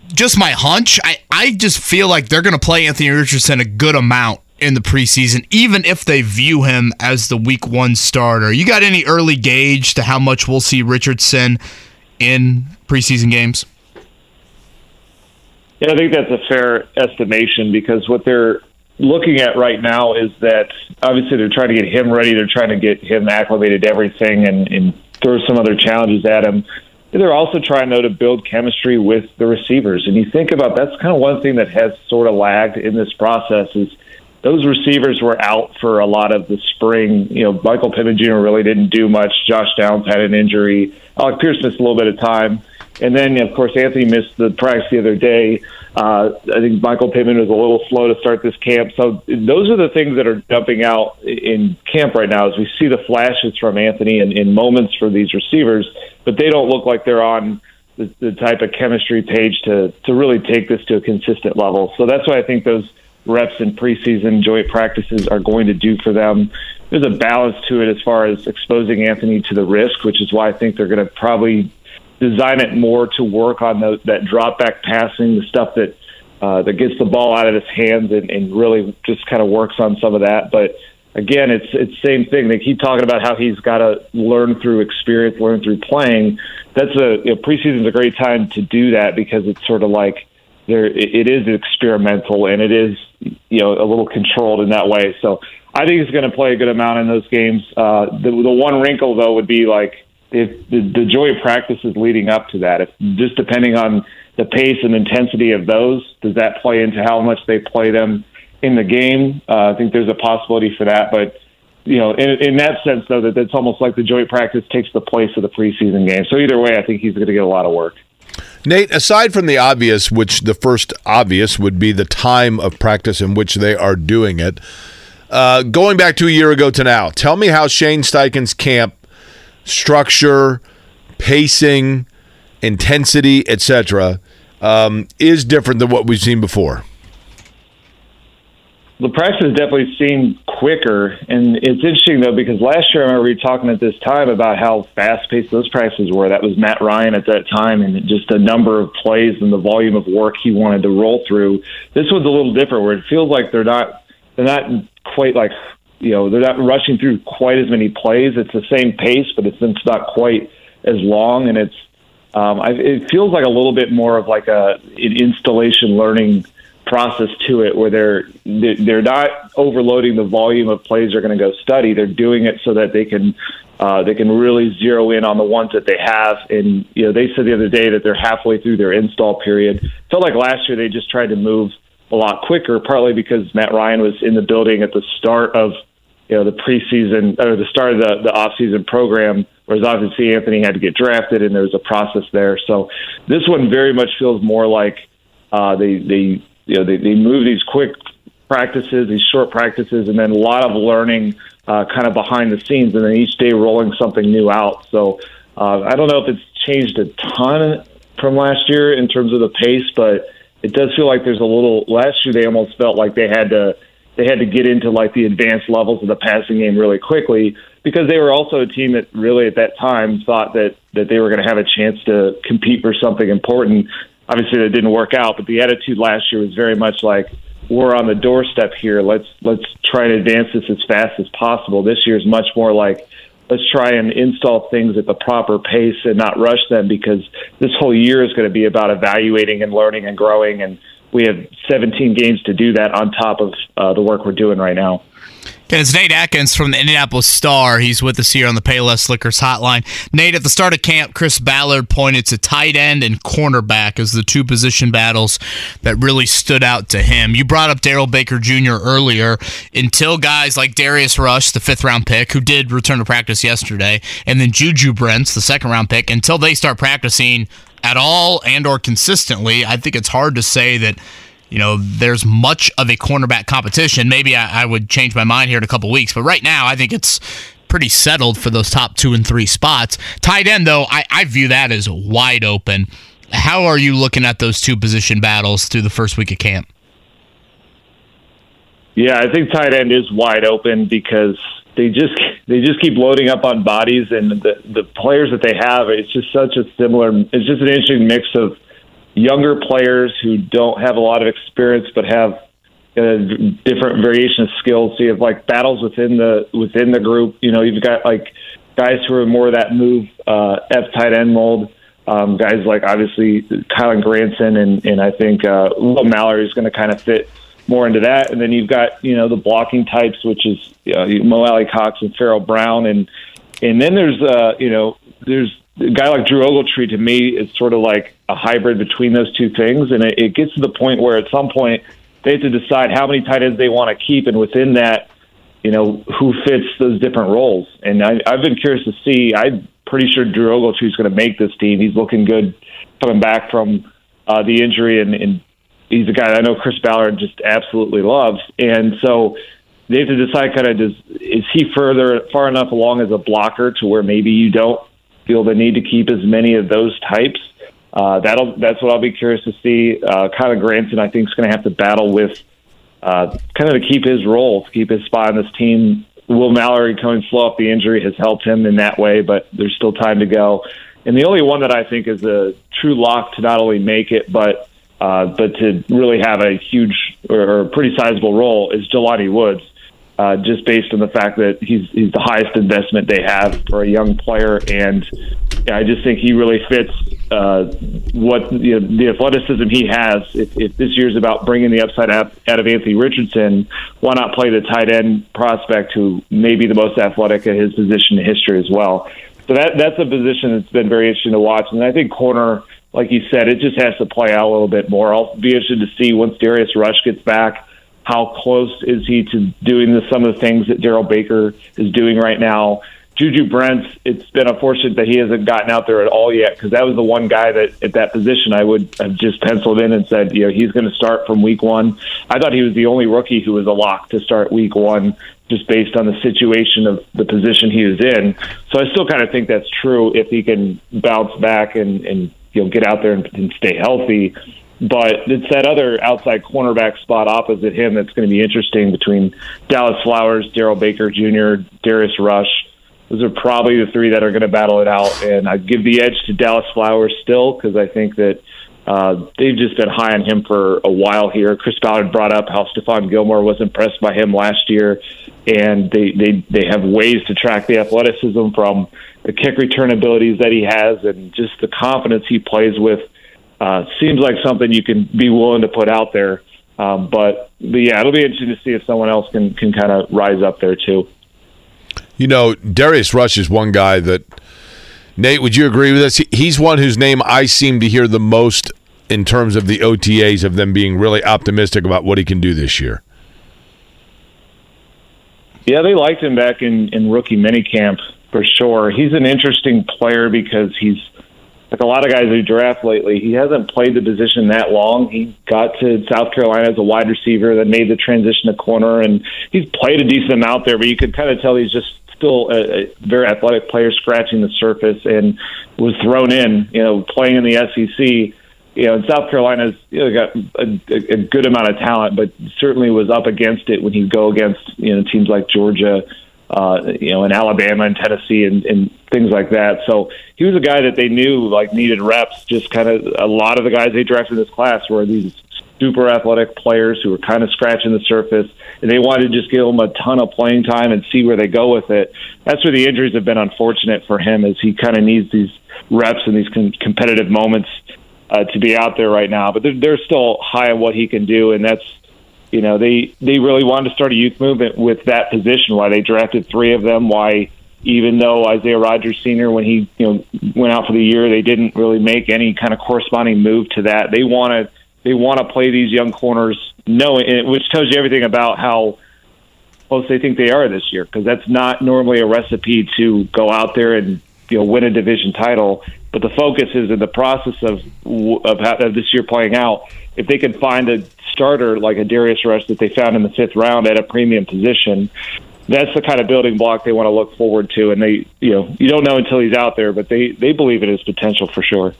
Just my hunch, I, I just feel like they're going to play Anthony Richardson a good amount in the preseason, even if they view him as the week one starter. You got any early gauge to how much we'll see Richardson in preseason games? Yeah, I think that's a fair estimation because what they're looking at right now is that obviously they're trying to get him ready. They're trying to get him acclimated to everything and, and throw some other challenges at him. They're also trying though to build chemistry with the receivers. And you think about that's kind of one thing that has sort of lagged in this process is – those receivers were out for a lot of the spring. You know, Michael Pittman Jr. really didn't do much. Josh Downs had an injury. Alec Pierce missed a little bit of time. And then, of course, Anthony missed the practice the other day. Uh, I think Michael Pittman was a little slow to start this camp. So those are the things that are jumping out in camp right now as we see the flashes from Anthony in, in moments for these receivers, but they don't look like they're on the, the type of chemistry page to, to really take this to a consistent level. So that's why I think those reps in preseason joint practices are going to do for them. There's a balance to it as far as exposing Anthony to the risk, which is why I think they're going to probably design it more to work on the, that drop back passing, the stuff that uh, that gets the ball out of his hands and, and really just kind of works on some of that. But again, it's it's the same thing. They keep talking about how he's got to learn through experience, learn through playing. That's a you know, preseason is a great time to do that because it's sort of like there it is experimental and it is you know a little controlled in that way. So I think he's going to play a good amount in those games. Uh, the the one wrinkle though would be like if the, the joint practices leading up to that, if just depending on the pace and intensity of those, does that play into how much they play them in the game? Uh, I think there's a possibility for that, but you know, in, in that sense, though, that it's almost like the joint practice takes the place of the preseason game. So either way, I think he's going to get a lot of work. Nate, aside from the obvious, which the first obvious would be the time of practice in which they are doing it, uh, going back to a year ago to now, tell me how Shane Steichen's camp structure, pacing, intensity, etc., um, is different than what we've seen before. The prices definitely seem quicker, and it's interesting though because last year I remember we talking at this time about how fast paced those prices were. That was Matt Ryan at that time, and just a number of plays and the volume of work he wanted to roll through. This one's a little different, where it feels like they're not they're not quite like you know they're not rushing through quite as many plays. It's the same pace, but it's, it's not quite as long, and it's um, I, it feels like a little bit more of like a an installation learning process to it, where they're they're not overloading the volume of plays they're going to go study. They're doing it so that they can uh, they can really zero in on the ones that they have. And you know, they said the other day that they're halfway through their install period. Felt like last year they just tried to move a lot quicker, partly because Matt Ryan was in the building at the start of you know the preseason or the start of the the off season program. Whereas obviously Anthony had to get drafted, and there was a process there. So this one very much feels more like uh, they they you know they, they move these quick practices, these short practices, and then a lot of learning uh, kind of behind the scenes, and then each day rolling something new out. So uh, I don't know if it's changed a ton from last year in terms of the pace, but it does feel like there's a little. Last year they almost felt like they had to they had to get into like the advanced levels of the passing game really quickly because they were also a team that really at that time thought that that they were going to have a chance to compete for something important. Obviously, that didn't work out, but the attitude last year was very much like we're on the doorstep here. Let's let's try and advance this as fast as possible. This year is much more like let's try and install things at the proper pace and not rush them because this whole year is going to be about evaluating and learning and growing and we have 17 games to do that on top of uh, the work we're doing right now. It's Nate Atkins from the Indianapolis Star. He's with us here on the Payless Liquors hotline. Nate, at the start of camp, Chris Ballard pointed to tight end and cornerback as the two position battles that really stood out to him. You brought up Darrell Baker Jr. earlier. Until guys like Darius Rush, the fifth round pick, who did return to practice yesterday, and then Juju Brents, the second round pick, until they start practicing at all and or consistently, I think it's hard to say that you know there's much of a cornerback competition. Maybe I, I would change my mind here in a couple weeks, but right now I think it's pretty settled for those top two and three spots. Tight end though, I, I view that as wide open. How are you looking at those two position battles through the first week of camp? Yeah, I think tight end is wide open because they just they just keep loading up on bodies, and the the players that they have, it's just such a similar. It's just an interesting mix of younger players who don't have a lot of experience but have a different variation of skills. So you have like battles within the within the group. You know, you've got like guys who are more that move uh, F tight end mold. Um, guys like obviously Kylen Granson and and I think uh, Will Mallory is going to kind of fit more into that. And then you've got you know the blocking types, which is you know, Mo Alie-Cox and Pharaoh Brown, and and then there's uh, you know there's a guy like Drew Ogletree. To me, is sort of like a hybrid between those two things, and it, it gets to the point where at some point they have to decide how many tight ends they want to keep, and within that, you know, who fits those different roles. And I, I've been curious to see. I'm pretty sure Drew Ogletree is going to make this team. He's looking good coming back from uh, the injury, and, and he's a guy I know Chris Ballard just absolutely loves. And so they have to decide kind of does is he further far enough along as a blocker to where maybe you don't feel the need to keep as many of those types. Uh, that'll that's what I'll be curious to see. Uh, Kylen Granson, I think, is going to have to battle with uh, kind of to keep his role, to keep his spot on this team. Will Mallory coming slow off the injury has helped him in that way, but there's still time to go. And the only one that I think is a true lock to not only make it, but uh, but to really have a huge or, or pretty sizable role is Jelani Woods. Uh, just based on the fact that he's he's the highest investment they have for a young player, and I just think he really fits uh, what you know, the athleticism he has. If, if this year's about bringing the upside out, out of Anthony Richardson, why not play the tight end prospect who may be the most athletic at his position in history as well? So that that's a position that's been very interesting to watch, and I think corner, like you said, it just has to play out a little bit more. I'll be interested to see once Darius Rush gets back how close is he to doing the, some of the things that Darrell Baker is doing right now? Juju Brents, it's been unfortunate that he hasn't gotten out there at all yet because that was the one guy that at that position I would have just penciled in and said, you know, he's going to start from week one. I thought he was the only rookie who was a lock to start week one just based on the situation of the position he was in. So I still kind of think that's true if he can bounce back and, and you know, get out there and, and stay healthy. But it's that other outside cornerback spot opposite him that's going to be interesting between Dallas Flowers, Darrell Baker Jr., Darius Rush. Those are probably the three that are going to battle it out. And I give the edge to Dallas Flowers still because I think that uh, they've just been high on him for a while here. Chris Ballard brought up how Stephon Gilmore was impressed by him last year, and they they they have ways to track the athleticism from the kick return abilities that he has, and just the confidence he plays with uh, seems like something you can be willing to put out there. Um, but, but yeah, it'll be interesting to see if someone else can can kind of rise up there too. You know, Darius Rush is one guy that Nate. Would you agree with us? He's one whose name I seem to hear the most in terms of the OTAs of them being really optimistic about what he can do this year. Yeah, they liked him back in in rookie minicamp for sure. He's an interesting player because he's like a lot of guys who draft lately, he hasn't played the position that long. He got to South Carolina as a wide receiver, then made the transition to corner, and he's played a decent amount there. But you could kind of tell he's just still a, a very athletic player, scratching the surface, and was thrown in. You know, playing in the SEC. You know, in South Carolina's you know, got a, a good amount of talent, but certainly was up against it when he'd go against you know teams like Georgia uh, you know, in Alabama and Tennessee and, and things like that. So he was a guy that they knew like needed reps. Just kind of a lot of the guys they drafted in this class were these super athletic players who were kind of scratching the surface, and they wanted to just give him a ton of playing time and see where they go with it. That's where the injuries have been unfortunate for him, as he kind of needs these reps and these com- competitive moments uh, to be out there right now. But they're, they're still high on what he can do, and that's you know they they really wanted to start a youth movement with that position. Why they drafted three of them? Why even though Isaiah Rodgers Sr. when he you know went out for the year, they didn't really make any kind of corresponding move to that. They want to they want to play these young corners, knowing which tells you everything about how close they think they are this year, because that's not normally a recipe to go out there and you know win a division title. But the focus is in the process of of, how, of this year playing out. If they can find a starter like a Darius Rush that they found in the fifth round at a premium position, that's the kind of building block they want to look forward to. And they, you know, you don't know until he's out there, but they they believe in his potential for sure.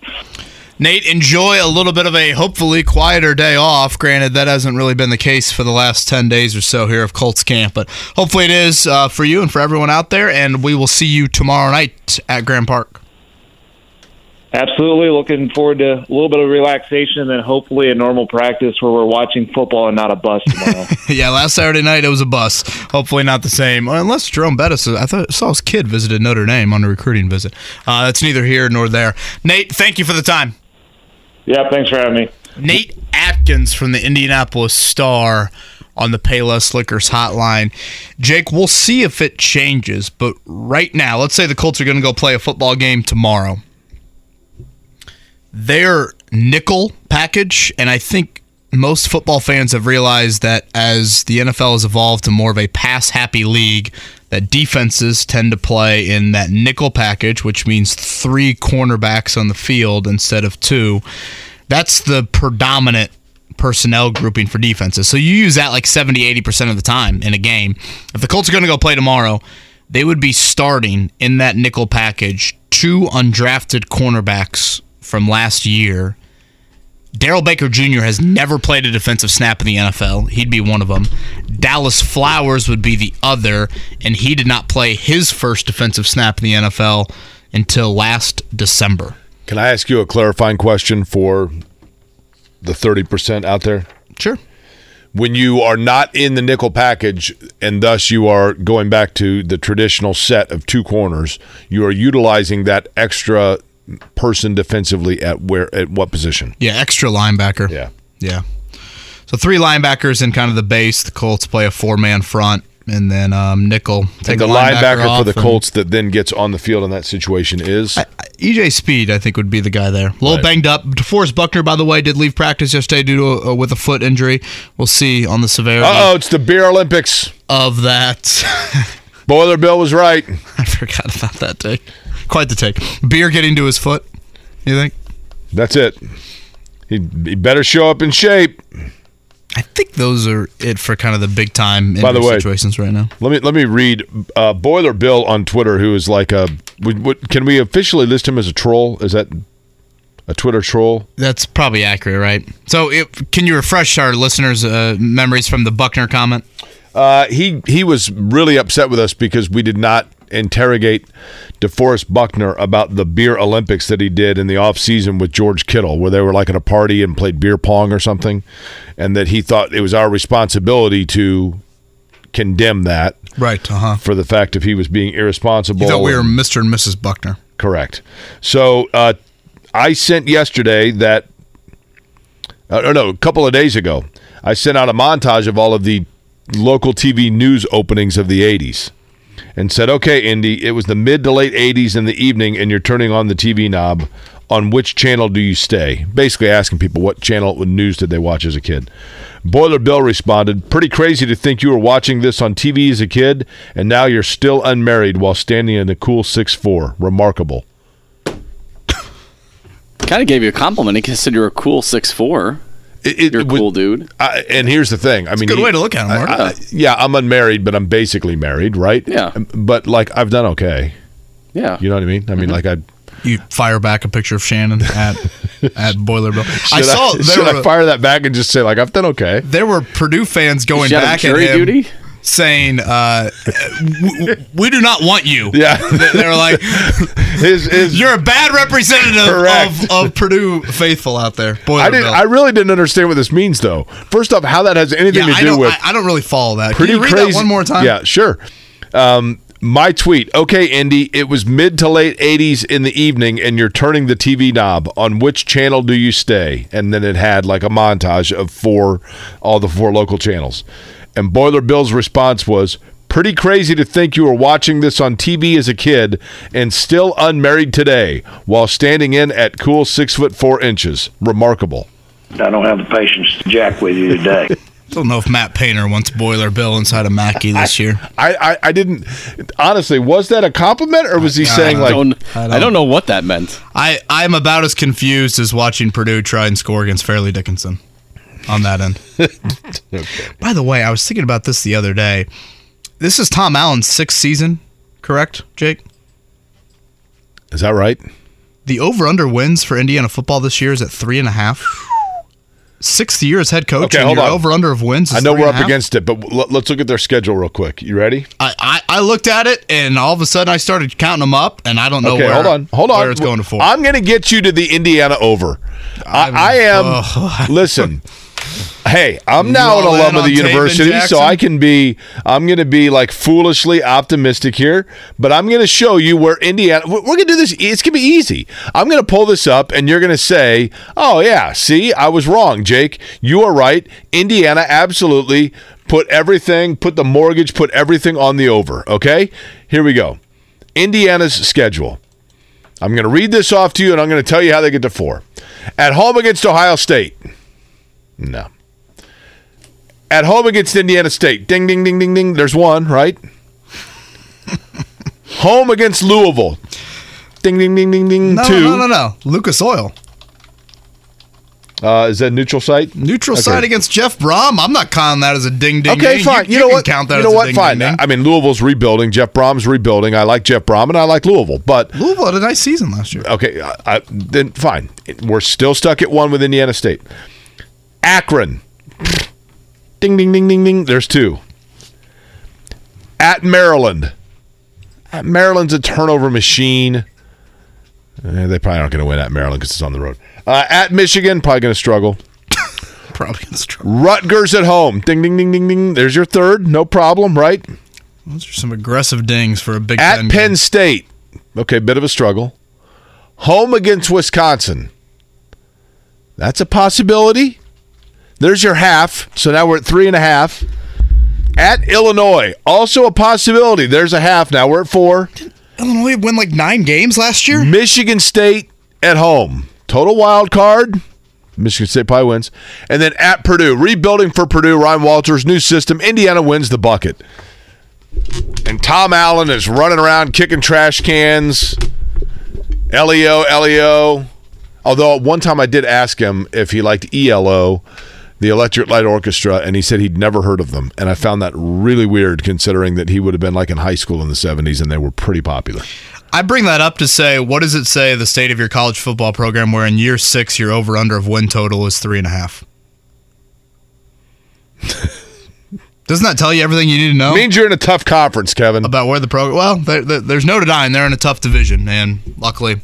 Nate, enjoy a little bit of a hopefully quieter day off. Granted, that hasn't really been the case for the last 10 days or so here of Colts camp, but hopefully it is uh, for you and for everyone out there. And we will see you tomorrow night at Grand Park. Absolutely. Looking forward to a little bit of relaxation and then hopefully a normal practice where we're watching football and not a bus tomorrow. <laughs> yeah, last Saturday night it was a bus. Hopefully not the same. Unless Jerome Bettis, I thought saw his kid visited Notre Dame on a recruiting visit. Uh, that's neither here nor there. Nate, thank you for the time. Yeah, thanks for having me. Nate Atkins from the Indianapolis Star on the Payless Liquors hotline. Jake, we'll see if it changes, but right now, let's say the Colts are going to go play a football game tomorrow their nickel package, and I think most football fans have realized that as the NFL has evolved to more of a pass happy league, that defenses tend to play in that nickel package, which means three cornerbacks on the field instead of two. That's the predominant personnel grouping for defenses. So you use that like 70, 80% of the time in a game. If the Colts are going to go play tomorrow, they would be starting in that nickel package two undrafted cornerbacks from last year Darrell Baker Jr. has never played a defensive snap in the NFL. He'd be one of them. Dallas Flowers would be the other, and he did not play his first defensive snap in the NFL until last December. Can I ask you a clarifying question for the 30% out there? Sure. When you are not in the nickel package and thus you are going back to the traditional set of two corners, you are utilizing that extra person defensively at where at what position? Yeah, extra linebacker. Yeah. Yeah. So three linebackers in kind of the base. The Colts play a four man front, and then um, nickel. Take and the linebacker, linebacker for the Colts that then gets on the field in that situation is I, I, EJ Speed. I think would be the guy there. A little right. banged up. DeForest Buckner, by the way, did leave practice yesterday due to a, with a foot injury. We'll see on the severity. Oh, it's the beer Olympics of that. <laughs> Boiler Bill was right. I forgot about that take. Quite the take. Beer getting to his foot. You think? That's it. He, he better show up in shape. I think those are it for kind of the big time By the way, situations right now. Let me let me read uh, Boiler Bill on Twitter, who is like a. can we officially list him as a troll? Is that a Twitter troll? That's probably accurate, right? So, it, can you refresh our listeners' uh, memories from the Buckner comment? Uh, he he was really upset with us because we did not interrogate DeForest Buckner about the beer Olympics that he did in the off season with George Kittle, where they were like at a party and played beer pong or something, and that he thought it was our responsibility to condemn that. Right. Uh-huh. For the fact if he was being irresponsible. He thought we were Mr. and Mrs. Buckner. Correct. So uh, I sent yesterday that. Uh, no, a couple of days ago, I sent out a montage of all of the local TV news openings of the 80s and said, okay, Indy, it was the mid to late 80s in the evening, and you're turning on the TV knob. On which channel do you stay? Basically asking people what channel news did they watch as a kid. Boiler Bill responded, Pretty crazy to think you were watching this on TV as a kid, and now you're still unmarried while standing in a cool six four. Remarkable. kind of gave you a compliment. He said you're a cool six four. It, it, You're a cool dude. I, and here's the thing. I it's mean, good he, way to look at him. I, I, yeah, I'm unmarried, but I'm basically married, right? Yeah. But like, I've done okay. Yeah. You know what I mean? I mean, mm-hmm. like I. You fire back a picture of Shannon at <laughs> at Boiler Bill. I saw. <laughs> I, should were, I fire that back and just say like I've done okay? There were Purdue fans going back at him. Duty? Saying, uh, we, we, do not want you." Yeah, they're like, his, his, "You're a bad representative of, of, Purdue faithful out there." Boy, I didn't. I really didn't understand what this means, though. First off, how that has anything yeah, to do with? I, I, don't really follow that. Pretty Can you read crazy. that one more time? Yeah, sure. Um, my tweet. Okay, Indy, it was mid to late 80s in the evening, and you're turning the TV knob. On which channel do you stay? And then it had like a montage of four, all the four local channels. And Boiler Bill's response was, Pretty crazy to think you were watching this on TV as a kid and still unmarried today while standing in at cool six foot four inches. Remarkable. I don't have the patience to jack with you today. I <laughs> don't know if Matt Painter wants Boiler Bill inside of Mackey this year. I, I, I, didn't honestly. Was that a compliment, or was he I, saying I like? Don't, I, don't, I don't know what that meant. I I'm about as confused as watching Purdue try and score against Fairleigh Dickinson on that end. <laughs> okay. By the way, I was thinking about this the other day. This is Tom Allen's sixth season, correct, Jake? Is that right? The over under wins for Indiana football this year is at three and a half. Sixth year as head coach. Okay, hold on. Over under of wins. I know we're up against it, but let's look at their schedule real quick. You ready? I, I, I, looked at it, and all of a sudden I started counting them up, and I don't know okay, where. hold on, hold on. Where it's going to for. I'm going to get you to the Indiana over. I, I am. Oh. <laughs> listen. Hey, I'm now an alum of the university, so I can be. I'm going to be like foolishly optimistic here, but I'm going to show you where Indiana. We're going to do this. It's going to be easy. I'm going to pull this up, and you're going to say, "Oh yeah, see, I was wrong, Jake. You are right. Indiana absolutely put everything, put the mortgage, put everything on the over." Okay, here we go. Indiana's schedule. I'm going to read this off to you, and I'm going to tell you how they get to four. At home against Ohio State. No. At home against Indiana State. Ding, ding, ding, ding, ding. There's one, right? <laughs> home against Louisville. Ding, ding, ding, ding, ding. No, Two. no, no, no. Lucas Oil. Uh, is that neutral site? Neutral Okay. site against Jeff Brohm. I'm not counting that as a ding ding. Okay, ding. fine. You, know can what? Count that you as know a what? ding, fine. ding, ding. I mean, Louisville's rebuilding. Jeff Brohm's rebuilding. I like Jeff Brohm and I like Louisville, but Louisville had a nice season last year. okay, I, I, then fine. We're still stuck at one with Indiana State. Akron. Ding, ding, ding, ding, ding. There's two. At Maryland. At Maryland's a turnover machine. Eh, they probably aren't going to win at Maryland because it's on the road. Uh, at Michigan, probably going to struggle. <laughs> Probably gonna struggle. Rutgers at home. Ding, ding, ding, ding, ding. There's your third. No problem, right? Those are some aggressive dings for a Big At Ten. Penn game. State. Okay, bit of a struggle. Home against Wisconsin. That's a possibility. There's your half. So now we're at three and a half. At Illinois. Also a possibility. There's a half. Now we're at four. Illinois win like nine games last year. Michigan State at home. Total wild card. Michigan State probably wins. And then at Purdue. Rebuilding for Purdue. Ryan Walters, new system. Indiana wins the bucket. And Tom Allen is running around kicking trash cans. LEO, LEO. Although at one time I did ask him if he liked ELO, the Electric Light Orchestra, and he said he'd never heard of them. And I found that really weird considering that he would have been like in high school in the 70s and they were pretty popular. I bring that up to say, what does it say the state of your college football program where in year six your over under of win total is three and a half? <laughs> Doesn't that tell you everything you need to know? means you're in a tough conference, Kevin. About where the program. Well, there, there- there's no denying they're in a tough division, and luckily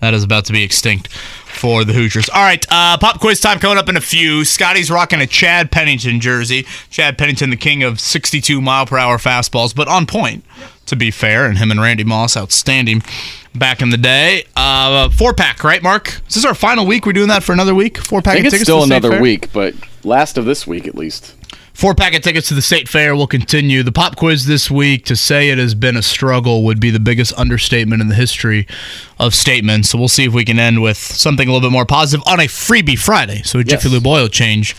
that is about to be extinct for the Hoosiers. All right, uh, pop quiz time coming up in a few. Scotty's rocking a Chad Pennington jersey. Chad Pennington, the king of 62 mile per hour fastballs, but on point, to be fair. And him and Randy Moss, outstanding back in the day. Uh, four pack, right, Mark? Is this our final week? We're doing that for another week? Four pack I think it's tickets still another Fair? week, but last of this week at least. Four packet tickets to the state fair will continue. The pop quiz this week, to say it has been a struggle, would be the biggest understatement in the history of statements. So we'll see if we can end with something a little bit more positive on a freebie Friday. So a Jiffy Lube oil change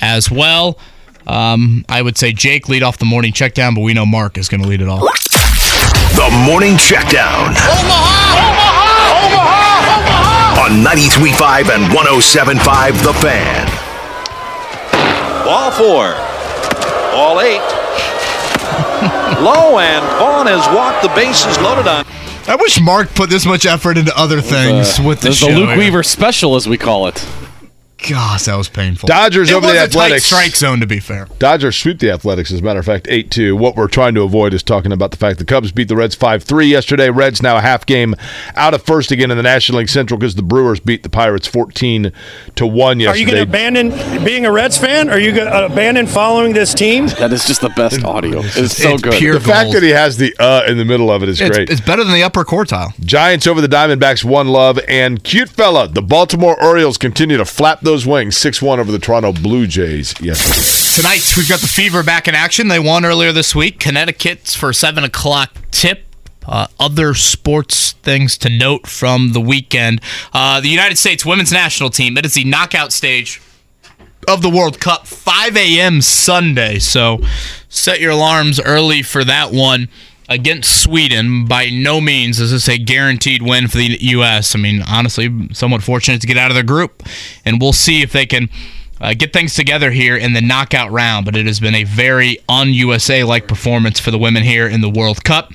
as well. Um, I would say Jake lead off the morning check down, but we know Mark is going to lead it off. The morning checkdown Omaha! Omaha! Omaha! Omaha! on 93.5 and 107.5 The Fan. Ball four. Ball eight. Low and Vaughn has walked the bases loaded on. I wish Mark put this much effort into other things Uh, with the there's show. the Luke here. Weaver special, as we call it. Gosh, that was painful. Dodgers It over was the a tight Athletics. strike zone, to be fair. Dodgers sweep the Athletics, as a matter of fact, 8 2. What we're trying to avoid is talking about the fact the Cubs beat the Reds 5 3 yesterday. Reds now a half game out of first again in the National League Central because the Brewers beat the Pirates 14 to 1 yesterday. Are you going to abandon being a Reds fan? Are you going to abandon following this team? That is just the best audio. It's so It's good. pure the fact that he has the uh in the middle of it is It's, great. it's better than the upper quartile. Giants over the Diamondbacks, one love, and cute fella. The Baltimore Orioles continue to flap those wings, six one over the Toronto Blue Jays. Yes, Tonight, we've got the Fever back in action. They won earlier this week. Connecticut's for 7 o'clock tip. Uh, other sports things to note from the weekend. Uh, the United States women's national team, it is the knockout stage of the World Cup, 5 a.m. Sunday. So set your alarms early for that one against Sweden. By no means is this a guaranteed win for the U.S. I mean, honestly, somewhat fortunate to get out of their group. And we'll see if they can uh, get things together here in the knockout round. But it has been a very un USA like performance for the women here in the World Cup.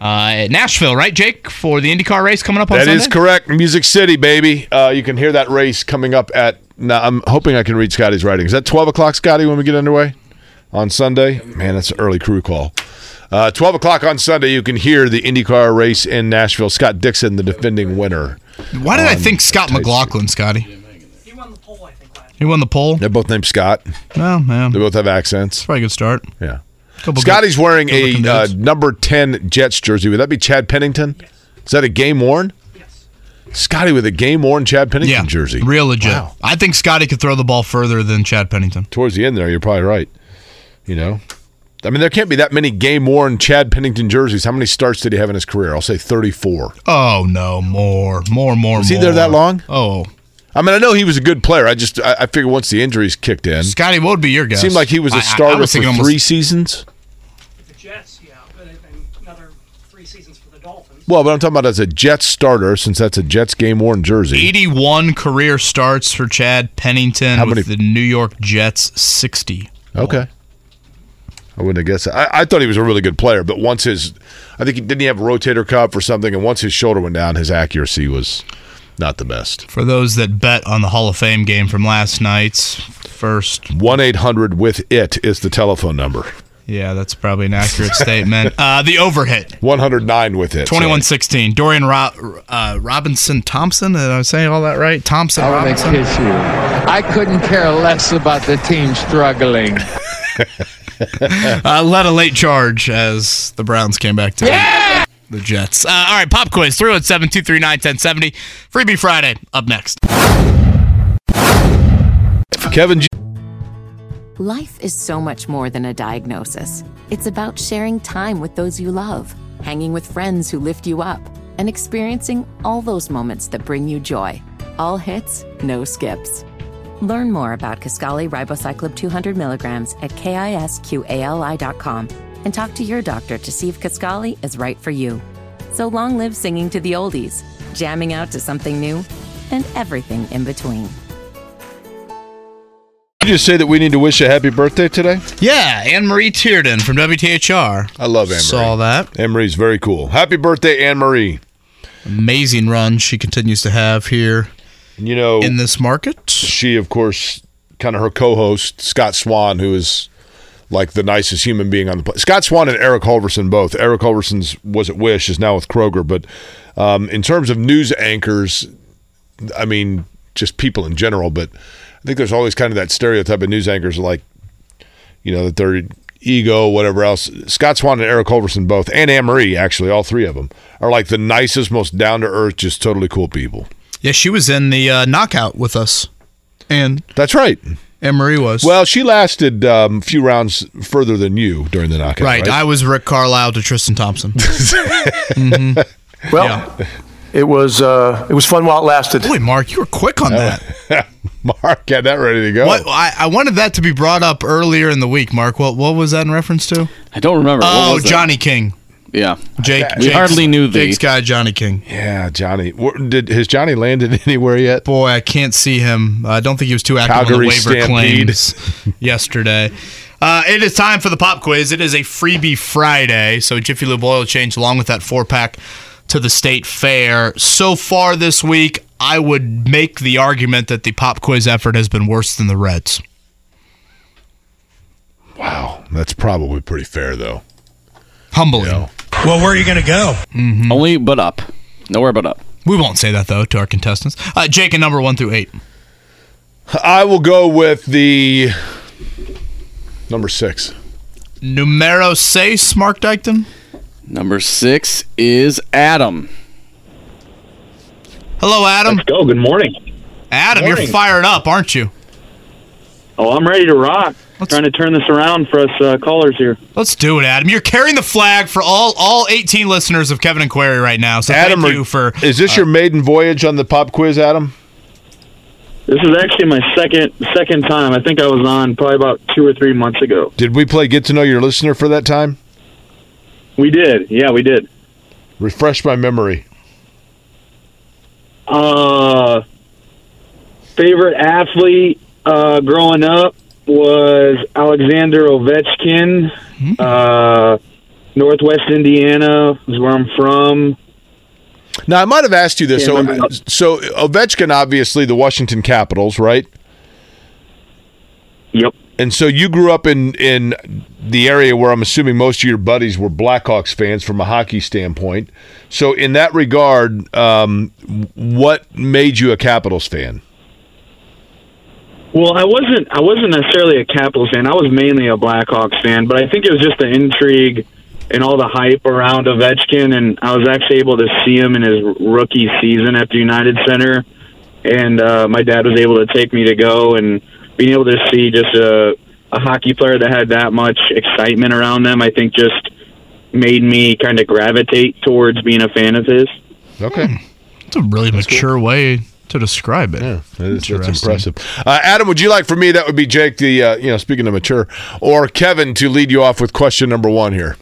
Uh, at Nashville, right, Jake, for the IndyCar race coming up on that Sunday? is correct. Music City, baby. Uh, you can hear that race coming up at. Now, I'm hoping I can read Scotty's writing. Is that 12 o'clock, Scotty, when we get underway on Sunday? Man, that's an early crew call. Uh, 12 o'clock on Sunday, you can hear the IndyCar race in Nashville. Scott Dixon, the defending winner. Why did I think Scott McLaughlin, Scotty? He won the poll. I think, last night. He won the poll. They're both named Scott. Oh, man. They both have accents. Probably a good start. Yeah. Couple Scotty's good- wearing good looking a uh, dudes. number 10 Jets jersey. Would that be Chad Pennington? Is that a game worn? Yes. Scotty with a game worn Chad Pennington yeah, jersey. Real legit. Wow. I think Scotty could throw the ball further than Chad Pennington. Towards the end there, you're probably right. You know? I mean, there can't be that many game worn Chad Pennington jerseys. How many starts did he have in his career? I'll say 34. Oh no, more, more, more. Was he more. there that long? Oh, I mean, I know he was a good player. I just I, I figure once the injuries kicked in, Scotty, what would be your guess? seemed like he was a starter was for three almost- seasons. The Jets, yeah, but and another three seasons for the Dolphins. Well, but I'm talking about as a Jets starter, since that's a Jets game worn jersey. 81 career starts for Chad Pennington How with many- the New York Jets 60. Okay. I wouldn't have guessed that. I, I thought he was a really good player, but once his, I think he didn't he have a rotator cuff or something, and once his shoulder went down, his accuracy was not the best. For those that bet on the Hall of Fame game from last night's first. One eight hundred with it is the telephone number. Yeah, that's probably an accurate statement. <laughs> Uh, the overhit. One hundred nine with it. 2116. Dorian Ro- uh, Robinson Thompson. Did I say all that right? Thompson I want to kiss you. I couldn't care less about the team struggling. <laughs> <laughs> uh, led a late charge as the Browns came back to the Jets. Uh, all right, pop quiz 317 239 1070. Freebie Friday up next. Kevin G. Life is so much more than a diagnosis. It's about sharing time with those you love, hanging with friends who lift you up, and experiencing all those moments that bring you joy. All hits, no skips. Learn more about Kisqali Ribociclib 200 milligrams at kisqali.com and talk to your doctor to see if Kisqali is right for you. So long live singing to the oldies, jamming out to something new, and everything in between. Did you say that we need to wish a happy birthday today? Yeah, Anne Marie Tiernon from WTHR. I love Anne Marie. Saw that. Anne Marie's very cool. Happy birthday, Anne Marie. Amazing run she continues to have here You know, in this market. she, of course, kind of her co-host Scott Swan, who is like the nicest human being on the planet. Scott Swan and Eric Halvorson both. Eric Halvorson's was at Wish, is now with Kroger. But um, in terms of news anchors, I mean, just people in general. But I think there's always kind of that stereotype of news anchors, like you know that they're ego, whatever else. Scott Swan and Eric Halvorson both, and Anne Marie, actually, all three of them are like the nicest, most down to earth, just totally cool people. Yeah, she was in the uh, knockout with us. And That's right. And Marie was. Well, she lasted um, a few rounds further than you during the knockout. right. Right. I was Rick Carlisle to Tristan Thompson. <laughs> Mhm. Well, it was uh, it was fun while it lasted. Boy, Mark, you were quick on that. <laughs> Mark had that ready to go. What I, I wanted that to be brought up earlier in the week, Mark. What what was that in reference to? I don't remember. Oh, was that? Johnny King. Yeah. Jake. We hardly knew the. Jake's guy, Johnny King. Yeah, Johnny. Wh- Did has Johnny landed <laughs> anywhere yet? Boy, I can't see him. I don't think he was too active on Calgary the waiver Stampede. claims <laughs> yesterday. Uh, it is time for the pop quiz. It is a freebie Friday, so Jiffy Lube oil change along with that four pack to the state fair. So far this week, I would make the argument that the pop quiz effort has been worse than the Reds. Wow, that's probably pretty fair though. Humbling. Well, where are you going to go? Mm-hmm. Only but up. Nowhere but up. We won't say that though to our contestants. Uh, Jake, and number one through eight. I will go with the number six. Numero seis, Mark Dykton. Number six is Adam. Hello, Adam. Let's go. Good morning. Adam, Morning. you're fired up, aren't you? Oh, I'm ready to rock. Trying to turn this around for us uh, callers here. Let's do it, Adam. You're carrying the flag for all all 18 listeners of Kevin and Query right now. So Adam, thank you for. is this uh, your maiden voyage on the pop quiz, Adam? This is actually my second second time. I think I was on probably about two or three months ago. Did we play Get to Know Your Listener for that time? We did. Yeah, we did. Refresh my memory. Uh, favorite athlete uh, growing up was Alexander Ovechkin. Uh, Northwest Indiana is where I'm from. Now I might have asked you this. So, so Ovechkin, obviously the Washington Capitals, right? Yep. And so you grew up in in the area where I'm assuming most of your buddies were Blackhawks fans from a hockey standpoint. So in that regard, um, what made you a Capitals fan? Well, I wasn't. I wasn't necessarily a Capitals fan. I was mainly a Blackhawks fan, but I think it was just the intrigue and all the hype around Ovechkin, and I was actually able to see him in his rookie season at the United Center, and uh, my dad was able to take me to go, and being able to see just a, a hockey player that had that much excitement around them, I think just made me kind of gravitate towards being a fan of his. Okay. It's a really mature way to describe it. Yeah, that is, that's impressive. Uh, Adam, would you like for me? That would be Jake. The uh, you know, speaking of mature, or Kevin to lead you off with question number one here.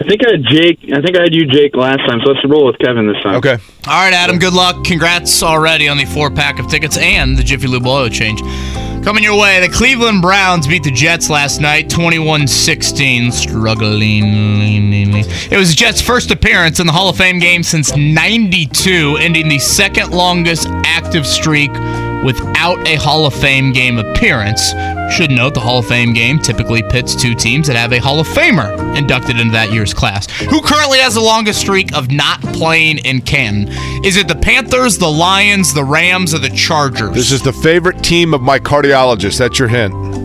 I think I had Jake. I think I had you, Jake, last time. So let's roll with Kevin this time. Okay. All right, Adam. Good luck. Congrats already on the four pack of tickets and the Jiffy Lube oil change. Coming your way, the Cleveland Browns beat the Jets last night, 21-16, struggling. It was the Jets' first appearance in the Hall of Fame game since 92, ending the second longest active streak without a Hall of Fame game appearance. Should note the Hall of Fame game typically pits two teams that have a Hall of Famer inducted into that year's class. Who currently has the longest streak of not playing in Canton? Is it the Panthers, the Lions, the Rams, or the Chargers? This is the favorite team of my cardiologist. That's your hint.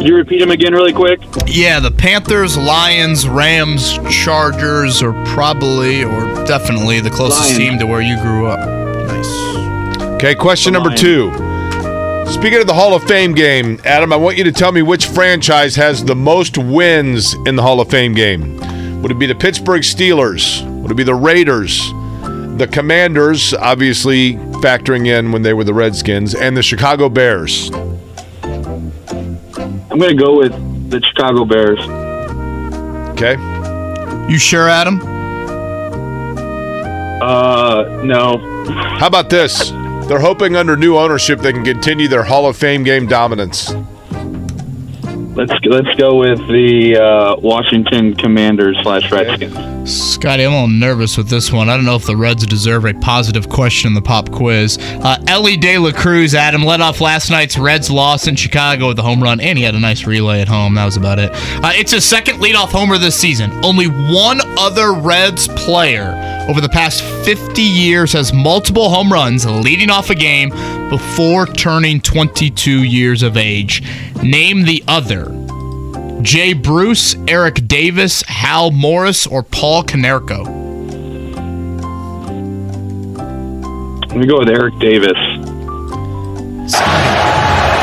Could you repeat them again really quick? Yeah, the Panthers, Lions, Rams, Chargers are probably or definitely the closest Lions. team to where you grew up. Nice. Okay, question number two. Speaking of the Hall of Fame game, Adam, I want you to tell me which franchise has the most wins in the Hall of Fame game. Would it be the Pittsburgh Steelers? Would it be the Raiders? The Commanders, obviously factoring in when they were the Redskins, and the Chicago Bears. I'm going to go with the Chicago Bears. Okay. You sure, Adam? Uh, no. How about this? They're hoping under new ownership they can continue their Hall of Fame game dominance. Let's let's go with the uh, Washington Commanders slash Redskins. Scotty, I'm a little nervous with this one. I don't know if the Reds deserve a positive question in the pop quiz. Uh, Elly De La Cruz, Adam, led off last night's Reds loss in Chicago with a home run, and he had a nice relay at home. That was about it. Uh, it's his second leadoff homer this season. Only one other Reds player over the past 50 years has multiple home runs leading off a game before turning 22 years of age. Name the other. Jay Bruce, Eric Davis, Hal Morris, or Paul Konerko? Let me go with Eric Davis.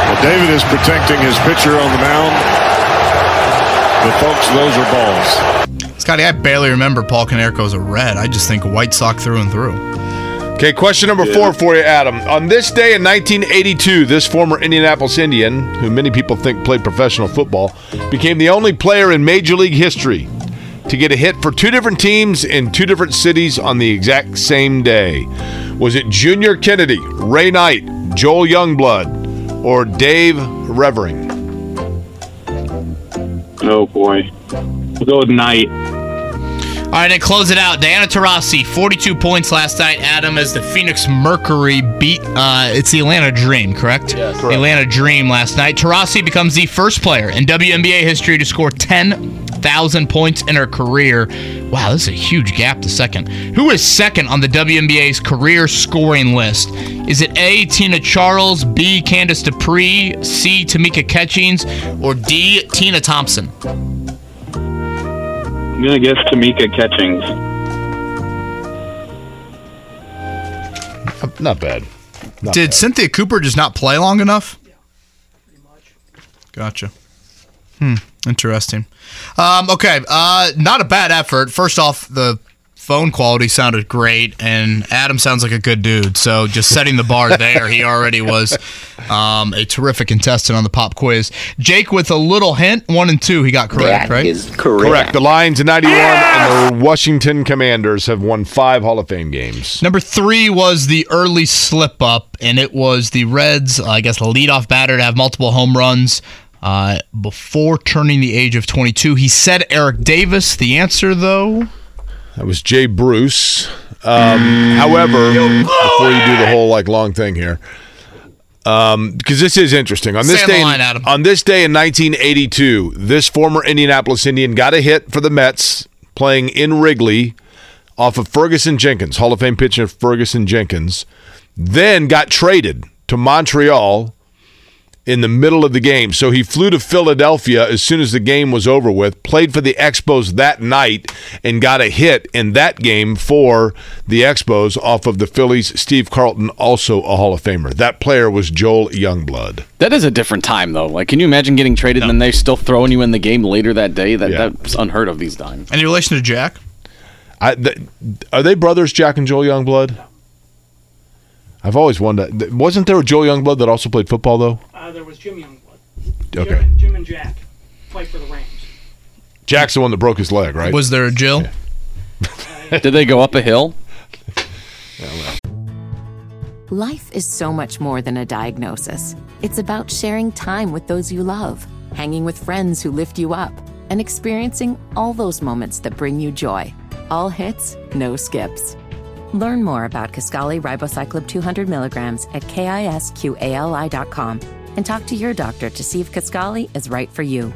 Well, David is protecting his pitcher on the mound. But folks, those are balls. Scotty, I barely remember Paul Konerko as a Red. I just think a White sock through and through. Okay, question number four for you, Adam. On this day in 1982, this former Indianapolis Indian, who many people think played professional football, became the only player in Major League history to get a hit for two different teams in two different cities on the exact same day. Was it Junior Kennedy, Ray Knight, Joel Youngblood, or Dave Revering? Oh boy. We'll go with Knight. All right, and close it out. Diana Taurasi, 42 points last night. Adam, as the Phoenix Mercury beat, uh, it's the Atlanta Dream, correct? Yes, correct. Atlanta Dream last night. Taurasi becomes the first player in WNBA history to score 10,000 points in her career. Wow, this is a huge gap to second. Who is second on the WNBA's career scoring list? Is it A, Tina Charles, B, Candice Dupree, C, Tamika Catchings, or D, Tina Thompson? I'm going to guess Tamika Catchings. Not bad. Not Did Cynthia Cooper just not play long enough? Yeah, pretty much. Gotcha. Hmm. Interesting. Um, okay. Uh, not a bad effort. First off, the phone quality sounded great, and Adam sounds like a good dude. So just setting the bar <laughs> there, he already was um, a terrific contestant on the pop quiz. Jake, with a little hint, one and two, he got correct, right? correct. Correct. The Lions in 91 and the Washington Commanders have won five Hall of Fame games. Number three was the early slip up, and it was the Reds, I guess, the leadoff batter to have multiple home runs uh, before turning the age of 22. He said Eric Davis. The answer, though, That was Jay Bruce. Um, however, before you do the whole like long thing here, um, because this is interesting. On this Stay on the day, line, Adam. on this day in 1982, this former Indianapolis Indian got a hit for the Mets playing in Wrigley off of Ferguson Jenkins, Hall of Fame pitcher Ferguson Jenkins. Then got traded to Montreal in the middle of the game. So he flew to Philadelphia as soon as the game was over with, played for the Expos that night, and got a hit in that game for the Expos off of the Phillies. Steve Carlton, also a Hall of Famer. That player was Joel Youngblood. That is a different time, though. Like, can you imagine getting traded and then they're still throwing you in the game later that day? That Yeah. That's unheard of these times. Any relation to Jack? I, th- are they brothers, Jack and Joel Youngblood? I've always wondered. Wasn't there a Joe Youngblood that also played football, though? Uh, there was Jim Youngblood. Okay. Jim, and, Jim and Jack played for the Rams. Jack's the one that broke his leg, right? Was there a Jill? <laughs> Did they go up a hill? Life is so much more than a diagnosis. It's about sharing time with those you love, hanging with friends who lift you up, and experiencing all those moments that bring you joy. All hits, no skips. Learn more about Kisqali Ribociclib 200 milligrams at kisqali.com and talk to your doctor to see if Kisqali is right for you.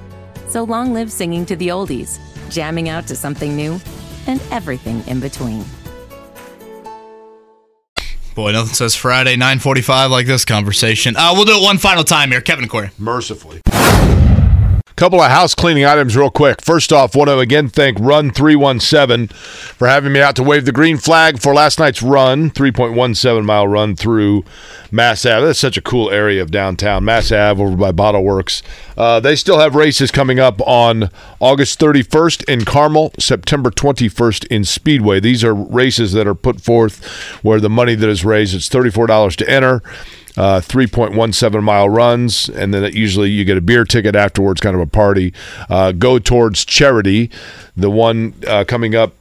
So long live singing to the oldies, jamming out to something new, and everything in between. Boy, nothing says Friday 9:45 like this conversation. Uh, we'll do it one final time here, Kevin and Query. Mercifully. Couple of house cleaning items, real quick. First off, want to again thank Run 317 for having me out to wave the green flag for last night's run, 3.17 mile run through Mass Ave. That's such a cool area of downtown. Mass Ave over by Bottle Works. Uh, they still have races coming up on August 31st in Carmel, September 21st in Speedway. These are races that are put forth where the money that is raised, it's $34 to enter uh, 3.17 mile runs, and then it usually you get a beer ticket afterwards, kind of a party. Uh, go towards charity. The one uh, coming up.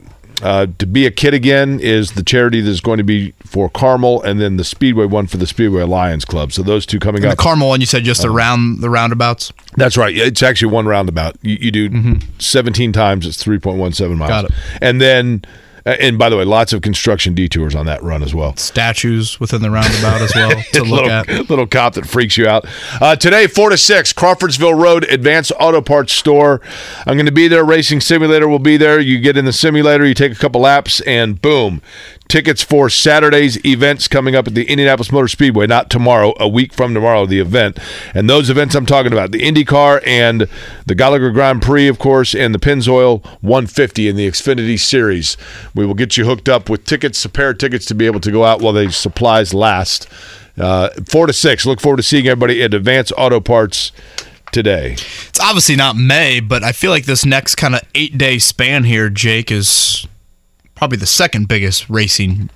Uh, to be a kid again is the charity that's going to be for Carmel, and then the Speedway one for the Speedway Lions Club. So those two coming And up. the Carmel one, you said just around the roundabouts. That's right. It's actually one roundabout. You, you do 17 times. It's 3.17 miles. Got it. And then, and by the way, lots of construction detours on that run as well. Statues within the roundabout as well to <laughs> look little, at. Little cop that freaks you out. Uh, today, 4 to 6, Crawfordsville Road Advanced Auto Parts Store. I'm going to be there. Racing Simulator will be there. You get in the simulator, you take a couple laps, and boom. Tickets for Saturday's events coming up at the Indianapolis Motor Speedway, not tomorrow, a week from tomorrow, the event. And those events I'm talking about the IndyCar and the Gallagher Grand Prix, of course, and the Pennzoil 150 in the Xfinity Series. We will get you hooked up with tickets, a pair of tickets to be able to go out while the supplies last. Uh, four to six. Look forward to seeing everybody at Advance Auto Parts today. It's obviously not May, but I feel like this next kind of eight day span here, Jake, is probably the second biggest racing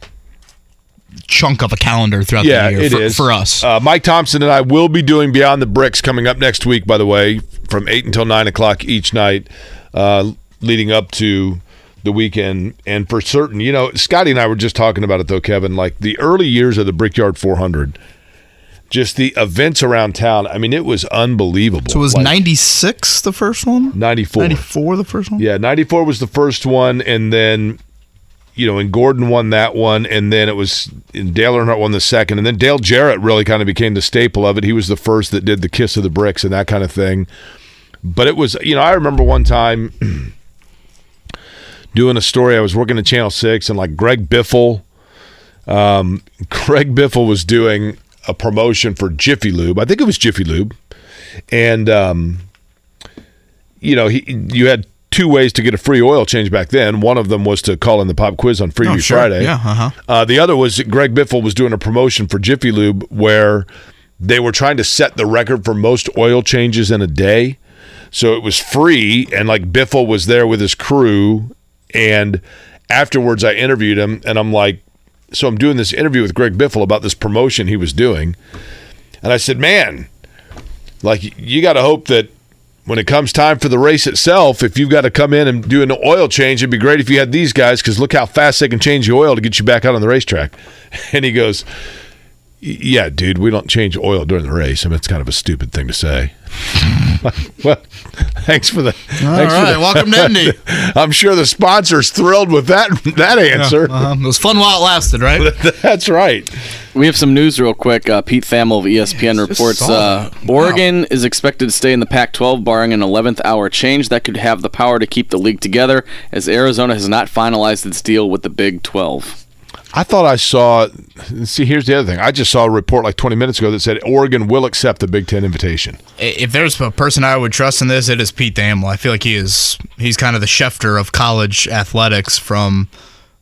chunk of a calendar throughout yeah, the year it for, is for us. Uh, Mike Thompson and I will be doing Beyond the Bricks coming up next week. By the way, from eight until nine o'clock each night, uh, leading up to the weekend. And for certain, you know, Scotty and I were just talking about it though, Kevin. Like the early years of the Brickyard 400, just the events around town. I mean, it was unbelievable. So it was Like, 96 the first one? 94. 94 the first one? Yeah, 94 was the first one, and then, you know, and Gordon won that one, and then it was, and Dale Earnhardt won the second, and then Dale Jarrett really kind of became the staple of it. He was the first that did the kiss of the bricks and that kind of thing. But it was, you know, I remember one time <clears throat> doing a story. I was working at Channel 6, and like Greg Biffle, um, <laughs> Greg Biffle was doing a promotion for Jiffy Lube. I think it was Jiffy Lube. And, um, you know, he you had two ways to get a free oil change back then. One of them was to call in the pop quiz on Freebie Oh, sure. Friday. Yeah, uh-huh. Uh, the other was Greg Biffle was doing a promotion for Jiffy Lube where they were trying to set the record for most oil changes in a day. So it was free, and like Biffle was there with his crew. And afterwards, I interviewed him, and I'm like, so I'm doing this interview with Greg Biffle about this promotion he was doing. And I said, man, like you got to hope that when it comes time for the race itself, if you've got to come in and do an oil change, it'd be great if you had these guys because look how fast they can change the oil to get you back out on the racetrack. <laughs> And he goes, "Yeah, dude, we don't change oil during the race. I mean, it's kind of a stupid thing to say." <laughs> well, thanks for the. thanks for the- welcome to Indy. <laughs> I'm sure the sponsor's thrilled with that that answer. Yeah, uh-huh. It was fun while it lasted, right? <laughs> That's right. We have some news real quick. Uh, Pete Thamel of ESPN reports uh, that. Oregon is expected to stay in the Pac 12, barring an 11th hour change that could have the power to keep the league together, as Arizona has not finalized its deal with the Big 12. I thought I saw. See, here's the other thing. I just saw a report like 20 minutes ago that said Oregon will accept the Big Ten invitation. If there's a person I would trust in this, it is Pete Thamel. I feel like he is he's kind of the Schefter of college athletics from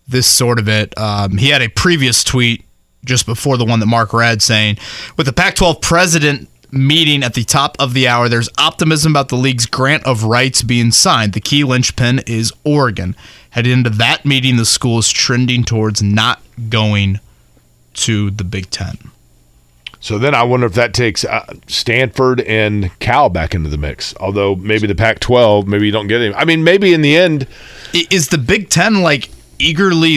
this sort of it. Um, he had a previous tweet just before the one that Mark read saying, with the Pac 12 president meeting at the top of the hour, there's optimism about the league's grant of rights being signed. The key linchpin is Oregon. Heading into that meeting, the school is trending towards not going to the Big Ten. So then I wonder if that takes uh, Stanford and Cal back into the mix. Although maybe the Pac 12, maybe you don't get him. I mean, maybe in the end. Is the Big Ten like eagerly,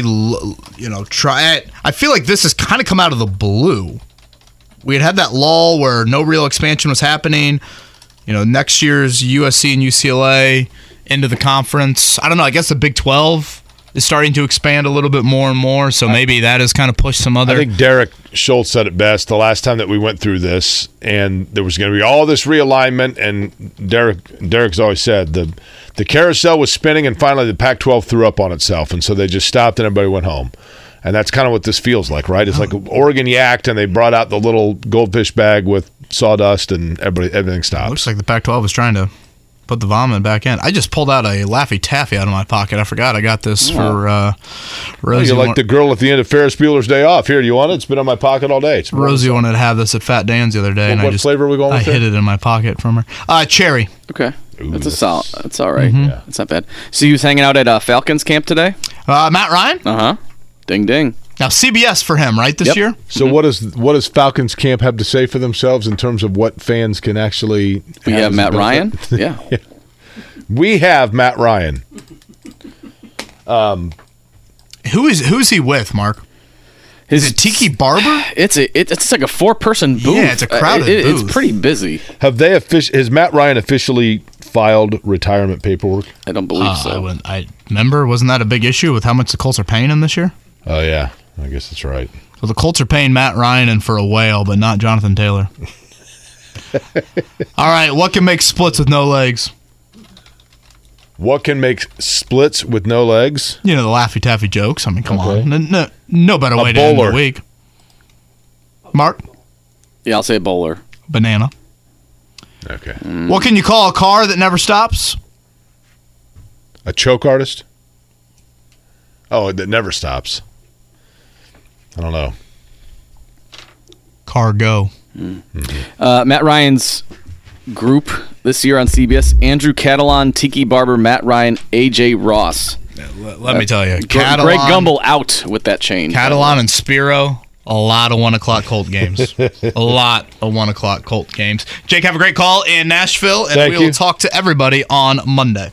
you know, try it? I feel like this has kind of come out of the blue. We had had that lull where no real expansion was happening. You know, next year's USC and UCLA into the conference. I don't know. I guess the Big 12 is starting to expand a little bit more and more. So maybe that has kind of pushed some other. I think Derek Schultz said it best the last time that we went through this, and there was going to be all this realignment. And Derek, Derek's always said the the carousel was spinning, and finally the Pac-12 threw up on itself, and so they just stopped and everybody went home. And that's kind of what this feels like, right? It's like Oregon yacked, and they brought out the little goldfish bag with sawdust, and everybody everything stopped. Looks like the Pac-12 was trying to put the vomit back in. I just pulled out a Laffy Taffy out of my pocket. I forgot I got this for uh, Rosie. You're like the girl at the end of Ferris Bueller's Day Off. Here, do you want it? It's been in my pocket all day. It's Rosie wanted to have this at Fat Dan's the other day, What- and I just flavor are we going I with hid there? it in my pocket from her. Uh, cherry. Okay. that's a solid. That's all right. Mhm. Yeah. That's not bad. So you was hanging out at uh, Falcons camp today? Uh, Matt Ryan. Uh huh. Ding ding. Now CBS for him, right? This year. So what does what does Falcons camp have to say for themselves in terms of what fans can actually? We have as Matt? Ryan. <laughs> Yeah. we have Matt Ryan. Um, Who is who's he with, Mark? Is it Tiki Barber? It's a it, it's like a four person booth. Yeah, it's a Uh, it- booth. It's pretty busy. Have they offici- Has Matt Ryan officially filed retirement paperwork? I don't believe Uh, I, I remember. Wasn't that a big issue with how much the Colts are paying him this year? Oh yeah, I guess that's right. So the Colts are paying Matt Ryan in for a whale, but not Jonathan Taylor. <laughs> All right, what can make splits with no legs? What can make splits with no legs? You know the Laffy Taffy jokes. I mean, come Okay. on, no, no, no better A way to end the bowler. week. Mark, Yeah, I'll say bowler. banana. Okay. Mm. What can you call a car that never stops? A choke artist? Oh, that never stops. I don't know. Cargo. Uh, Matt Ryan's group this year on CBS: Andrew Catalon, Tiki Barber, Matt Ryan, AJ Ross. Let, let me tell you, Gre- Catalon, Greg Gumbel out with that change. Catalon and Spiro, a lot of one o'clock Colt games. <laughs> a lot of one o'clock Colt games. Jake, have a great call in Nashville, and Thank we will you. talk to everybody on Monday.